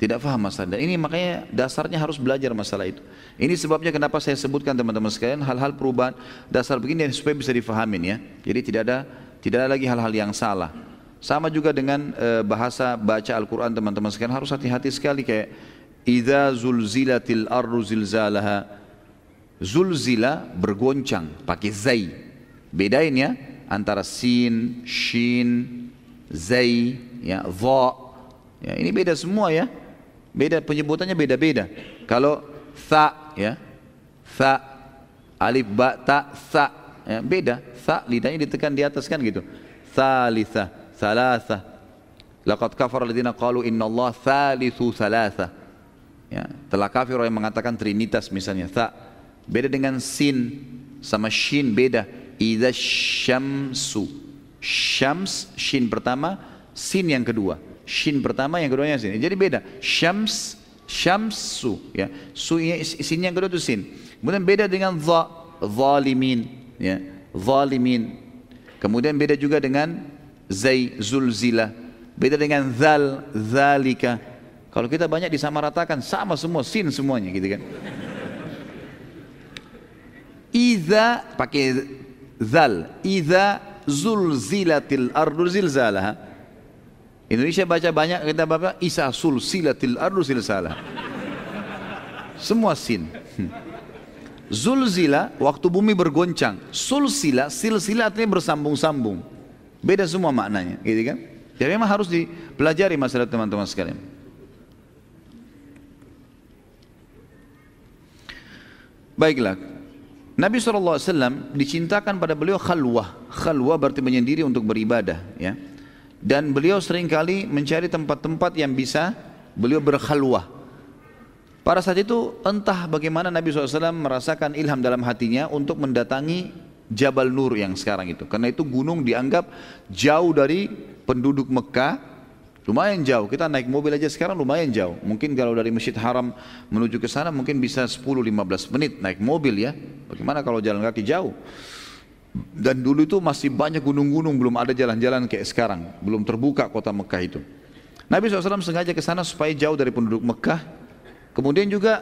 tidak faham masalah. Dan ini makanya dasarnya harus belajar masalah itu. Ini sebabnya kenapa saya sebutkan teman-teman sekalian hal-hal perubahan dasar begini supaya bisa difahamin ya. Jadi tidak ada tidak ada lagi hal-hal yang salah. Sama juga dengan e, bahasa baca Al-Quran teman-teman sekalian. Harus hati-hati sekali kayak Idza zulzilatil ardu zilzalaha. Zulzila bergoncang pakai zai. Bedain ya antara sin, shin, zai, ya dha ya ini beda semua ya. Beda penyebutannya beda-beda. Kalau tha ya tha alif ba ta tha ya, beda. Tha lidahnya ditekan di atas kan gitu. Thalitha thalatha laqad kafara alladziina qalu inna Allah thalithu thalatha ya telah kafir orang yang mengatakan trinitas misalnya tha beda dengan sin sama shin beda idza syamsu syams shin pertama sin yang kedua. Shin pertama, yang keduanya sin. Jadi beda. Syams, syamsu. Ya. Su, sin yang kedua itu sin. Kemudian beda dengan dha, zalimin. Ya. Zalimin. Kemudian beda juga dengan zai, zulzila. Beda dengan zal, zalika. Kalau kita banyak disamaratakan, sama semua, sin semuanya gitu kan. Iza pakai zal, iza zulzilatil ardu zilzalaha. Indonesia baca banyak kita baca Isa sulsilatil ardu silsalah. Semua sin. Zulzila waktu bumi bergoncang. Sulsila silsila artinya bersambung-sambung. Beda semua maknanya, gitu kan? Jadi memang harus dipelajari masalah teman-teman sekalian. Baiklah, Nabi SAW dicintakan pada beliau khalwah. Khalwah berarti menyendiri untuk beribadah. ya. Dan beliau sering kali mencari tempat-tempat yang bisa beliau berkhalwah. Pada saat itu entah bagaimana Nabi SAW merasakan ilham dalam hatinya untuk mendatangi Jabal Nur yang sekarang itu. Karena itu gunung dianggap jauh dari penduduk Mekah Lumayan jauh, kita naik mobil aja sekarang lumayan jauh. Mungkin kalau dari Masjid Haram menuju ke sana mungkin bisa 10-15 menit naik mobil ya. Bagaimana kalau jalan kaki jauh? Dan dulu itu masih banyak gunung-gunung, belum ada jalan-jalan kayak sekarang. Belum terbuka kota Mekah itu. Nabi SAW sengaja ke sana supaya jauh dari penduduk Mekah. Kemudian juga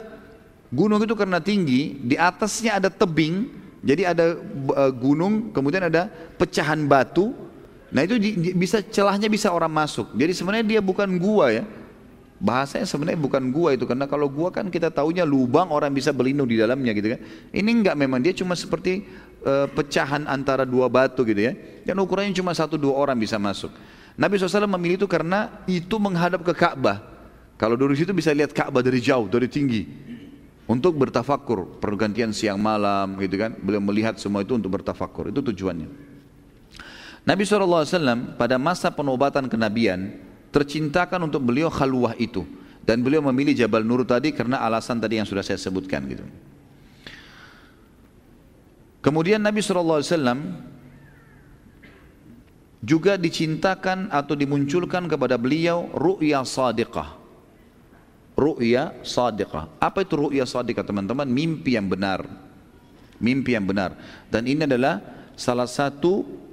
gunung itu karena tinggi, di atasnya ada tebing, jadi ada eh, gunung, kemudian ada pecahan batu, Nah itu bisa celahnya bisa orang masuk. Jadi sebenarnya dia bukan gua ya. Bahasanya sebenarnya bukan gua itu karena kalau gua kan kita taunya lubang orang bisa berlindung di dalamnya gitu kan. Ini enggak memang dia cuma seperti uh, pecahan antara dua batu gitu ya. Dan ukurannya cuma satu dua orang bisa masuk. Nabi SAW memilih itu karena itu menghadap ke Ka'bah. Kalau dari situ bisa lihat Ka'bah dari jauh, dari tinggi. Untuk bertafakur, pergantian siang malam gitu kan. Beliau melihat semua itu untuk bertafakur, itu tujuannya. Nabi SAW pada masa penobatan kenabian tercintakan untuk beliau khalwah itu dan beliau memilih Jabal Nur tadi karena alasan tadi yang sudah saya sebutkan gitu. Kemudian Nabi SAW juga dicintakan atau dimunculkan kepada beliau ru'ya sadiqah. Ru'ya sadiqah. Apa itu ru'ya sadiqah teman-teman? Mimpi yang benar. Mimpi yang benar. Dan ini adalah salah satu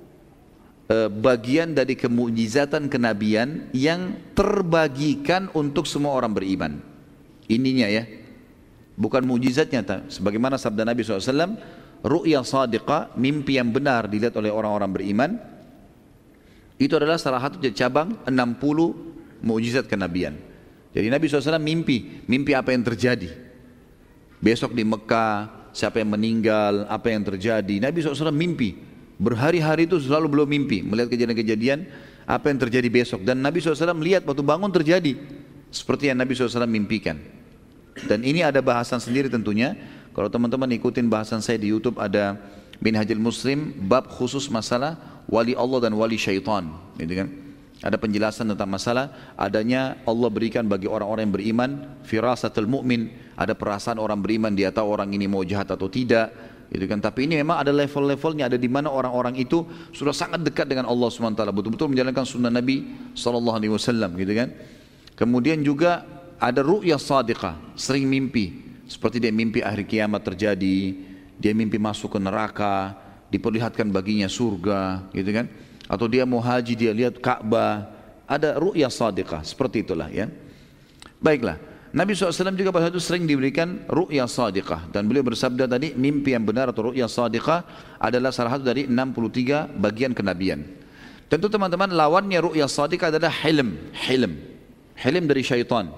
Eh, bagian dari kemujizatan kenabian yang terbagikan untuk semua orang beriman. Ininya ya. Bukan mujizatnya. Sebagaimana sabda Nabi SAW, ru'ya sadiqa, mimpi yang benar dilihat oleh orang-orang beriman, itu adalah salah satu cabang 60 mujizat kenabian. Jadi Nabi SAW mimpi, mimpi apa yang terjadi. Besok di Mekah, siapa yang meninggal, apa yang terjadi. Nabi SAW mimpi, Berhari-hari itu selalu belum mimpi melihat kejadian-kejadian apa yang terjadi besok. Dan Nabi SAW melihat waktu bangun terjadi seperti yang Nabi SAW mimpikan. Dan ini ada bahasan sendiri tentunya. Kalau teman-teman ikutin bahasan saya di YouTube ada Minhajul Muslim bab khusus masalah wali Allah dan wali syaitan. Gitu kan? Ada penjelasan tentang masalah adanya Allah berikan bagi orang-orang yang beriman firasatul mu'min, ada perasaan orang beriman dia tahu orang ini mau jahat atau tidak gitu kan. Tapi ini memang ada level-levelnya ada di mana orang-orang itu sudah sangat dekat dengan Allah SWT betul-betul menjalankan sunnah Nabi SAW gitu kan. Kemudian juga ada ru'ya sadiqah sering mimpi. Seperti dia mimpi akhir kiamat terjadi dia mimpi masuk ke neraka diperlihatkan baginya surga gitu kan atau dia mau haji dia lihat Ka'bah ada ru'ya sadiqah seperti itulah ya baiklah Nabi SAW juga pada itu sering diberikan ru'ya sadiqah dan beliau bersabda tadi mimpi yang benar atau ru'ya sadiqah adalah salah satu dari 63 bagian kenabian. Tentu teman-teman lawannya ru'ya sadiqah adalah hilm, hilm. Hilm dari syaitan.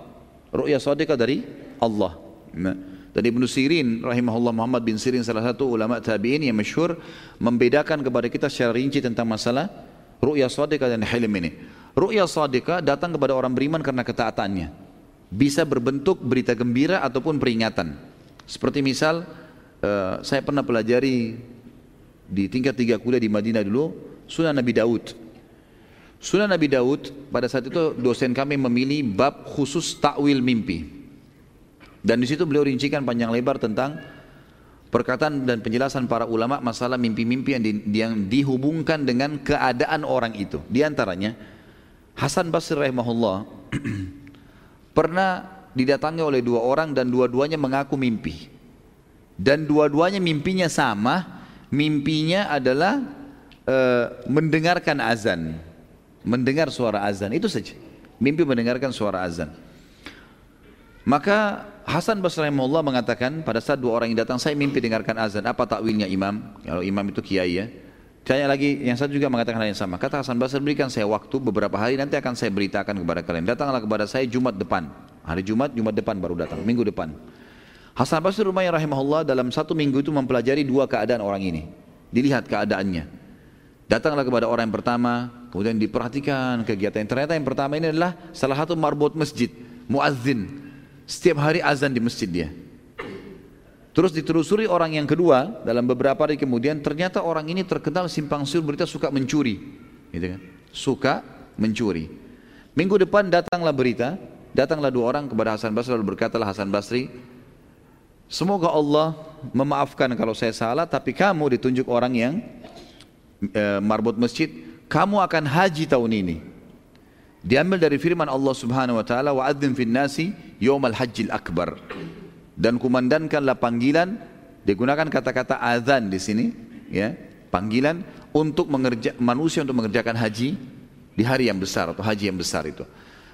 Ru'ya sadiqah dari Allah. Nah, dari Ibn Sirin rahimahullah Muhammad bin Sirin salah satu ulama tabi'in yang masyhur membedakan kepada kita secara rinci tentang masalah ru'ya sadiqah dan hilm ini. Ru'ya sadiqah datang kepada orang beriman karena ketaatannya bisa berbentuk berita gembira ataupun peringatan. Seperti misal, uh, saya pernah pelajari di tingkat tiga kuliah di Madinah dulu, Sunan Nabi Daud. Sunan Nabi Daud pada saat itu dosen kami memilih bab khusus takwil mimpi. Dan di situ beliau rincikan panjang lebar tentang perkataan dan penjelasan para ulama masalah mimpi-mimpi yang, di, yang dihubungkan dengan keadaan orang itu. Di antaranya Hasan Basri rahimahullah pernah didatangi oleh dua orang dan dua-duanya mengaku mimpi. Dan dua-duanya mimpinya sama, mimpinya adalah e, mendengarkan azan, mendengar suara azan, itu saja. Mimpi mendengarkan suara azan. Maka Hasan Basri Allah mengatakan pada saat dua orang yang datang saya mimpi dengarkan azan. Apa takwilnya imam? Kalau imam itu kiai ya. Tanya lagi, yang satu juga mengatakan hal yang sama. Kata Hasan Basri, berikan saya waktu beberapa hari, nanti akan saya beritakan kepada kalian. Datanglah kepada saya Jumat depan. Hari Jumat, Jumat depan baru datang, minggu depan. Hasan Basri rumahnya rahimahullah dalam satu minggu itu mempelajari dua keadaan orang ini. Dilihat keadaannya. Datanglah kepada orang yang pertama, kemudian diperhatikan kegiatan. Ternyata yang pertama ini adalah salah satu marbot masjid, muazzin. Setiap hari azan di masjid dia. Terus ditelusuri orang yang kedua dalam beberapa hari kemudian ternyata orang ini terkenal simpang siur berita suka mencuri, gitu kan? Suka mencuri. Minggu depan datanglah berita, datanglah dua orang kepada Hasan Basri lalu berkatalah Hasan Basri, semoga Allah memaafkan kalau saya salah, tapi kamu ditunjuk orang yang e, marbot masjid, kamu akan haji tahun ini. Diambil dari firman Allah Subhanahu wa taala wa adzim fin nasi yaumal hajjil akbar. Dan kumandankanlah panggilan digunakan kata-kata azan di sini ya panggilan untuk mengerja, manusia untuk mengerjakan haji di hari yang besar atau haji yang besar itu.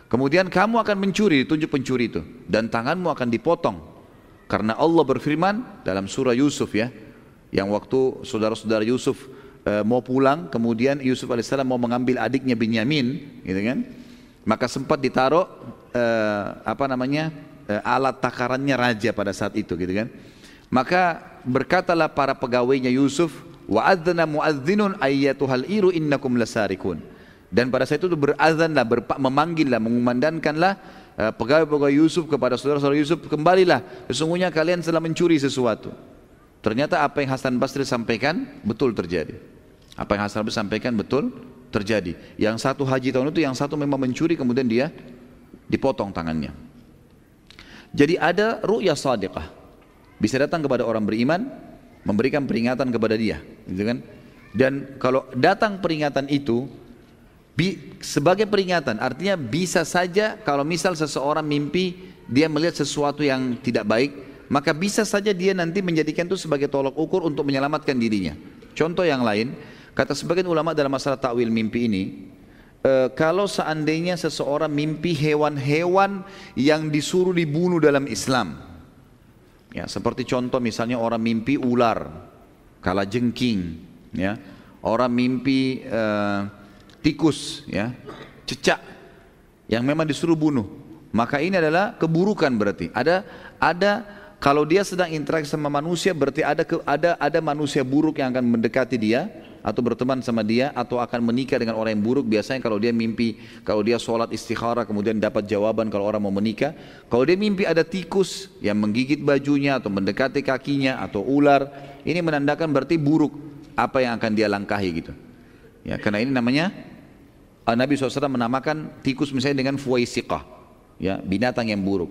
Kemudian kamu akan mencuri tunjuk pencuri itu dan tanganmu akan dipotong. Karena Allah berfirman dalam surah Yusuf ya yang waktu saudara-saudara Yusuf e, mau pulang kemudian Yusuf alaihissalam mau mengambil adiknya Binyamin gitu kan maka sempat ditaruh e, apa namanya Eh, alat takarannya raja pada saat itu gitu kan. Maka berkatalah para pegawainya Yusuf, wa adzana muadzinun ayyatuhal iru innakum lasarikun. Dan pada saat itu berazanlah, memanggillah, mengumandangkanlah uh, pegawai-pegawai Yusuf kepada saudara-saudara Yusuf, kembalilah, sesungguhnya kalian telah mencuri sesuatu. Ternyata apa yang Hasan Basri sampaikan betul terjadi. Apa yang Hasan Basri sampaikan betul terjadi. Yang satu haji tahun itu, yang satu memang mencuri kemudian dia dipotong tangannya. Jadi ada ru'ya sadiqah. Bisa datang kepada orang beriman, memberikan peringatan kepada dia, gitu kan? Dan kalau datang peringatan itu bi, sebagai peringatan, artinya bisa saja kalau misal seseorang mimpi dia melihat sesuatu yang tidak baik, maka bisa saja dia nanti menjadikan itu sebagai tolok ukur untuk menyelamatkan dirinya. Contoh yang lain, kata sebagian ulama dalam masalah takwil mimpi ini, e, kalau seandainya seseorang mimpi hewan-hewan yang disuruh dibunuh dalam Islam. Ya, seperti contoh misalnya orang mimpi ular, kala jengking, ya. Orang mimpi e, tikus, ya, cecak yang memang disuruh bunuh. Maka ini adalah keburukan berarti. Ada ada kalau dia sedang interaksi sama manusia berarti ada ada ada manusia buruk yang akan mendekati dia atau berteman sama dia atau akan menikah dengan orang yang buruk biasanya kalau dia mimpi kalau dia sholat istikharah kemudian dapat jawaban kalau orang mau menikah. Kalau dia mimpi ada tikus yang menggigit bajunya atau mendekati kakinya atau ular ini menandakan berarti buruk apa yang akan dia langkahi gitu. Ya karena ini namanya Nabi SAW menamakan tikus misalnya dengan fuwaisiqah ya binatang yang buruk.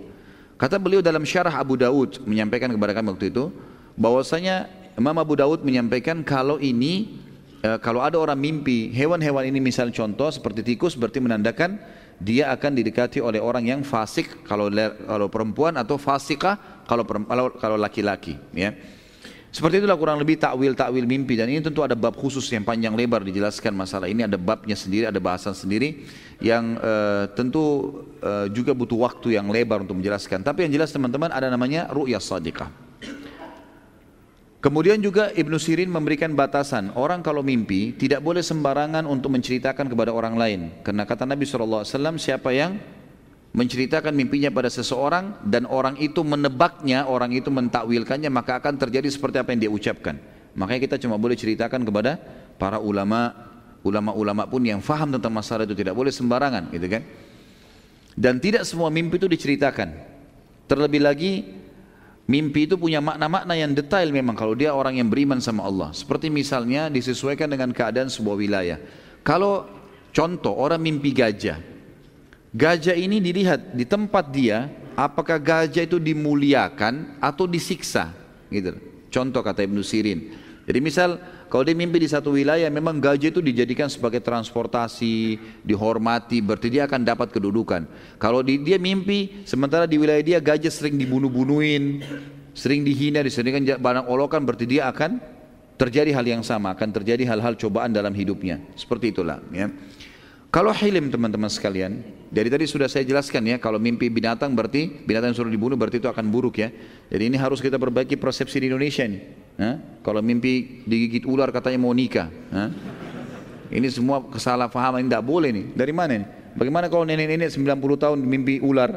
Kata beliau dalam syarah Abu Daud menyampaikan kepada kami waktu itu bahwasanya Imam Abu Daud menyampaikan kalau ini e, kalau ada orang mimpi hewan-hewan ini misal contoh seperti tikus berarti menandakan dia akan didekati oleh orang yang fasik kalau kalau perempuan atau fasikah kalau kalau laki-laki ya. Seperti itulah kurang lebih takwil-takwil mimpi dan ini tentu ada bab khusus yang panjang lebar dijelaskan masalah ini ada babnya sendiri, ada bahasan sendiri yang uh, tentu uh, juga butuh waktu yang lebar untuk menjelaskan. Tapi yang jelas teman-teman ada namanya ru'yah sadiqah. Kemudian juga Ibnu Sirin memberikan batasan, orang kalau mimpi tidak boleh sembarangan untuk menceritakan kepada orang lain. Karena kata Nabi SAW, siapa yang menceritakan mimpinya pada seseorang dan orang itu menebaknya, orang itu mentakwilkannya, maka akan terjadi seperti apa yang dia ucapkan. Makanya kita cuma boleh ceritakan kepada para ulama, ulama-ulama pun yang faham tentang masalah itu tidak boleh sembarangan, gitu kan? Dan tidak semua mimpi itu diceritakan. Terlebih lagi Mimpi itu punya makna-makna yang detail memang kalau dia orang yang beriman sama Allah. Seperti misalnya disesuaikan dengan keadaan sebuah wilayah. Kalau contoh orang mimpi gajah. Gajah ini dilihat di tempat dia, apakah gajah itu dimuliakan atau disiksa. Gitu. Contoh kata Ibnu Sirin. Jadi misal kalau dia mimpi di satu wilayah memang gajah itu dijadikan sebagai transportasi, dihormati, berarti dia akan dapat kedudukan. Kalau di, dia mimpi sementara di wilayah dia gajah sering dibunuh-bunuhin, sering dihina, diseringkan barang olokan, berarti dia akan terjadi hal yang sama, akan terjadi hal-hal cobaan dalam hidupnya. Seperti itulah. Ya. Kalau hilim teman-teman sekalian, dari tadi sudah saya jelaskan ya, kalau mimpi binatang berarti binatang yang suruh dibunuh berarti itu akan buruk ya. Jadi ini harus kita perbaiki persepsi di Indonesia ini. Kalau mimpi digigit ular katanya mau nikah. Ini semua kesalahpahaman tidak boleh nih. Dari mana ini? Bagaimana kalau nenek-nenek 90 tahun mimpi ular?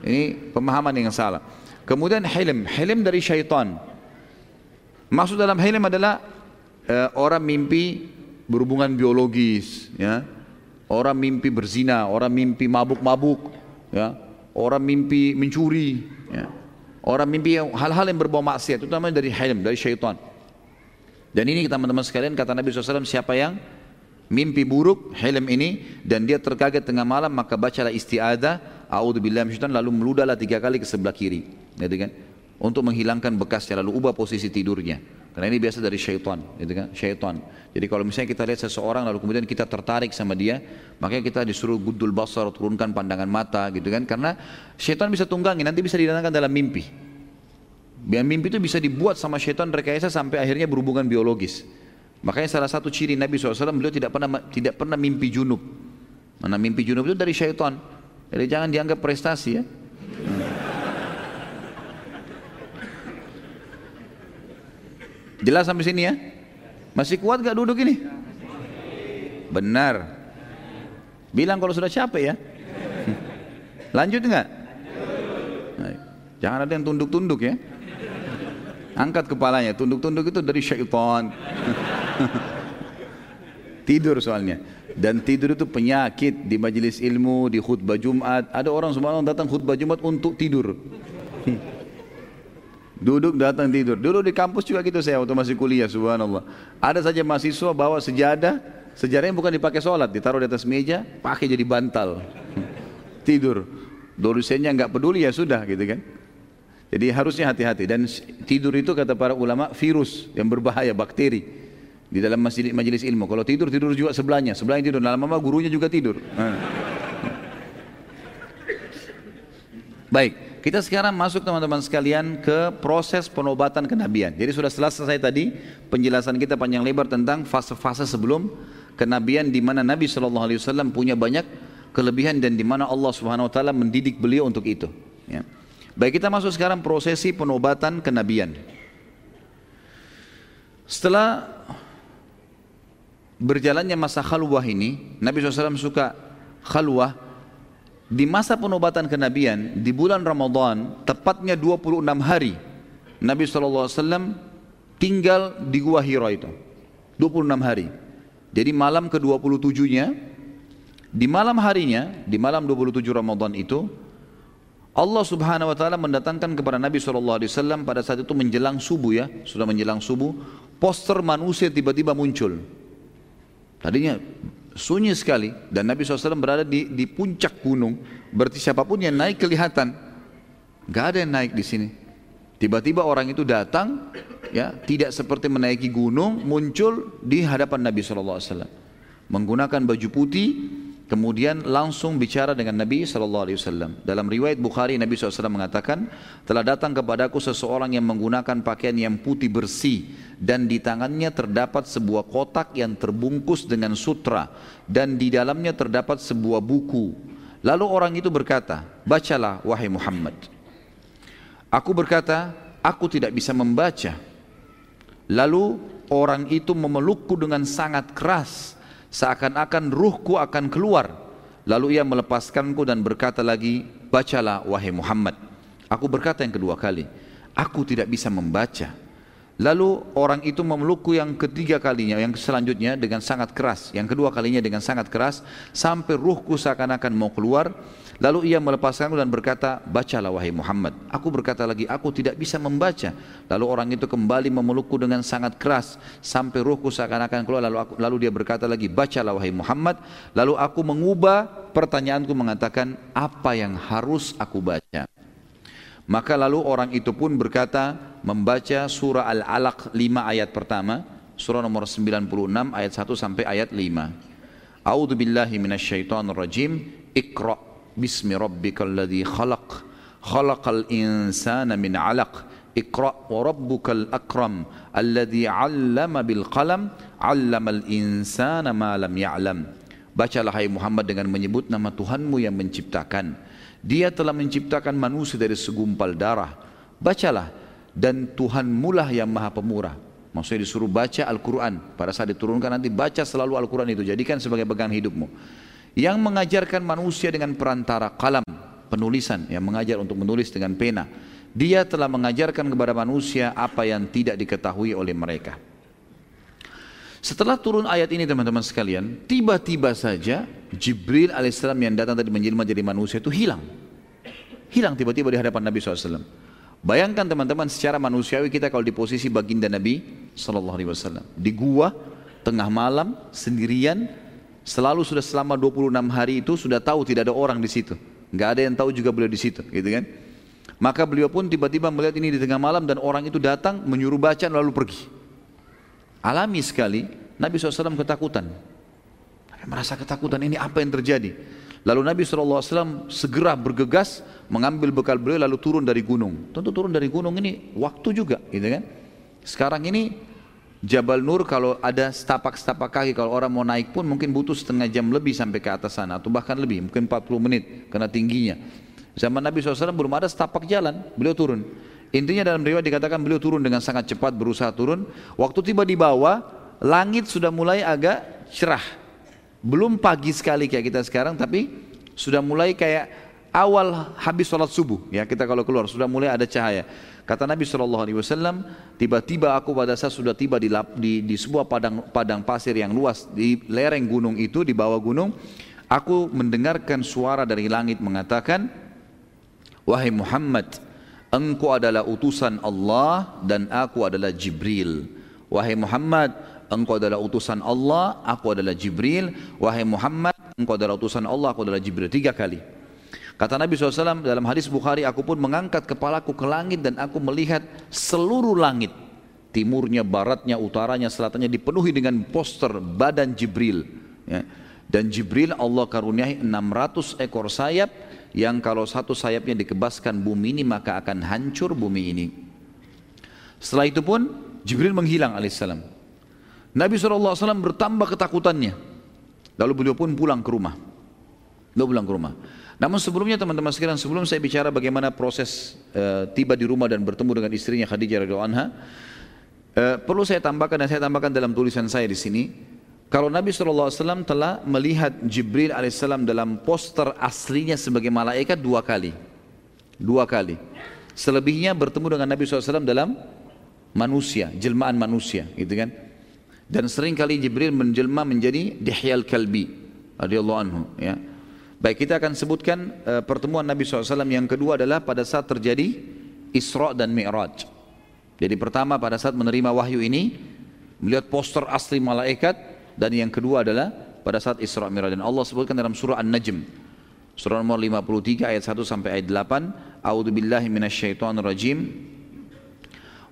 Ini pemahaman yang salah. Kemudian hilim, hilim dari syaitan. Maksud dalam hilim adalah uh, orang mimpi berhubungan biologis, ya. Orang mimpi berzina, orang mimpi mabuk-mabuk, ya. Orang mimpi mencuri, ya. Orang mimpi hal-hal yang berbau maksiat namanya dari hilm, dari syaitan. Dan ini teman-teman sekalian kata Nabi SAW siapa yang mimpi buruk hilm ini dan dia terkaget tengah malam maka bacalah istiadah a'udzubillahi minasyaitan lalu meludahlah tiga kali ke sebelah kiri gitu kan untuk menghilangkan bekasnya lalu ubah posisi tidurnya karena ini biasa dari syaitan gitu kan syaitan jadi kalau misalnya kita lihat seseorang lalu kemudian kita tertarik sama dia makanya kita disuruh gudul basar turunkan pandangan mata gitu kan karena syaitan bisa tunggangi nanti bisa didatangkan dalam mimpi biar mimpi itu bisa dibuat sama syaitan rekayasa sampai akhirnya berhubungan biologis Makanya salah satu ciri Nabi SAW beliau tidak pernah tidak pernah mimpi junub. Mana mimpi junub itu dari syaitan. Jadi jangan dianggap prestasi ya. Jelas sampai sini ya? Masih kuat gak duduk ini? Benar. Bilang kalau sudah capek ya. Lanjut nggak? Jangan ada yang tunduk-tunduk ya. Angkat kepalanya, tunduk-tunduk itu dari syaitan. tidur soalnya. Dan tidur itu penyakit di majelis ilmu, di khutbah Jumat. Ada orang semua datang khutbah Jumat untuk tidur. Duduk datang tidur. Dulu di kampus juga gitu saya waktu masih kuliah, subhanallah. Ada saja mahasiswa bawa sejadah, sejadahnya bukan dipakai sholat, ditaruh di atas meja, pakai jadi bantal. tidur. Dosennya nggak peduli ya sudah gitu kan. Jadi harusnya hati-hati dan tidur itu kata para ulama virus yang berbahaya bakteri di dalam majelis, majelis ilmu. Kalau tidur tidur juga sebelahnya, sebelahnya tidur. Lama-lama gurunya juga tidur. Baik, kita sekarang masuk teman-teman sekalian ke proses penobatan kenabian. Jadi sudah selesai tadi penjelasan kita panjang lebar tentang fase-fase sebelum kenabian di mana Nabi Shallallahu Alaihi Wasallam punya banyak kelebihan dan di mana Allah Subhanahu Wa Taala mendidik beliau untuk itu. Ya. Baik kita masuk sekarang prosesi penobatan kenabian. Setelah berjalannya masa khalwah ini, Nabi SAW suka khalwah. Di masa penobatan kenabian, di bulan Ramadan, tepatnya 26 hari, Nabi SAW tinggal di Gua Hira itu. 26 hari. Jadi malam ke-27-nya, di malam harinya, di malam 27 Ramadan itu, Allah subhanahu wa ta'ala mendatangkan kepada Nabi SAW pada saat itu menjelang subuh ya, sudah menjelang subuh, poster manusia tiba-tiba muncul. Tadinya sunyi sekali dan Nabi SAW berada di, di puncak gunung, berarti siapa pun yang naik kelihatan. Gak ada yang naik di sini. Tiba-tiba orang itu datang, ya tidak seperti menaiki gunung, muncul di hadapan Nabi SAW. Menggunakan baju putih, Kemudian langsung bicara dengan Nabi SAW. Dalam riwayat Bukhari Nabi SAW mengatakan, telah datang kepadaku seseorang yang menggunakan pakaian yang putih bersih dan di tangannya terdapat sebuah kotak yang terbungkus dengan sutra dan di dalamnya terdapat sebuah buku. Lalu orang itu berkata, bacalah wahai Muhammad. Aku berkata, aku tidak bisa membaca. Lalu orang itu memelukku dengan sangat keras seakan-akan ruhku akan keluar. Lalu ia melepaskanku dan berkata lagi, bacalah wahai Muhammad. Aku berkata yang kedua kali, aku tidak bisa membaca. Lalu orang itu memelukku yang ketiga kalinya, yang selanjutnya dengan sangat keras. Yang kedua kalinya dengan sangat keras, sampai ruhku seakan-akan mau keluar. Lalu ia melepaskanku dan berkata, bacalah wahai Muhammad. Aku berkata lagi, aku tidak bisa membaca. Lalu orang itu kembali memelukku dengan sangat keras, sampai ruhku seakan-akan keluar. Lalu, aku, lalu dia berkata lagi, bacalah wahai Muhammad. Lalu aku mengubah pertanyaanku mengatakan, apa yang harus aku baca? Maka lalu orang itu pun berkata membaca surah Al-Alaq 5 ayat pertama, surah nomor 96 ayat 1 sampai ayat 5. A'udzu billahi minasyaitonir rajim. Iqra bismi rabbikal ladzi khalaq. Khalaqal insana min 'alaq. Iqra wa rabbukal akram alladzi 'allama bil qalam 'allamal insana ma lam ya'lam. Bacalah hai Muhammad dengan menyebut nama Tuhanmu yang menciptakan dia telah menciptakan manusia dari segumpal darah. Bacalah dan Tuhan mulah yang maha pemurah. Maksudnya disuruh baca Al-Quran. Pada saat diturunkan nanti baca selalu Al-Quran itu. Jadikan sebagai pegangan hidupmu. Yang mengajarkan manusia dengan perantara kalam. Penulisan. Yang mengajar untuk menulis dengan pena. Dia telah mengajarkan kepada manusia apa yang tidak diketahui oleh mereka. Setelah turun ayat ini teman-teman sekalian, tiba-tiba saja Jibril alaihissalam yang datang tadi menjelma jadi manusia itu hilang. Hilang tiba-tiba di hadapan Nabi SAW. Bayangkan teman-teman secara manusiawi kita kalau di posisi baginda Nabi Wasallam di gua tengah malam sendirian selalu sudah selama 26 hari itu sudah tahu tidak ada orang di situ nggak ada yang tahu juga beliau di situ gitu kan maka beliau pun tiba-tiba melihat ini di tengah malam dan orang itu datang menyuruh baca lalu pergi alami sekali Nabi SAW ketakutan merasa ketakutan ini apa yang terjadi Lalu Nabi SAW segera bergegas mengambil bekal beliau lalu turun dari gunung. Tentu turun dari gunung ini waktu juga gitu kan. Sekarang ini Jabal Nur kalau ada setapak-setapak kaki kalau orang mau naik pun mungkin butuh setengah jam lebih sampai ke atas sana atau bahkan lebih mungkin 40 menit karena tingginya. Zaman Nabi SAW belum ada setapak jalan, beliau turun. Intinya dalam riwayat dikatakan beliau turun dengan sangat cepat berusaha turun. Waktu tiba di bawah, langit sudah mulai agak cerah. Belum pagi sekali kayak kita sekarang tapi sudah mulai kayak awal habis sholat subuh. Ya kita kalau keluar sudah mulai ada cahaya. Kata Nabi SAW tiba-tiba aku pada saat sudah tiba di, di, di sebuah padang, padang pasir yang luas di lereng gunung itu di bawah gunung aku mendengarkan suara dari langit mengatakan wahai Muhammad engkau adalah utusan Allah dan aku adalah Jibril wahai Muhammad engkau adalah utusan Allah, aku adalah Jibril, wahai Muhammad, engkau adalah utusan Allah, aku adalah Jibril. Tiga kali. Kata Nabi SAW dalam hadis Bukhari, aku pun mengangkat kepalaku ke langit dan aku melihat seluruh langit. Timurnya, baratnya, utaranya, selatannya dipenuhi dengan poster badan Jibril. Ya. Dan Jibril Allah karuniai 600 ekor sayap yang kalau satu sayapnya dikebaskan bumi ini maka akan hancur bumi ini. Setelah itu pun Jibril menghilang alaihissalam. Nabi SAW bertambah ketakutannya. Lalu beliau pun pulang ke rumah. Beliau pulang ke rumah. Namun sebelumnya teman-teman sekalian, sebelum saya bicara bagaimana proses uh, tiba di rumah dan bertemu dengan istrinya Khadijah radhiyallahu anha, uh, perlu saya tambahkan dan saya tambahkan dalam tulisan saya di sini, kalau Nabi SAW telah melihat Jibril alaihissalam dalam poster aslinya sebagai malaikat dua kali, dua kali. Selebihnya bertemu dengan Nabi SAW dalam manusia, jelmaan manusia, gitu kan? dan sering kali Jibril menjelma menjadi Dihyal Kalbi radhiyallahu anhu ya. Baik kita akan sebutkan uh, pertemuan Nabi SAW yang kedua adalah pada saat terjadi Isra dan Mi'raj. Jadi pertama pada saat menerima wahyu ini melihat poster asli malaikat dan yang kedua adalah pada saat Isra Mi'raj dan Allah sebutkan dalam surah An-Najm surah nomor 53 ayat 1 sampai ayat 8 A'udzu billahi minasyaitonir rajim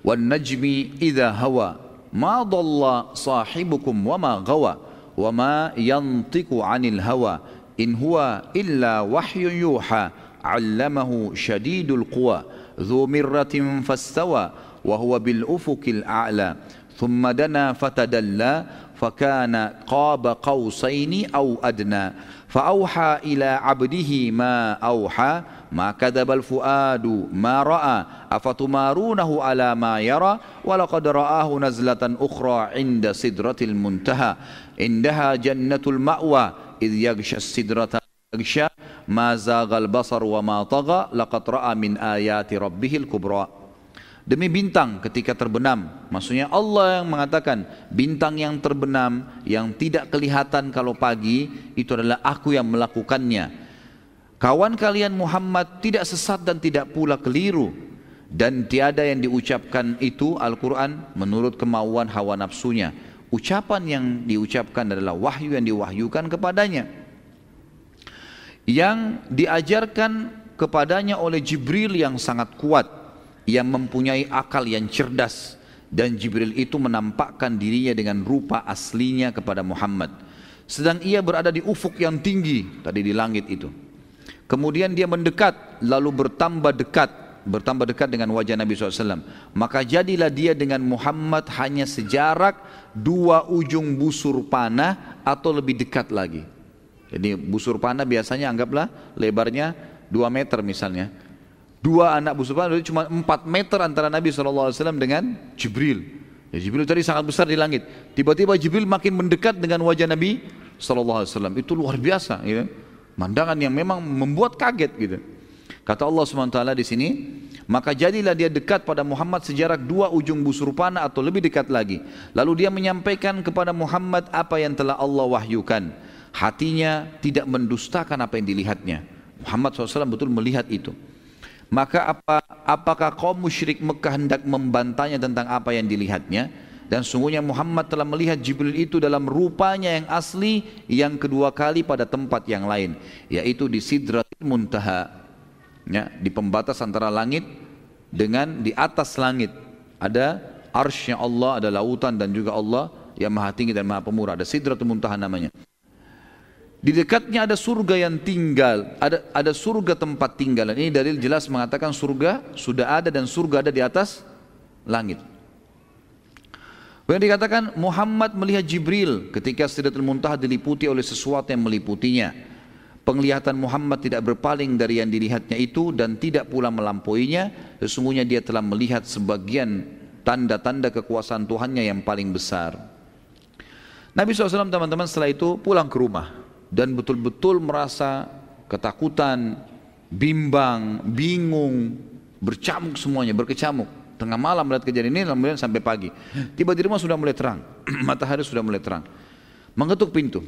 wan najmi idza hawa ما ضل صاحبكم وما غوى وما ينطق عن الهوى إن هو إلا وحي يوحى علمه شديد القوى ذو مرة فاستوى وهو بالأفق الأعلى ثم دنا فتدلى فكان قاب قوسين أو أدنى فأوحى إلى عبده ما أوحى ما كذب الفؤاد ما رأى أفتمارونه على ما يرى؟ ولقد رآه نزلة أخرى عند سدرة المنتهى عندها جنة المأوى إذ يغشى السدرة يغشى ما زاغ البصر وما طغى لقد رأى من آيات ربه الكبرى. Demi bintang ketika terbenam Maksudnya Allah yang mengatakan Bintang yang terbenam Yang tidak kelihatan kalau pagi Itu adalah aku yang melakukannya Kawan kalian Muhammad tidak sesat dan tidak pula keliru dan tiada yang diucapkan itu Al-Quran menurut kemauan hawa nafsunya. Ucapan yang diucapkan adalah wahyu yang diwahyukan kepadanya. Yang diajarkan kepadanya oleh Jibril yang sangat kuat, yang mempunyai akal yang cerdas dan Jibril itu menampakkan dirinya dengan rupa aslinya kepada Muhammad. Sedang ia berada di ufuk yang tinggi tadi di langit itu. Kemudian dia mendekat, lalu bertambah dekat, bertambah dekat dengan wajah Nabi SAW. Maka jadilah dia dengan Muhammad hanya sejarak dua ujung busur panah atau lebih dekat lagi. Jadi busur panah biasanya anggaplah lebarnya dua meter misalnya. Dua anak busur panah itu cuma empat meter antara Nabi SAW dengan Jibril. Ya, Jibril tadi sangat besar di langit. Tiba-tiba Jibril makin mendekat dengan wajah Nabi SAW. Itu luar biasa. Ya. Mandangan yang memang membuat kaget gitu. Kata Allah SWT di sini, maka jadilah dia dekat pada Muhammad sejarak dua ujung busur panah atau lebih dekat lagi. Lalu dia menyampaikan kepada Muhammad apa yang telah Allah wahyukan. Hatinya tidak mendustakan apa yang dilihatnya. Muhammad SAW betul melihat itu. Maka apa, apakah kaum musyrik Mekah hendak membantahnya tentang apa yang dilihatnya? Dan sungguhnya Muhammad telah melihat Jibril itu dalam rupanya yang asli yang kedua kali pada tempat yang lain. Yaitu di Sidratil Muntaha. Ya, di pembatas antara langit dengan di atas langit. Ada arsnya Allah, ada lautan dan juga Allah yang maha tinggi dan maha pemurah. Ada Sidratul Muntaha namanya. Di dekatnya ada surga yang tinggal, ada ada surga tempat tinggal. Ini dalil jelas mengatakan surga sudah ada dan surga ada di atas langit. Yang dikatakan Muhammad melihat Jibril ketika Sidratul Muntaha diliputi oleh sesuatu yang meliputinya. Penglihatan Muhammad tidak berpaling dari yang dilihatnya itu dan tidak pula melampauinya. Sesungguhnya dia telah melihat sebagian tanda-tanda kekuasaan Tuhannya yang paling besar. Nabi SAW teman-teman setelah itu pulang ke rumah dan betul-betul merasa ketakutan, bimbang, bingung, bercamuk semuanya, berkecamuk. Tengah malam melihat kejadian ini, kemudian sampai pagi. Tiba di rumah sudah mulai terang, matahari sudah mulai terang. Mengetuk pintu.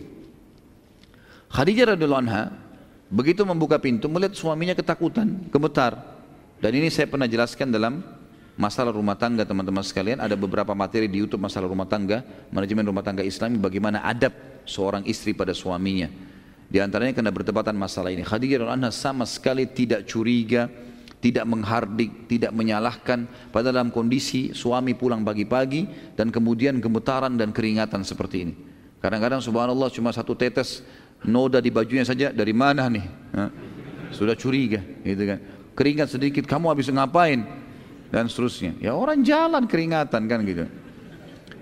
Khadijah radhiyallahu anha begitu membuka pintu melihat suaminya ketakutan, gemetar. Dan ini saya pernah jelaskan dalam masalah rumah tangga teman-teman sekalian ada beberapa materi di YouTube masalah rumah tangga manajemen rumah tangga Islami bagaimana adab seorang istri pada suaminya. Di antaranya kena bertepatan masalah ini. Khadijah radhiyallahu sama sekali tidak curiga tidak menghardik tidak menyalahkan. Pada dalam kondisi suami pulang pagi-pagi dan kemudian gemetaran dan keringatan seperti ini. Kadang-kadang subhanallah cuma satu tetes noda di bajunya saja dari mana nih? Sudah curiga gitu kan. Keringat sedikit kamu habis ngapain? Dan seterusnya. Ya orang jalan keringatan kan gitu.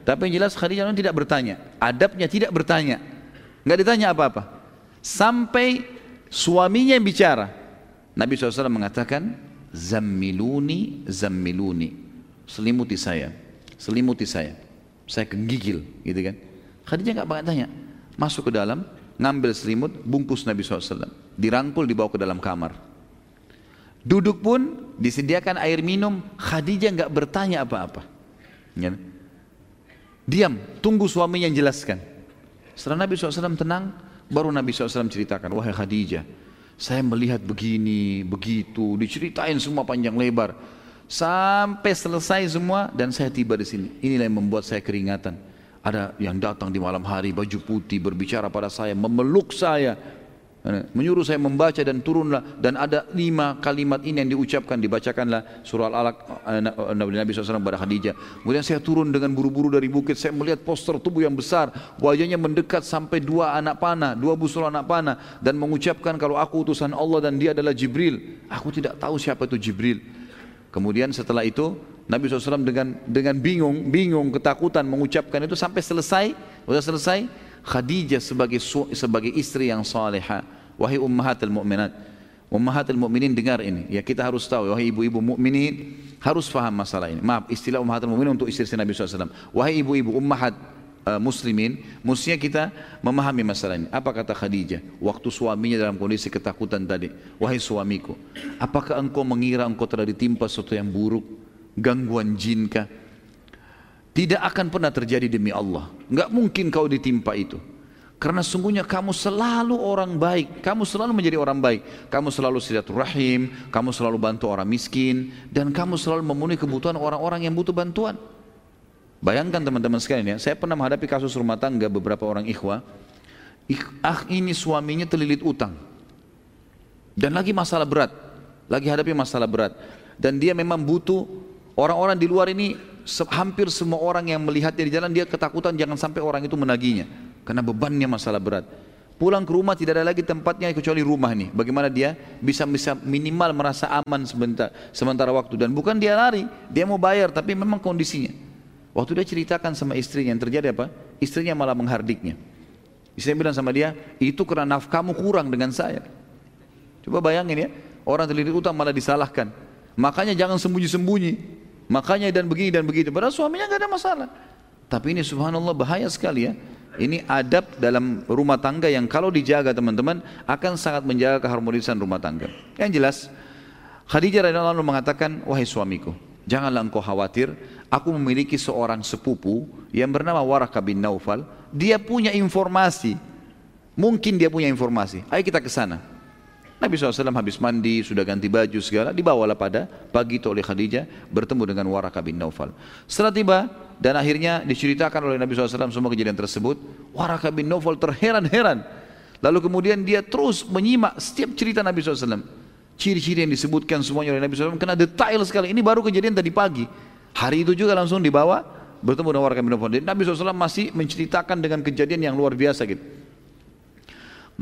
Tapi yang jelas Khadijah tidak bertanya. Adabnya tidak bertanya. Nggak ditanya apa-apa. Sampai suaminya yang bicara. Nabi SAW mengatakan, Zammiluni, zammiluni. Selimuti saya. Selimuti saya. Saya kegigil gitu kan. Khadijah nggak banget tanya. Masuk ke dalam, ngambil selimut, bungkus Nabi SAW. Dirangkul dibawa ke dalam kamar. Duduk pun disediakan air minum, Khadijah nggak bertanya apa-apa. Ya. Diam, tunggu suaminya yang jelaskan. Setelah Nabi SAW tenang, baru Nabi SAW ceritakan, wahai Khadijah, saya melihat begini, begitu, diceritain semua panjang lebar. Sampai selesai semua dan saya tiba di sini. Inilah yang membuat saya keringatan. Ada yang datang di malam hari baju putih berbicara pada saya, memeluk saya, menyuruh saya membaca dan turunlah. Dan ada lima kalimat ini yang diucapkan. Dibacakanlah surah al-alaq eh, eh, Nabi Nabi SAW kepada Khadijah. Kemudian saya turun dengan buru-buru dari bukit. Saya melihat poster tubuh yang besar. Wajahnya mendekat sampai dua anak panah dua busur anak panah. Dan mengucapkan kalau aku utusan Allah dan dia adalah Jibril. Aku tidak tahu siapa itu Jibril. Kemudian setelah itu Nabi SAW dengan dengan bingung bingung ketakutan mengucapkan itu sampai selesai. Sudah selesai Khadijah sebagai sebagai istri yang salehah. Wahai ummahatul mukminat. Ummahatul mukminin dengar ini. Ya kita harus tahu wahai ibu-ibu mukminin harus faham masalah ini. Maaf, istilah ummahatul mukminin untuk istri Nabi SAW. Wahai ibu-ibu ummahat uh, muslimin, mestinya kita memahami masalah ini. Apa kata Khadijah waktu suaminya dalam kondisi ketakutan tadi? Wahai suamiku, apakah engkau mengira engkau telah ditimpa sesuatu yang buruk? Gangguan jinkah? Tidak akan pernah terjadi demi Allah. Enggak mungkin kau ditimpa itu. Karena sungguhnya kamu selalu orang baik. Kamu selalu menjadi orang baik. Kamu selalu silaturahim. Kamu selalu bantu orang miskin. Dan kamu selalu memenuhi kebutuhan orang-orang yang butuh bantuan. Bayangkan teman-teman sekalian ya. Saya pernah menghadapi kasus rumah tangga beberapa orang ikhwah. Ah ini suaminya terlilit utang. Dan lagi masalah berat. Lagi hadapi masalah berat. Dan dia memang butuh orang-orang di luar ini hampir semua orang yang melihatnya di jalan dia ketakutan jangan sampai orang itu menaginya karena bebannya masalah berat. Pulang ke rumah tidak ada lagi tempatnya kecuali rumah ini. Bagaimana dia bisa bisa minimal merasa aman sebentar sementara waktu dan bukan dia lari, dia mau bayar tapi memang kondisinya. Waktu dia ceritakan sama istrinya yang terjadi apa? Istrinya malah menghardiknya. Istrinya bilang sama dia, itu karena nafkamu kurang dengan saya. Coba bayangin ya, orang terlilit utang malah disalahkan. Makanya jangan sembunyi-sembunyi. Makanya dan begini dan begitu. Padahal suaminya nggak ada masalah. Tapi ini subhanallah bahaya sekali ya. Ini adab dalam rumah tangga yang kalau dijaga teman-teman akan sangat menjaga keharmonisan rumah tangga. Yang jelas, Khadijah radhiyallahu anha mengatakan, "Wahai suamiku, janganlah engkau khawatir, aku memiliki seorang sepupu yang bernama Waraka bin Naufal, dia punya informasi. Mungkin dia punya informasi. Ayo kita ke sana." Nabi SAW habis mandi, sudah ganti baju segala, dibawalah pada pagi itu oleh Khadijah bertemu dengan Waraka bin Naufal. Setelah tiba dan akhirnya diceritakan oleh Nabi SAW semua kejadian tersebut, Waraka bin Naufal terheran-heran. Lalu kemudian dia terus menyimak setiap cerita Nabi SAW. Ciri-ciri yang disebutkan semuanya oleh Nabi SAW karena detail sekali. Ini baru kejadian tadi pagi. Hari itu juga langsung dibawa bertemu dengan Waraka bin Naufal. Nabi SAW masih menceritakan dengan kejadian yang luar biasa gitu.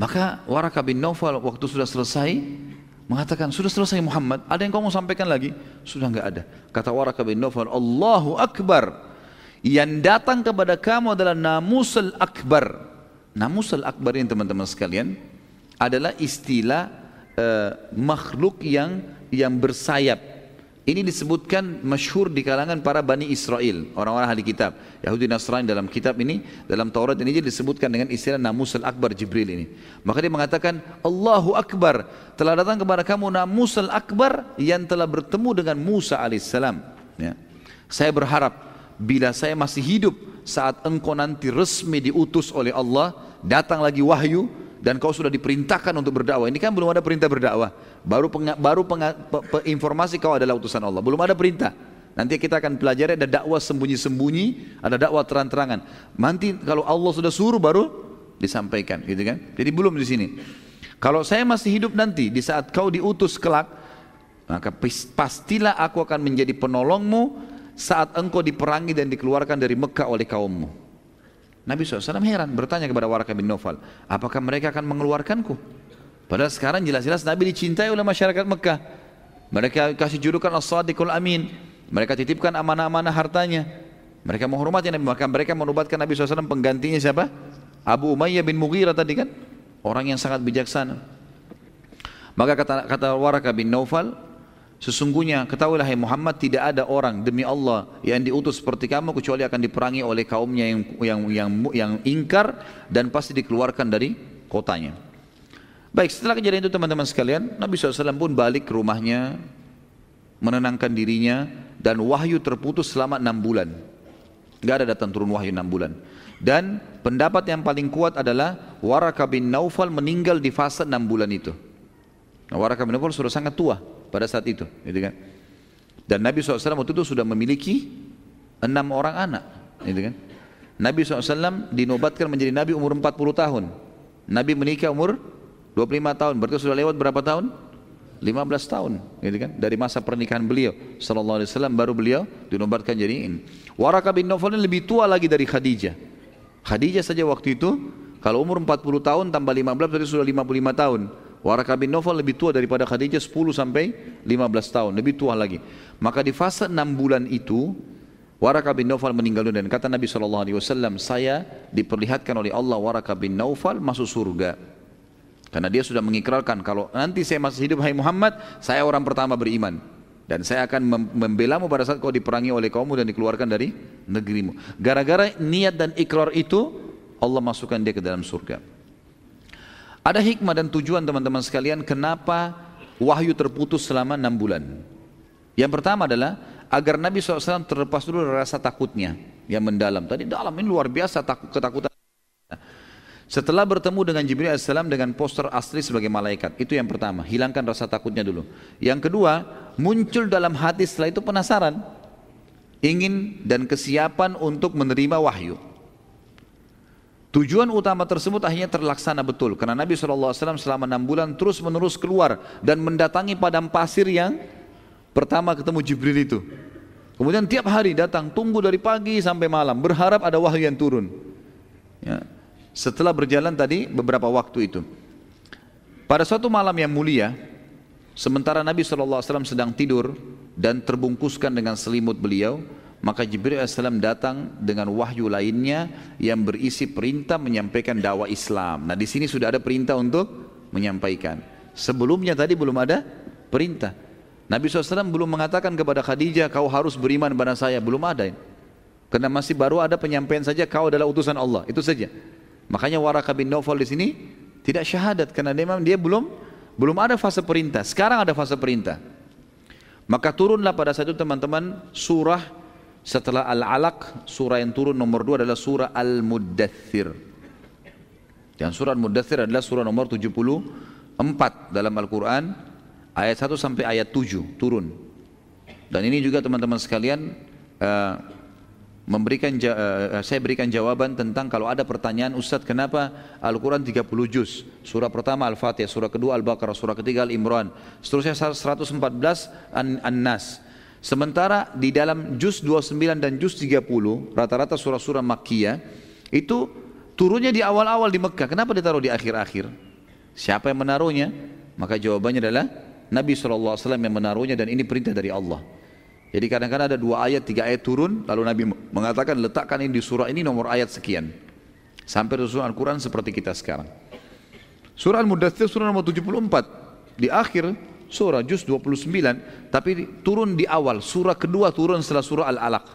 Maka Waraka bin Naufal waktu sudah selesai mengatakan sudah selesai Muhammad ada yang kau mau sampaikan lagi? Sudah enggak ada. Kata Waraka bin Naufal Allahu Akbar. Yang datang kepada kamu adalah namusul akbar. Namusul akbar ini teman-teman sekalian adalah istilah uh, makhluk yang yang bersayap ini disebutkan masyhur di kalangan para Bani Israel, orang-orang ahli kitab. Yahudi Nasrani dalam kitab ini, dalam Taurat ini disebutkan dengan istilah Namus al-Akbar Jibril ini. Maka dia mengatakan, Allahu Akbar, telah datang kepada kamu Namus al-Akbar yang telah bertemu dengan Musa alaihissalam. Ya. Saya berharap, bila saya masih hidup saat engkau nanti resmi diutus oleh Allah, datang lagi wahyu, dan kau sudah diperintahkan untuk berdakwah. Ini kan belum ada perintah berdakwah. Baru penga, baru penga, pe, pe, informasi kau adalah utusan Allah. Belum ada perintah. Nanti kita akan pelajari ada dakwah sembunyi-sembunyi, ada dakwah terang-terangan. Nanti kalau Allah sudah suruh baru disampaikan, gitu kan? Jadi belum di sini. Kalau saya masih hidup nanti di saat kau diutus kelak, maka pastilah aku akan menjadi penolongmu saat engkau diperangi dan dikeluarkan dari Mekah oleh kaummu. Nabi SAW heran bertanya kepada Waraka bin Nawfal, apakah mereka akan mengeluarkanku? Padahal sekarang jelas-jelas Nabi dicintai oleh masyarakat Mekah. Mereka kasih julukan As-Sadiqul Amin. Mereka titipkan amanah-amanah hartanya. Mereka menghormati Nabi. Maka mereka menubatkan Nabi SAW penggantinya siapa? Abu Umayyah bin Mughirah tadi kan? Orang yang sangat bijaksana. Maka kata, kata Waraka bin Nawfal, Sesungguhnya ketahuilah hai Muhammad tidak ada orang demi Allah yang diutus seperti kamu kecuali akan diperangi oleh kaumnya yang yang yang yang ingkar dan pasti dikeluarkan dari kotanya. Baik setelah kejadian itu teman-teman sekalian Nabi SAW pun balik ke rumahnya menenangkan dirinya dan wahyu terputus selama enam bulan. Gak ada datang turun wahyu enam bulan. Dan pendapat yang paling kuat adalah Waraka bin Naufal meninggal di fase enam bulan itu. Nah, Waraka bin Naufal sudah sangat tua pada saat itu, gitu kan. Dan Nabi SAW waktu itu sudah memiliki enam orang anak, gitu kan. Nabi SAW dinobatkan menjadi Nabi umur 40 tahun. Nabi menikah umur 25 tahun, berarti sudah lewat berapa tahun? 15 tahun, gitu kan? Dari masa pernikahan beliau, Sallallahu Alaihi Wasallam baru beliau dinobatkan jadi ini. Waraka bin Nawfal lebih tua lagi dari Khadijah. Khadijah saja waktu itu kalau umur 40 tahun tambah 15 berarti sudah 55 tahun. Waraka bin Nawfal lebih tua daripada Khadijah 10 sampai 15 tahun, lebih tua lagi. Maka di fase 6 bulan itu Waraka bin Nawfal meninggal dunia dan kata Nabi SAW, saya diperlihatkan oleh Allah Waraka bin Nawfal masuk surga. Karena dia sudah mengikrarkan kalau nanti saya masih hidup hai Muhammad, saya orang pertama beriman. Dan saya akan membelamu pada saat kau diperangi oleh kaummu dan dikeluarkan dari negerimu. Gara-gara niat dan ikrar itu, Allah masukkan dia ke dalam surga. Ada hikmah dan tujuan teman-teman sekalian kenapa wahyu terputus selama enam bulan. Yang pertama adalah agar Nabi SAW terlepas dulu rasa takutnya yang mendalam. Tadi dalam ini luar biasa takut, ketakutan. Setelah bertemu dengan Jibril AS dengan poster asli sebagai malaikat. Itu yang pertama, hilangkan rasa takutnya dulu. Yang kedua, muncul dalam hati setelah itu penasaran. Ingin dan kesiapan untuk menerima wahyu. Tujuan utama tersebut akhirnya terlaksana betul karena Nabi SAW selama enam bulan terus menerus keluar dan mendatangi padang pasir yang pertama ketemu Jibril itu. Kemudian tiap hari datang tunggu dari pagi sampai malam berharap ada wahyu yang turun. Ya. Setelah berjalan tadi beberapa waktu itu. Pada suatu malam yang mulia, sementara Nabi SAW sedang tidur dan terbungkuskan dengan selimut beliau, maka Jibril AS datang dengan wahyu lainnya yang berisi perintah menyampaikan dakwah Islam. Nah di sini sudah ada perintah untuk menyampaikan. Sebelumnya tadi belum ada perintah. Nabi SAW belum mengatakan kepada Khadijah kau harus beriman pada saya. Belum ada. Karena masih baru ada penyampaian saja kau adalah utusan Allah. Itu saja. Makanya Waraka bin Nawfal di sini tidak syahadat karena memang dia belum belum ada fase perintah. Sekarang ada fase perintah. Maka turunlah pada saat itu teman-teman surah setelah Al-Alaq, surah yang turun nomor dua adalah surah Al-Muddathir. Dan surah Al-Muddathir adalah surah nomor 74 4 dalam Al-Quran ayat 1 sampai ayat 7 turun. Dan ini juga teman-teman sekalian uh, memberikan uh, saya berikan jawaban tentang kalau ada pertanyaan Ustadz kenapa Al-Quran 30 juz surah pertama Al-Fatihah surah kedua Al-Baqarah surah ketiga Al-Imran seterusnya 114 An-Nas sementara di dalam juz 29 dan juz 30 rata-rata surah-surah Makkiyah itu turunnya di awal-awal di Mekah kenapa ditaruh di akhir-akhir siapa yang menaruhnya maka jawabannya adalah Nabi SAW yang menaruhnya dan ini perintah dari Allah jadi kadang-kadang ada dua ayat, tiga ayat turun, lalu Nabi mengatakan letakkan ini di surah ini nomor ayat sekian. Sampai surah Al-Quran seperti kita sekarang. Surah Al-Mudathir surah nomor 74. Di akhir surah juz 29, tapi turun di awal. Surah kedua turun setelah surah Al-Alaq.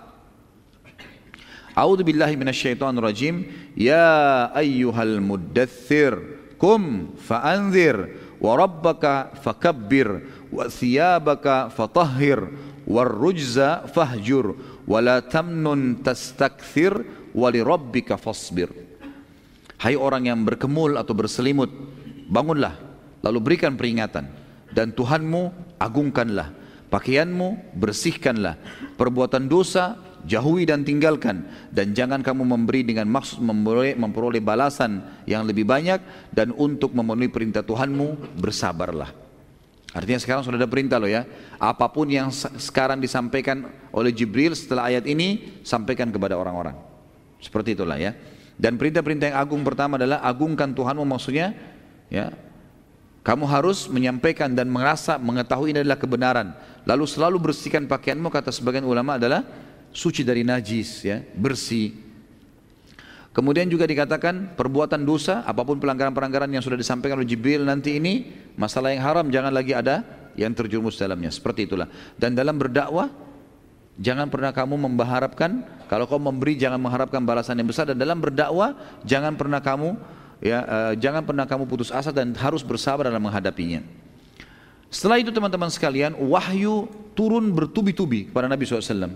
A'udzu billahi minasyaitonir rajim. Ya ayyuhal mudaththir kum fa'anzir wa rabbaka fakabbir wa thiyabaka fatahhir warrujza fahjur wala tamnun tastakthir walirabbika fasbir Hai orang yang berkemul atau berselimut bangunlah lalu berikan peringatan dan Tuhanmu agungkanlah pakaianmu bersihkanlah perbuatan dosa jauhi dan tinggalkan dan jangan kamu memberi dengan maksud memperoleh, memperoleh balasan yang lebih banyak dan untuk memenuhi perintah Tuhanmu bersabarlah Artinya sekarang sudah ada perintah loh ya. Apa pun yang sekarang disampaikan oleh Jibril setelah ayat ini, sampaikan kepada orang-orang. Seperti itulah ya. Dan perintah-perintah yang agung pertama adalah agungkan Tuhanmu maksudnya ya. Kamu harus menyampaikan dan merasa mengetahui ini adalah kebenaran. Lalu selalu bersihkan pakaianmu kata sebagian ulama adalah suci dari najis ya, bersih Kemudian juga dikatakan perbuatan dosa, apa pun pelanggaran-pelanggaran yang sudah disampaikan oleh Jibril nanti ini, masalah yang haram jangan lagi ada yang terjerumus dalamnya. Seperti itulah. Dan dalam berdakwah, jangan pernah kamu membaharapkan, kalau kau memberi jangan mengharapkan balasan yang besar. Dan dalam berdakwah, jangan pernah kamu ya uh, jangan pernah kamu putus asa dan harus bersabar dalam menghadapinya. Setelah itu teman-teman sekalian, wahyu turun bertubi-tubi kepada Nabi SAW.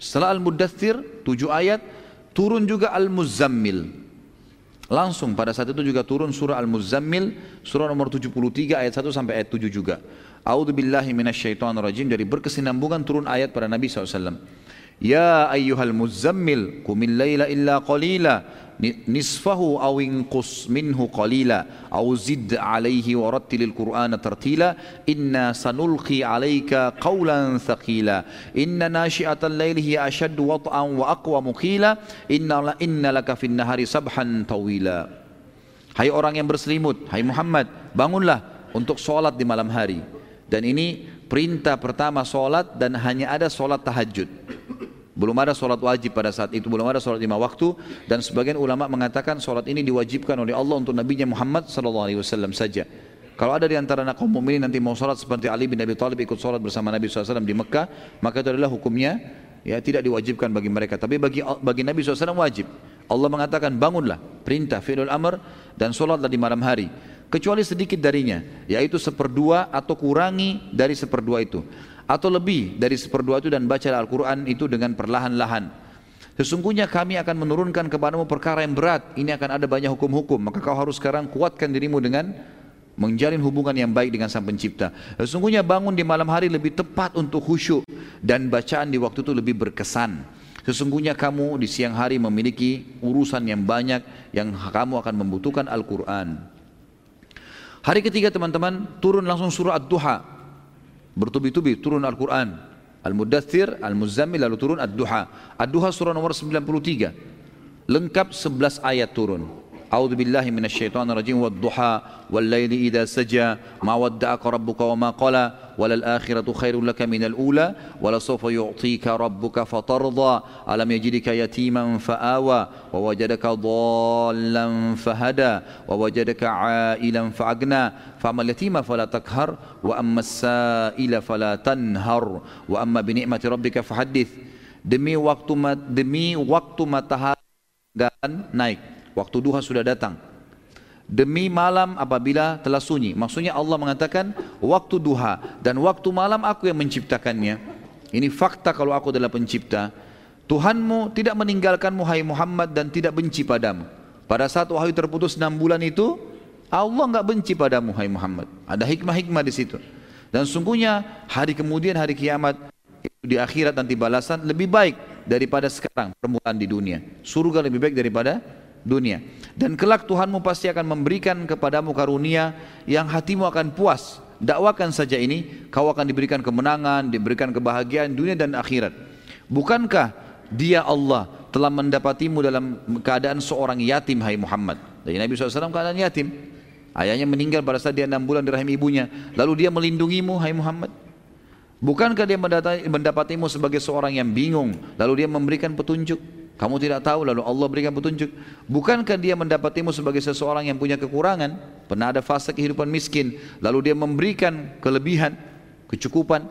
Setelah Al-Mudathir, tujuh ayat, Turun juga Al-Muzammil. Langsung pada saat itu juga turun surah Al-Muzammil, surah nomor 73 ayat 1 sampai ayat 7 juga. A'udzu billahi minasyaitonir rajim dari berkesinambungan turun ayat pada Nabi SAW. Ya ayyuhal muzammil qumil laila illa qalila nisfahu aw inqus minhu qalila aw zid alaihi wa rattilil qur'ana tartila inna sanulqi alaika qawlan thaqila. Inna nashi'atal laili hiya ashaddu wat'an wa aqwa muqila inna inna laka fin nahari sabhan tawila. Hai orang yang berselimut hai Muhammad bangunlah untuk solat di malam hari. Dan ini perintah pertama solat dan hanya ada solat tahajud belum ada sholat wajib pada saat itu, belum ada sholat lima waktu dan sebagian ulama mengatakan sholat ini diwajibkan oleh Allah untuk Nabi Muhammad SAW saja. Kalau ada di antara anak kaum mukminin nanti mau sholat seperti Ali bin Abi Thalib ikut sholat bersama Nabi SAW di Mekah, maka itu adalah hukumnya ya tidak diwajibkan bagi mereka. Tapi bagi bagi Nabi SAW wajib. Allah mengatakan bangunlah, perintah fi'lul amr dan sholatlah di malam hari. Kecuali sedikit darinya, yaitu seperdua atau kurangi dari seperdua itu atau lebih dari seperdua itu dan baca Al-Quran itu dengan perlahan-lahan. Sesungguhnya kami akan menurunkan kepadamu perkara yang berat. Ini akan ada banyak hukum-hukum. Maka kau harus sekarang kuatkan dirimu dengan menjalin hubungan yang baik dengan Sang Pencipta. Sesungguhnya bangun di malam hari lebih tepat untuk khusyuk dan bacaan di waktu itu lebih berkesan. Sesungguhnya kamu di siang hari memiliki urusan yang banyak yang kamu akan membutuhkan Al-Quran. Hari ketiga teman-teman turun langsung surah Ad-Duha bertubi-tubi turun Al-Quran. Al-Mudathir, Al-Muzammil lalu turun Ad-Duha. Ad-Duha surah nomor 93 lengkap 11 ayat turun أعوذ بالله من الشيطان الرجيم والضحى والليل إذا سجى. ما ودعك ربك وما قلى. وللآخرة خير لك من الأولى. ولسوف يعطيك ربك فترضى. ألم يجدك يتيما فآوى. ووجدك ضالا فهدى. ووجدك عائلا فأغنى. فأما اليتيم فلا تقهر. وأما السائل فلا تنهر. وأما بنعمة ربك فحدث. demi waktu demi waktu matahari naik Waktu duha sudah datang. Demi malam apabila telah sunyi. Maksudnya Allah mengatakan waktu duha dan waktu malam aku yang menciptakannya. Ini fakta kalau aku adalah pencipta. Tuhanmu tidak meninggalkanmu hai Muhammad dan tidak benci padamu. Pada saat wahyu terputus enam bulan itu, Allah nggak benci padamu hai Muhammad. Ada hikmah-hikmah di situ. Dan sungguhnya hari kemudian hari kiamat di akhirat nanti balasan lebih baik daripada sekarang permulaan di dunia. Surga lebih baik daripada dunia. Dan kelak Tuhanmu pasti akan memberikan kepadamu karunia yang hatimu akan puas. Dakwakan saja ini, kau akan diberikan kemenangan, diberikan kebahagiaan dunia dan akhirat. Bukankah dia Allah telah mendapatimu dalam keadaan seorang yatim hai Muhammad. Jadi Nabi SAW keadaan yatim. Ayahnya meninggal pada saat dia enam bulan di rahim ibunya. Lalu dia melindungimu, hai Muhammad. Bukankah dia mendapatimu sebagai seorang yang bingung, lalu dia memberikan petunjuk? Kamu tidak tahu, lalu Allah berikan petunjuk. Bukankah dia mendapatimu sebagai seseorang yang punya kekurangan? Pernah ada fase kehidupan miskin, lalu dia memberikan kelebihan, kecukupan,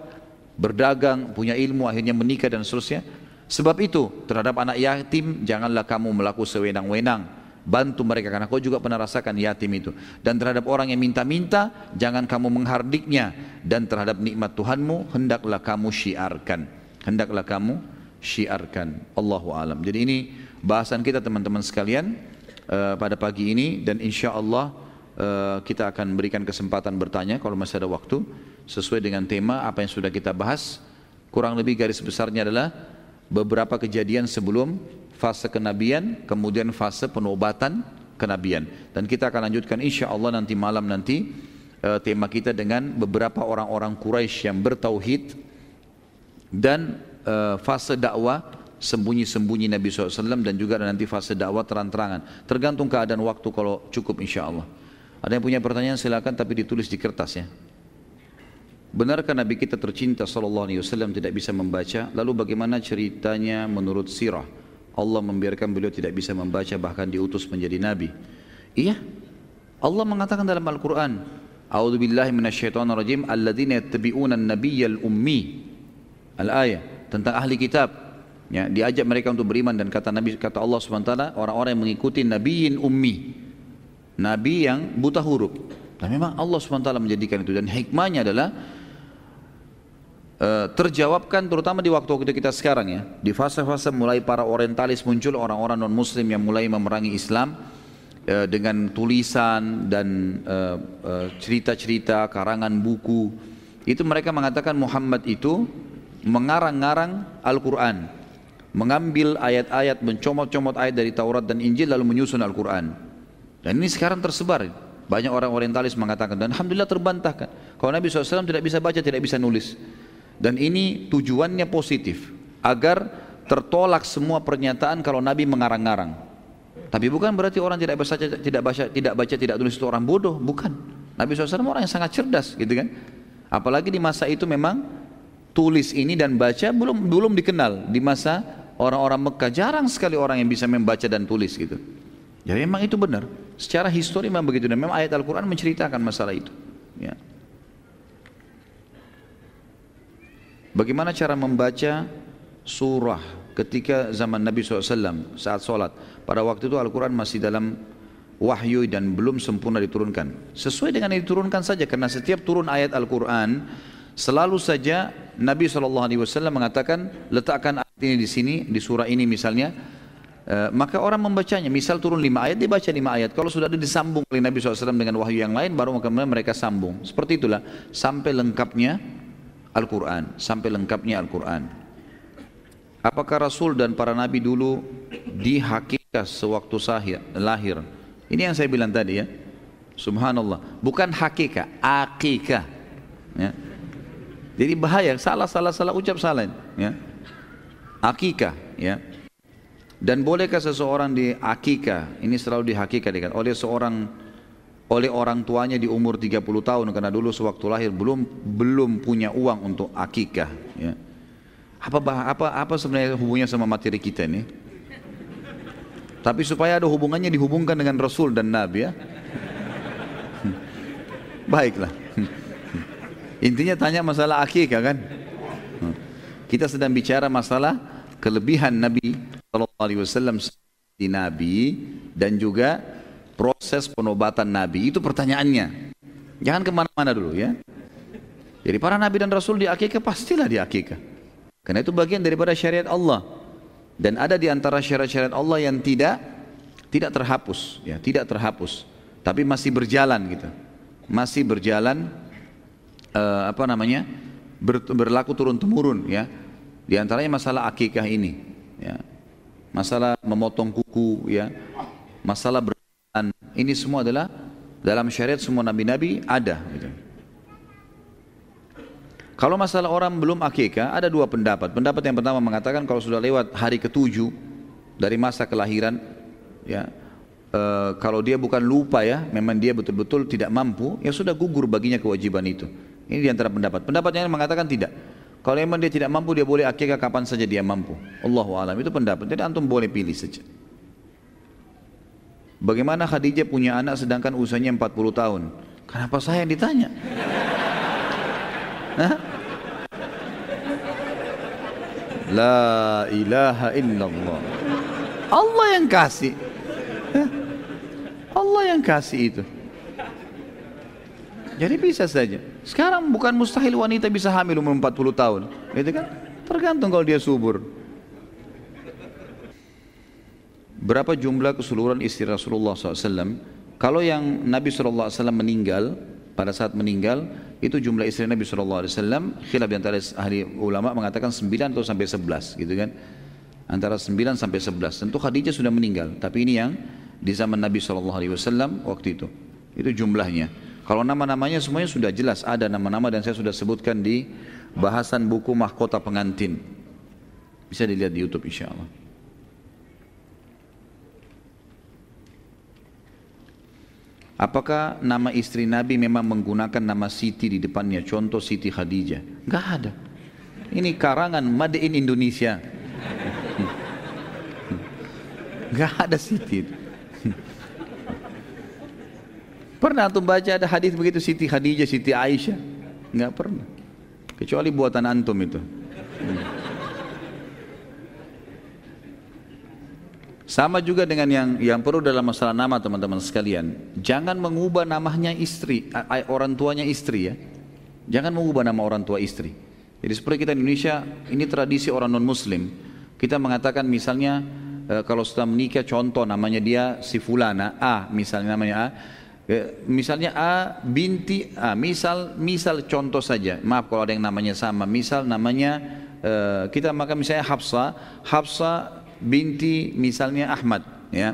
berdagang, punya ilmu, akhirnya menikah dan seterusnya. Sebab itu, terhadap anak yatim, janganlah kamu melakukan sewenang-wenang bantu mereka karena kau juga pernah rasakan yatim itu dan terhadap orang yang minta-minta jangan kamu menghardiknya dan terhadap nikmat Tuhanmu hendaklah kamu syiarkan hendaklah kamu syiarkan. Allahu alam. Jadi ini bahasan kita teman-teman sekalian uh, pada pagi ini. Dan insya Allah uh, kita akan berikan kesempatan bertanya kalau masih ada waktu sesuai dengan tema apa yang sudah kita bahas. Kurang lebih garis besarnya adalah beberapa kejadian sebelum fase kenabian, kemudian fase penobatan kenabian. Dan kita akan lanjutkan insya Allah nanti malam nanti uh, tema kita dengan beberapa orang-orang Quraisy yang bertauhid dan uh, fase dakwah sembunyi-sembunyi Nabi SAW dan juga nanti fase dakwah terang-terangan. Tergantung keadaan waktu kalau cukup insya Allah. Ada yang punya pertanyaan silakan tapi ditulis di kertas ya. Benarkah Nabi kita tercinta Sallallahu Alaihi Wasallam tidak bisa membaca? Lalu bagaimana ceritanya menurut sirah? Allah membiarkan beliau tidak bisa membaca bahkan diutus menjadi nabi. Iya. Allah mengatakan dalam Al-Qur'an, A'udzu billahi minasyaitonir rajim alladzina yattabi'una an-nabiyyal ummi. Al-ayah tentang ahli kitab. Ya, diajak mereka untuk beriman dan kata Nabi kata Allah SWT orang-orang yang mengikuti nabiyin ummi. Nabi yang buta huruf. Dan memang Allah SWT menjadikan itu dan hikmahnya adalah Eh, terjawabkan terutama di waktu-waktu kita sekarang ya di fase-fase mulai para orientalis muncul orang-orang non muslim yang mulai memerangi Islam uh, dengan tulisan dan eh, cerita-cerita karangan buku itu mereka mengatakan Muhammad itu mengarang-ngarang Al-Quran mengambil ayat-ayat mencomot-comot ayat dari Taurat dan Injil lalu menyusun Al-Quran dan ini sekarang tersebar banyak orang orientalis mengatakan dan Alhamdulillah terbantahkan kalau Nabi SAW tidak bisa baca tidak bisa nulis dan ini tujuannya positif agar tertolak semua pernyataan kalau Nabi mengarang-arang. Tapi bukan berarti orang tidak baca tidak baca tidak baca tidak tulis itu orang bodoh, bukan. Nabi SAW orang yang sangat cerdas gitu kan. Apalagi di masa itu memang tulis ini dan baca belum belum dikenal di masa orang-orang Mekah jarang sekali orang yang bisa membaca dan tulis gitu. Jadi memang itu benar. Secara histori memang begitu dan memang ayat Al-Qur'an menceritakan masalah itu. Ya. Bagaimana cara membaca surah ketika zaman Nabi SAW saat sholat. Pada waktu itu Al-Quran masih dalam wahyu dan belum sempurna diturunkan. Sesuai dengan yang diturunkan saja karena setiap turun ayat Al-Quran selalu saja Nabi SAW mengatakan letakkan ayat ini di sini di surah ini misalnya. E, maka orang membacanya misal turun lima ayat dia baca lima ayat. Kalau sudah ada disambung oleh Nabi SAW dengan wahyu yang lain baru kemudian mereka sambung. Seperti itulah sampai lengkapnya Al-Quran sampai lengkapnya Al-Quran. Apakah Rasul dan para Nabi dulu dihakikat sewaktu sahir, lahir? Ini yang saya bilang tadi ya. Subhanallah. Bukan hakikat akikah. Ya. Jadi bahaya salah salah salah ucap salah ya akikah ya dan bolehkah seseorang di akikah ini selalu dihakikatkan oleh seorang oleh orang tuanya di umur 30 tahun karena dulu sewaktu lahir belum belum punya uang untuk akikah ya. Apa apa apa sebenarnya hubungannya sama materi kita ini? Tapi supaya ada hubungannya dihubungkan dengan Rasul dan Nabi ya. Baiklah. Intinya tanya masalah akikah kan? Kita sedang bicara masalah kelebihan Nabi sallallahu alaihi wasallam di Nabi dan juga proses penobatan Nabi? Itu pertanyaannya. Jangan ke mana-mana dulu ya. Jadi para Nabi dan Rasul di akikah pastilah di akikah. Karena itu bagian daripada syariat Allah. Dan ada di antara syariat-syariat Allah yang tidak tidak terhapus, ya, tidak terhapus. Tapi masih berjalan gitu. Masih berjalan uh, apa namanya? Ber, berlaku turun temurun ya. Di antaranya masalah akikah ini ya. Masalah memotong kuku ya. Masalah berjalan. Ini semua adalah dalam syariat semua nabi-nabi ada gitu. Kalau masalah orang belum akikah, ada dua pendapat. Pendapat yang pertama mengatakan kalau sudah lewat hari ketujuh dari masa kelahiran, ya, e, kalau dia bukan lupa ya, memang dia betul-betul tidak mampu, ya sudah gugur baginya kewajiban itu. Ini di antara pendapat. Pendapat yang mengatakan tidak. Kalau memang dia tidak mampu, dia boleh akikah kapan saja dia mampu. Allahu alam itu pendapat. Jadi antum boleh pilih saja. Bagaimana Khadijah punya anak sedangkan usianya 40 tahun? Kenapa saya yang ditanya? La ilaha illallah. Allah yang kasih. Allah yang kasih itu. Jadi bisa saja. Sekarang bukan mustahil wanita bisa hamil umur 40 tahun. Gitu kan? Tergantung kalau dia subur. Berapa jumlah keseluruhan istri Rasulullah SAW? Kalau yang Nabi SAW meninggal, pada saat meninggal, itu jumlah istri Nabi SAW khilaf di antara ahli ulama mengatakan 9 atau sampai 11 gitu kan antara 9 sampai 11 tentu Khadijah sudah meninggal tapi ini yang di zaman Nabi SAW waktu itu itu jumlahnya kalau nama-namanya semuanya sudah jelas ada nama-nama dan saya sudah sebutkan di bahasan buku mahkota pengantin bisa dilihat di Youtube insya Allah Apakah nama istri Nabi memang menggunakan nama Siti di depannya? Contoh Siti Khadijah. Enggak ada. Ini karangan Made in Indonesia. Enggak ada Siti. Pernah antum baca ada hadis begitu Siti Khadijah, Siti Aisyah? Enggak pernah. Kecuali buatan antum itu. Sama juga dengan yang yang perlu dalam masalah nama teman-teman sekalian. Jangan mengubah namanya istri, orang tuanya istri ya. Jangan mengubah nama orang tua istri. Jadi seperti kita di Indonesia, ini tradisi orang non muslim. Kita mengatakan misalnya e, kalau sudah menikah contoh namanya dia si fulana A misalnya namanya A. Misalnya A binti A, misal misal contoh saja. Maaf kalau ada yang namanya sama. Misal namanya e, kita maka misalnya Hafsa, Hafsa binti misalnya Ahmad ya.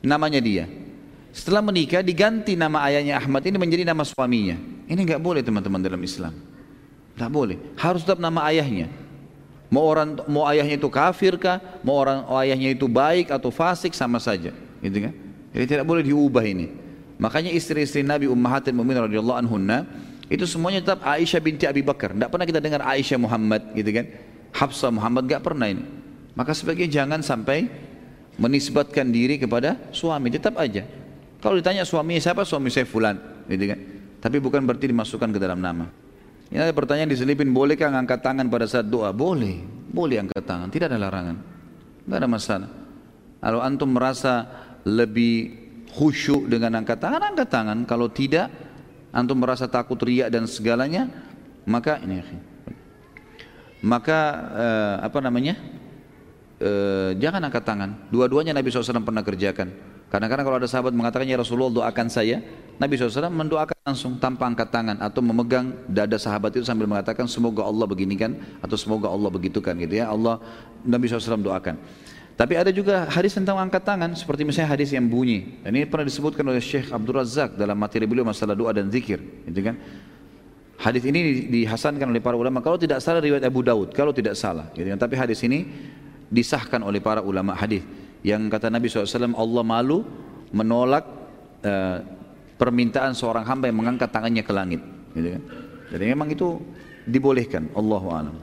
Namanya dia. Setelah menikah diganti nama ayahnya Ahmad ini menjadi nama suaminya. Ini nggak boleh teman-teman dalam Islam. Nggak boleh. Harus tetap nama ayahnya. Mau orang mau ayahnya itu kafir kah? Mau orang ayahnya itu baik atau fasik? Sama saja. Gitu kan? Jadi tidak boleh diubah ini makanya istri-istri Nabi Ummahatil Mu'minin radhiyallahu anhunna itu semuanya tetap Aisyah binti Abi Bakar tidak pernah kita dengar Aisyah Muhammad gitu kan Hafsah Muhammad nggak pernah ini maka sebaiknya jangan sampai menisbatkan diri kepada suami, tetap aja. Kalau ditanya suami siapa, suami saya fulan, gitu kan. Tapi bukan berarti dimasukkan ke dalam nama. Ini ada pertanyaan diselipin, bolehkah angkat tangan pada saat doa? Boleh, boleh angkat tangan, tidak ada larangan. Tidak ada masalah. Kalau antum merasa lebih khusyuk dengan angkat tangan, angkat tangan. Kalau tidak, antum merasa takut riak dan segalanya, maka ini maka eh, apa namanya? Eh, jangan angkat tangan. Dua-duanya Nabi SAW pernah kerjakan. Karena kadang kalau ada sahabat mengatakan ya Rasulullah doakan saya, Nabi SAW mendoakan langsung tanpa angkat tangan atau memegang dada sahabat itu sambil mengatakan semoga Allah beginikan atau semoga Allah begitukan gitu ya. Allah Nabi SAW doakan. Tapi ada juga hadis tentang angkat tangan seperti misalnya hadis yang bunyi. Ini pernah disebutkan oleh Syekh Abdul Razak dalam materi beliau masalah doa dan zikir, gitu kan. Hadis ini dihasankan oleh para ulama kalau tidak salah riwayat Abu Daud, kalau tidak salah, gitu kan. Tapi hadis ini disahkan oleh para ulama hadis yang kata Nabi SAW Allah malu menolak uh, permintaan seorang hamba yang mengangkat tangannya ke langit gitu kan? jadi memang itu dibolehkan Allahu alam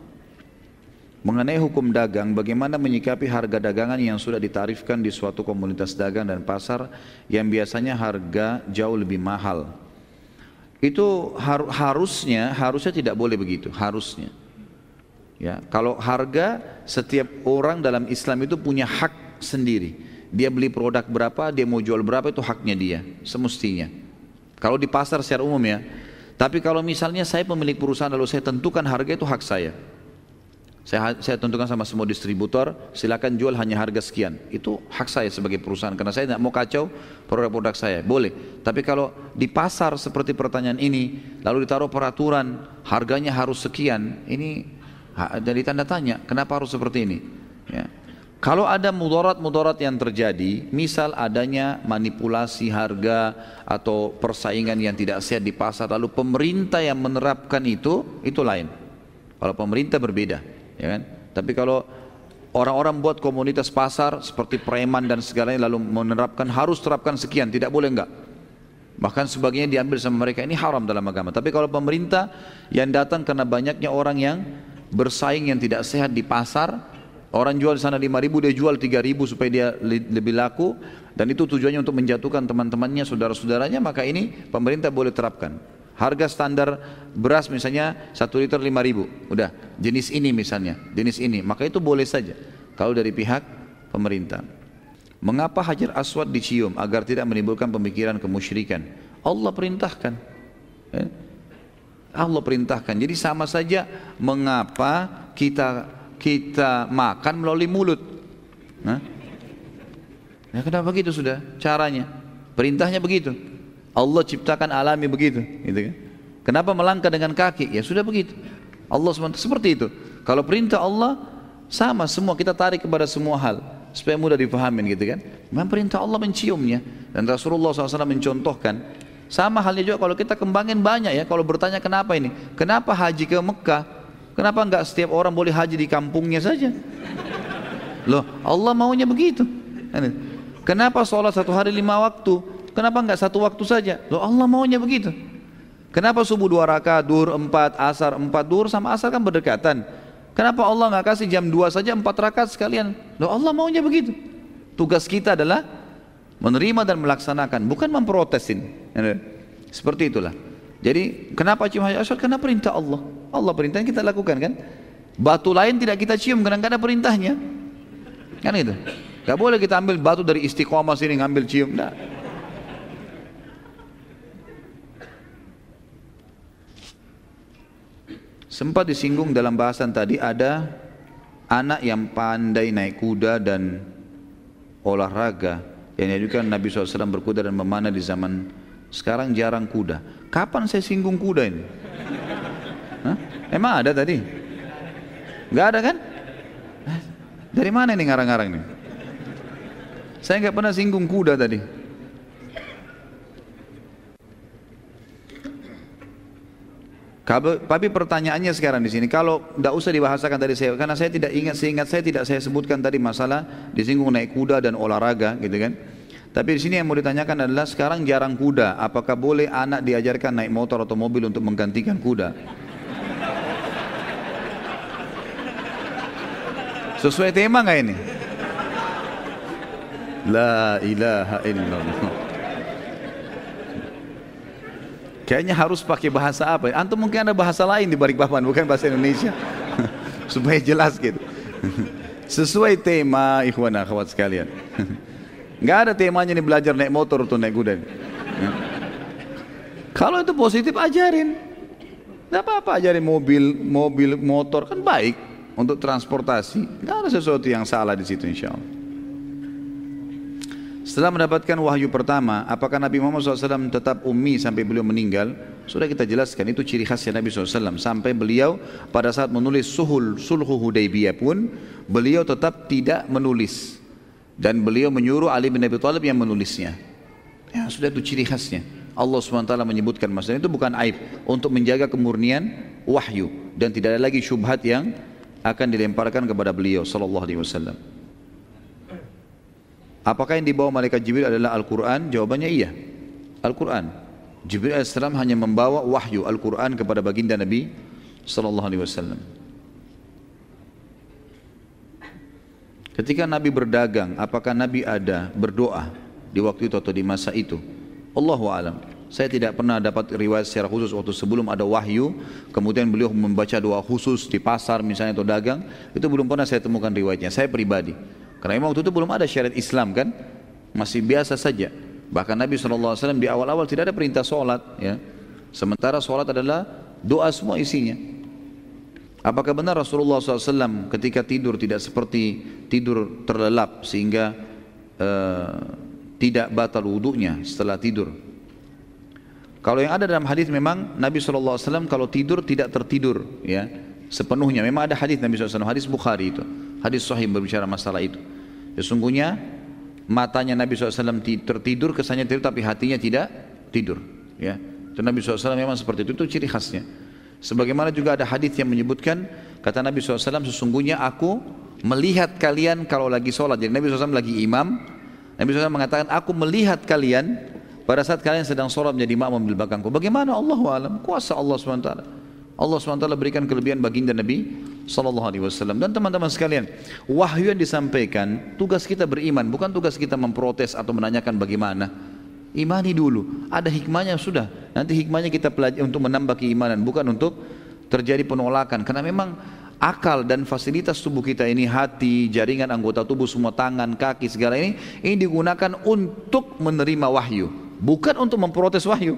mengenai hukum dagang bagaimana menyikapi harga dagangan yang sudah ditarifkan di suatu komunitas dagang dan pasar yang biasanya harga jauh lebih mahal itu har harusnya harusnya tidak boleh begitu harusnya Ya, kalau harga setiap orang dalam Islam itu punya hak sendiri. Dia beli produk berapa, dia mau jual berapa itu haknya dia, semestinya. Kalau di pasar secara umum ya. Tapi kalau misalnya saya pemilik perusahaan lalu saya tentukan harga itu hak saya. Saya, saya tentukan sama semua distributor, silakan jual hanya harga sekian. Itu hak saya sebagai perusahaan, karena saya tidak mau kacau produk-produk saya. Boleh. Tapi kalau di pasar seperti pertanyaan ini, lalu ditaruh peraturan, harganya harus sekian, ini jadi tanda tanya, kenapa harus seperti ini? Ya. Kalau ada mudarat-mudarat yang terjadi, misal adanya manipulasi harga atau persaingan yang tidak sehat di pasar, lalu pemerintah yang menerapkan itu, itu lain. Kalau pemerintah berbeda, ya kan? Tapi kalau orang-orang buat komunitas pasar seperti preman dan segalanya lalu menerapkan harus terapkan sekian, tidak boleh enggak. Bahkan sebagiannya diambil sama mereka ini haram dalam agama. Tapi kalau pemerintah yang datang karena banyaknya orang yang bersaing yang tidak sehat di pasar, Orang jual di sana 5 ribu, dia jual 3 ribu supaya dia lebih laku. Dan itu tujuannya untuk menjatuhkan teman-temannya, saudara-saudaranya, maka ini pemerintah boleh terapkan. Harga standar beras misalnya 1 liter 5 ribu. Udah, jenis ini misalnya, jenis ini. Maka itu boleh saja. Kalau dari pihak pemerintah. Mengapa hajar aswad dicium agar tidak menimbulkan pemikiran kemusyrikan? Allah perintahkan. Eh? Allah perintahkan. Jadi sama saja mengapa kita kita makan melalui mulut. Nah, kenapa begitu sudah caranya? Perintahnya begitu. Allah ciptakan alami begitu, gitu kan? Kenapa melangkah dengan kaki? Ya sudah begitu. Allah SWT seperti itu. Kalau perintah Allah sama semua kita tarik kepada semua hal supaya mudah dipahamin gitu kan. Memang perintah Allah menciumnya dan Rasulullah SAW mencontohkan sama halnya juga kalau kita kembangin banyak ya kalau bertanya kenapa ini kenapa haji ke Mekah Kenapa enggak setiap orang boleh haji di kampungnya saja? Loh, Allah maunya begitu. Kenapa sholat satu hari lima waktu? Kenapa enggak satu waktu saja? Loh, Allah maunya begitu. Kenapa subuh dua rakaat, duhur empat, asar empat, duhur sama asar kan berdekatan. Kenapa Allah nggak kasih jam dua saja empat rakaat sekalian? Loh Allah maunya begitu. Tugas kita adalah menerima dan melaksanakan, bukan memprotesin. Seperti itulah. Jadi kenapa cium hajar aswad? Karena perintah Allah. Allah perintah kita lakukan kan. Batu lain tidak kita cium karena ada perintahnya. Kan itu. Gak boleh kita ambil batu dari istiqomah sini ngambil cium. Nah. Sempat disinggung dalam bahasan tadi ada anak yang pandai naik kuda dan olahraga yang diajukan Nabi SAW berkuda dan memanah di zaman sekarang jarang kuda. Kapan saya singgung kuda ini? Hah? Emang ada tadi? Gak ada kan? Dari mana ini ngarang-ngarang nih? Saya nggak pernah singgung kuda tadi. Tapi pertanyaannya sekarang di sini, kalau tidak usah dibahasakan tadi saya, karena saya tidak ingat, seingat saya tidak saya sebutkan tadi masalah disinggung naik kuda dan olahraga, gitu kan? Tapi di sini yang mau ditanyakan adalah sekarang jarang kuda, apakah boleh anak diajarkan naik motor atau mobil untuk menggantikan kuda? Sesuai tema nggak ini? La ilaha illallah. Kayaknya harus pakai bahasa apa? Antum mungkin ada bahasa lain di balik papan, bukan bahasa Indonesia. Supaya jelas gitu. Sesuai tema ikhwan akhwat sekalian. Nggak ada temanya nih belajar naik motor atau naik kuda. Ya. Kalau itu positif ajarin. Nggak apa-apa ajarin mobil, mobil, motor kan baik untuk transportasi. Nggak ada sesuatu yang salah di situ insya Allah. Setelah mendapatkan wahyu pertama, apakah Nabi Muhammad SAW tetap ummi sampai beliau meninggal? Sudah kita jelaskan, itu ciri khasnya Nabi SAW. Sampai beliau pada saat menulis suhul, sulhu Hudaybiyah pun, beliau tetap tidak menulis dan beliau menyuruh Ali bin Abi Thalib yang menulisnya. Ya sudah itu ciri khasnya. Allah SWT menyebutkan masalah itu bukan aib untuk menjaga kemurnian wahyu dan tidak ada lagi syubhat yang akan dilemparkan kepada beliau sallallahu alaihi wasallam. Apakah yang dibawa malaikat Jibril adalah Al-Quran? Jawabannya iya. Al-Quran. Jibril AS hanya membawa wahyu Al-Quran kepada baginda Nabi wasallam. Ketika Nabi berdagang, apakah Nabi ada berdoa di waktu itu atau di masa itu? Allahu alam. Saya tidak pernah dapat riwayat secara khusus waktu sebelum ada wahyu, kemudian beliau membaca doa khusus di pasar misalnya atau dagang, itu belum pernah saya temukan riwayatnya. Saya pribadi. Karena memang waktu itu belum ada syariat Islam kan, masih biasa saja. Bahkan Nabi SAW di awal-awal tidak ada perintah sholat. Ya. Sementara sholat adalah doa semua isinya. Apakah benar Rasulullah SAW ketika tidur tidak seperti tidur terlelap sehingga uh, tidak batal wudhunya setelah tidur? Kalau yang ada dalam hadis memang Nabi SAW kalau tidur tidak tertidur ya sepenuhnya. Memang ada hadis Nabi SAW, hadis Bukhari itu, hadis Sahih berbicara masalah itu. Sesungguhnya matanya Nabi SAW tertidur, kesannya tidur tapi hatinya tidak tidur. Ya, itu Nabi SAW memang seperti itu, itu ciri khasnya. Sebagaimana juga ada hadis yang menyebutkan kata Nabi SAW sesungguhnya aku melihat kalian kalau lagi sholat. Jadi Nabi SAW lagi imam. Nabi SAW mengatakan aku melihat kalian pada saat kalian sedang sholat menjadi imam di belakangku. Bagaimana Allah alam kuasa Allah SWT. Allah SWT berikan kelebihan baginda Nabi Sallallahu Alaihi Wasallam dan teman-teman sekalian wahyu yang disampaikan tugas kita beriman bukan tugas kita memprotes atau menanyakan bagaimana Imani dulu. Ada hikmahnya sudah. Nanti hikmahnya kita pelajari untuk menambah keimanan, bukan untuk terjadi penolakan. Karena memang akal dan fasilitas tubuh kita ini, hati, jaringan anggota tubuh, semua tangan, kaki, segala ini, ini digunakan untuk menerima wahyu, bukan untuk memprotes wahyu.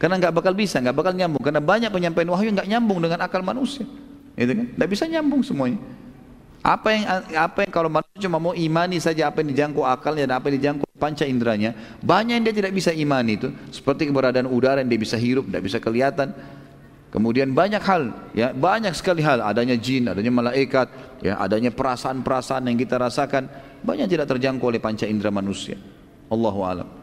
Karena nggak bakal bisa, nggak bakal nyambung. Karena banyak penyampaian wahyu nggak nyambung dengan akal manusia. Itu kan? Nggak bisa nyambung semuanya. Apa yang apa yang kalau manusia cuma mau imani saja apa yang dijangkau akalnya dan apa yang dijangkau panca inderanya, banyak yang dia tidak bisa imani itu. Seperti keberadaan udara yang dia bisa hirup, tidak bisa kelihatan. Kemudian banyak hal, ya banyak sekali hal. Adanya jin, adanya malaikat, ya adanya perasaan-perasaan yang kita rasakan, banyak tidak terjangkau oleh panca indera manusia. Allahu alam.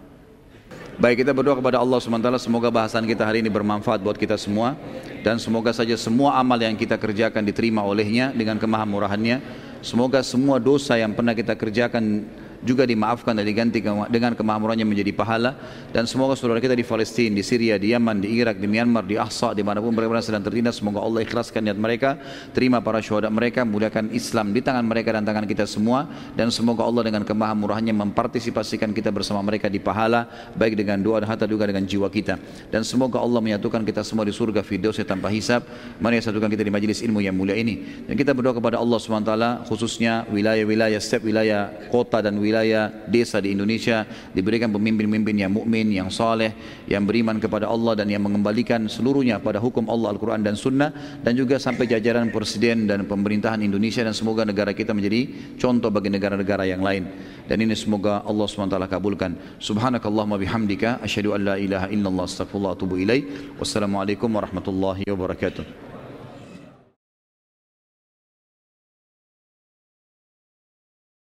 Baik kita berdoa kepada Allah SWT semoga bahasan kita hari ini bermanfaat buat kita semua dan semoga saja semua amal yang kita kerjakan diterima olehnya dengan kemahamurahannya. Semoga semua dosa yang pernah kita kerjakan juga dimaafkan dan diganti dengan kemahamurannya menjadi pahala. Dan semoga saudara kita di Palestina, di Syria, di Yaman, di Irak, di Myanmar, di Ahsa, di mana pun mereka sedang tertindas semoga Allah ikhlaskan niat mereka terima para syuhada mereka muliakan Islam di tangan mereka dan tangan kita semua. Dan semoga Allah dengan kemahamurahannya mempartisipasikan kita bersama mereka di pahala baik dengan doa dan harta juga dengan jiwa kita. Dan semoga Allah menyatukan kita semua di surga firdausi tanpa hisab. Mari satukan kita di majlis ilmu yang mulia ini. Dan kita berdoa kepada Allah SWT khususnya wilayah-wilayah setiap wilayah kota dan wilayah wilayah desa di Indonesia diberikan pemimpin-pemimpin yang mukmin, yang saleh, yang beriman kepada Allah dan yang mengembalikan seluruhnya pada hukum Allah Al-Quran dan Sunnah dan juga sampai jajaran presiden dan pemerintahan Indonesia. Dan semoga negara kita menjadi contoh bagi negara-negara yang lain. Dan ini semoga Allah SWT kabulkan. Subhanakallahumma bihamdika asyhadu an la ilaha illallah astagfirullah atubu ilaih. Wassalamualaikum warahmatullahi wabarakatuh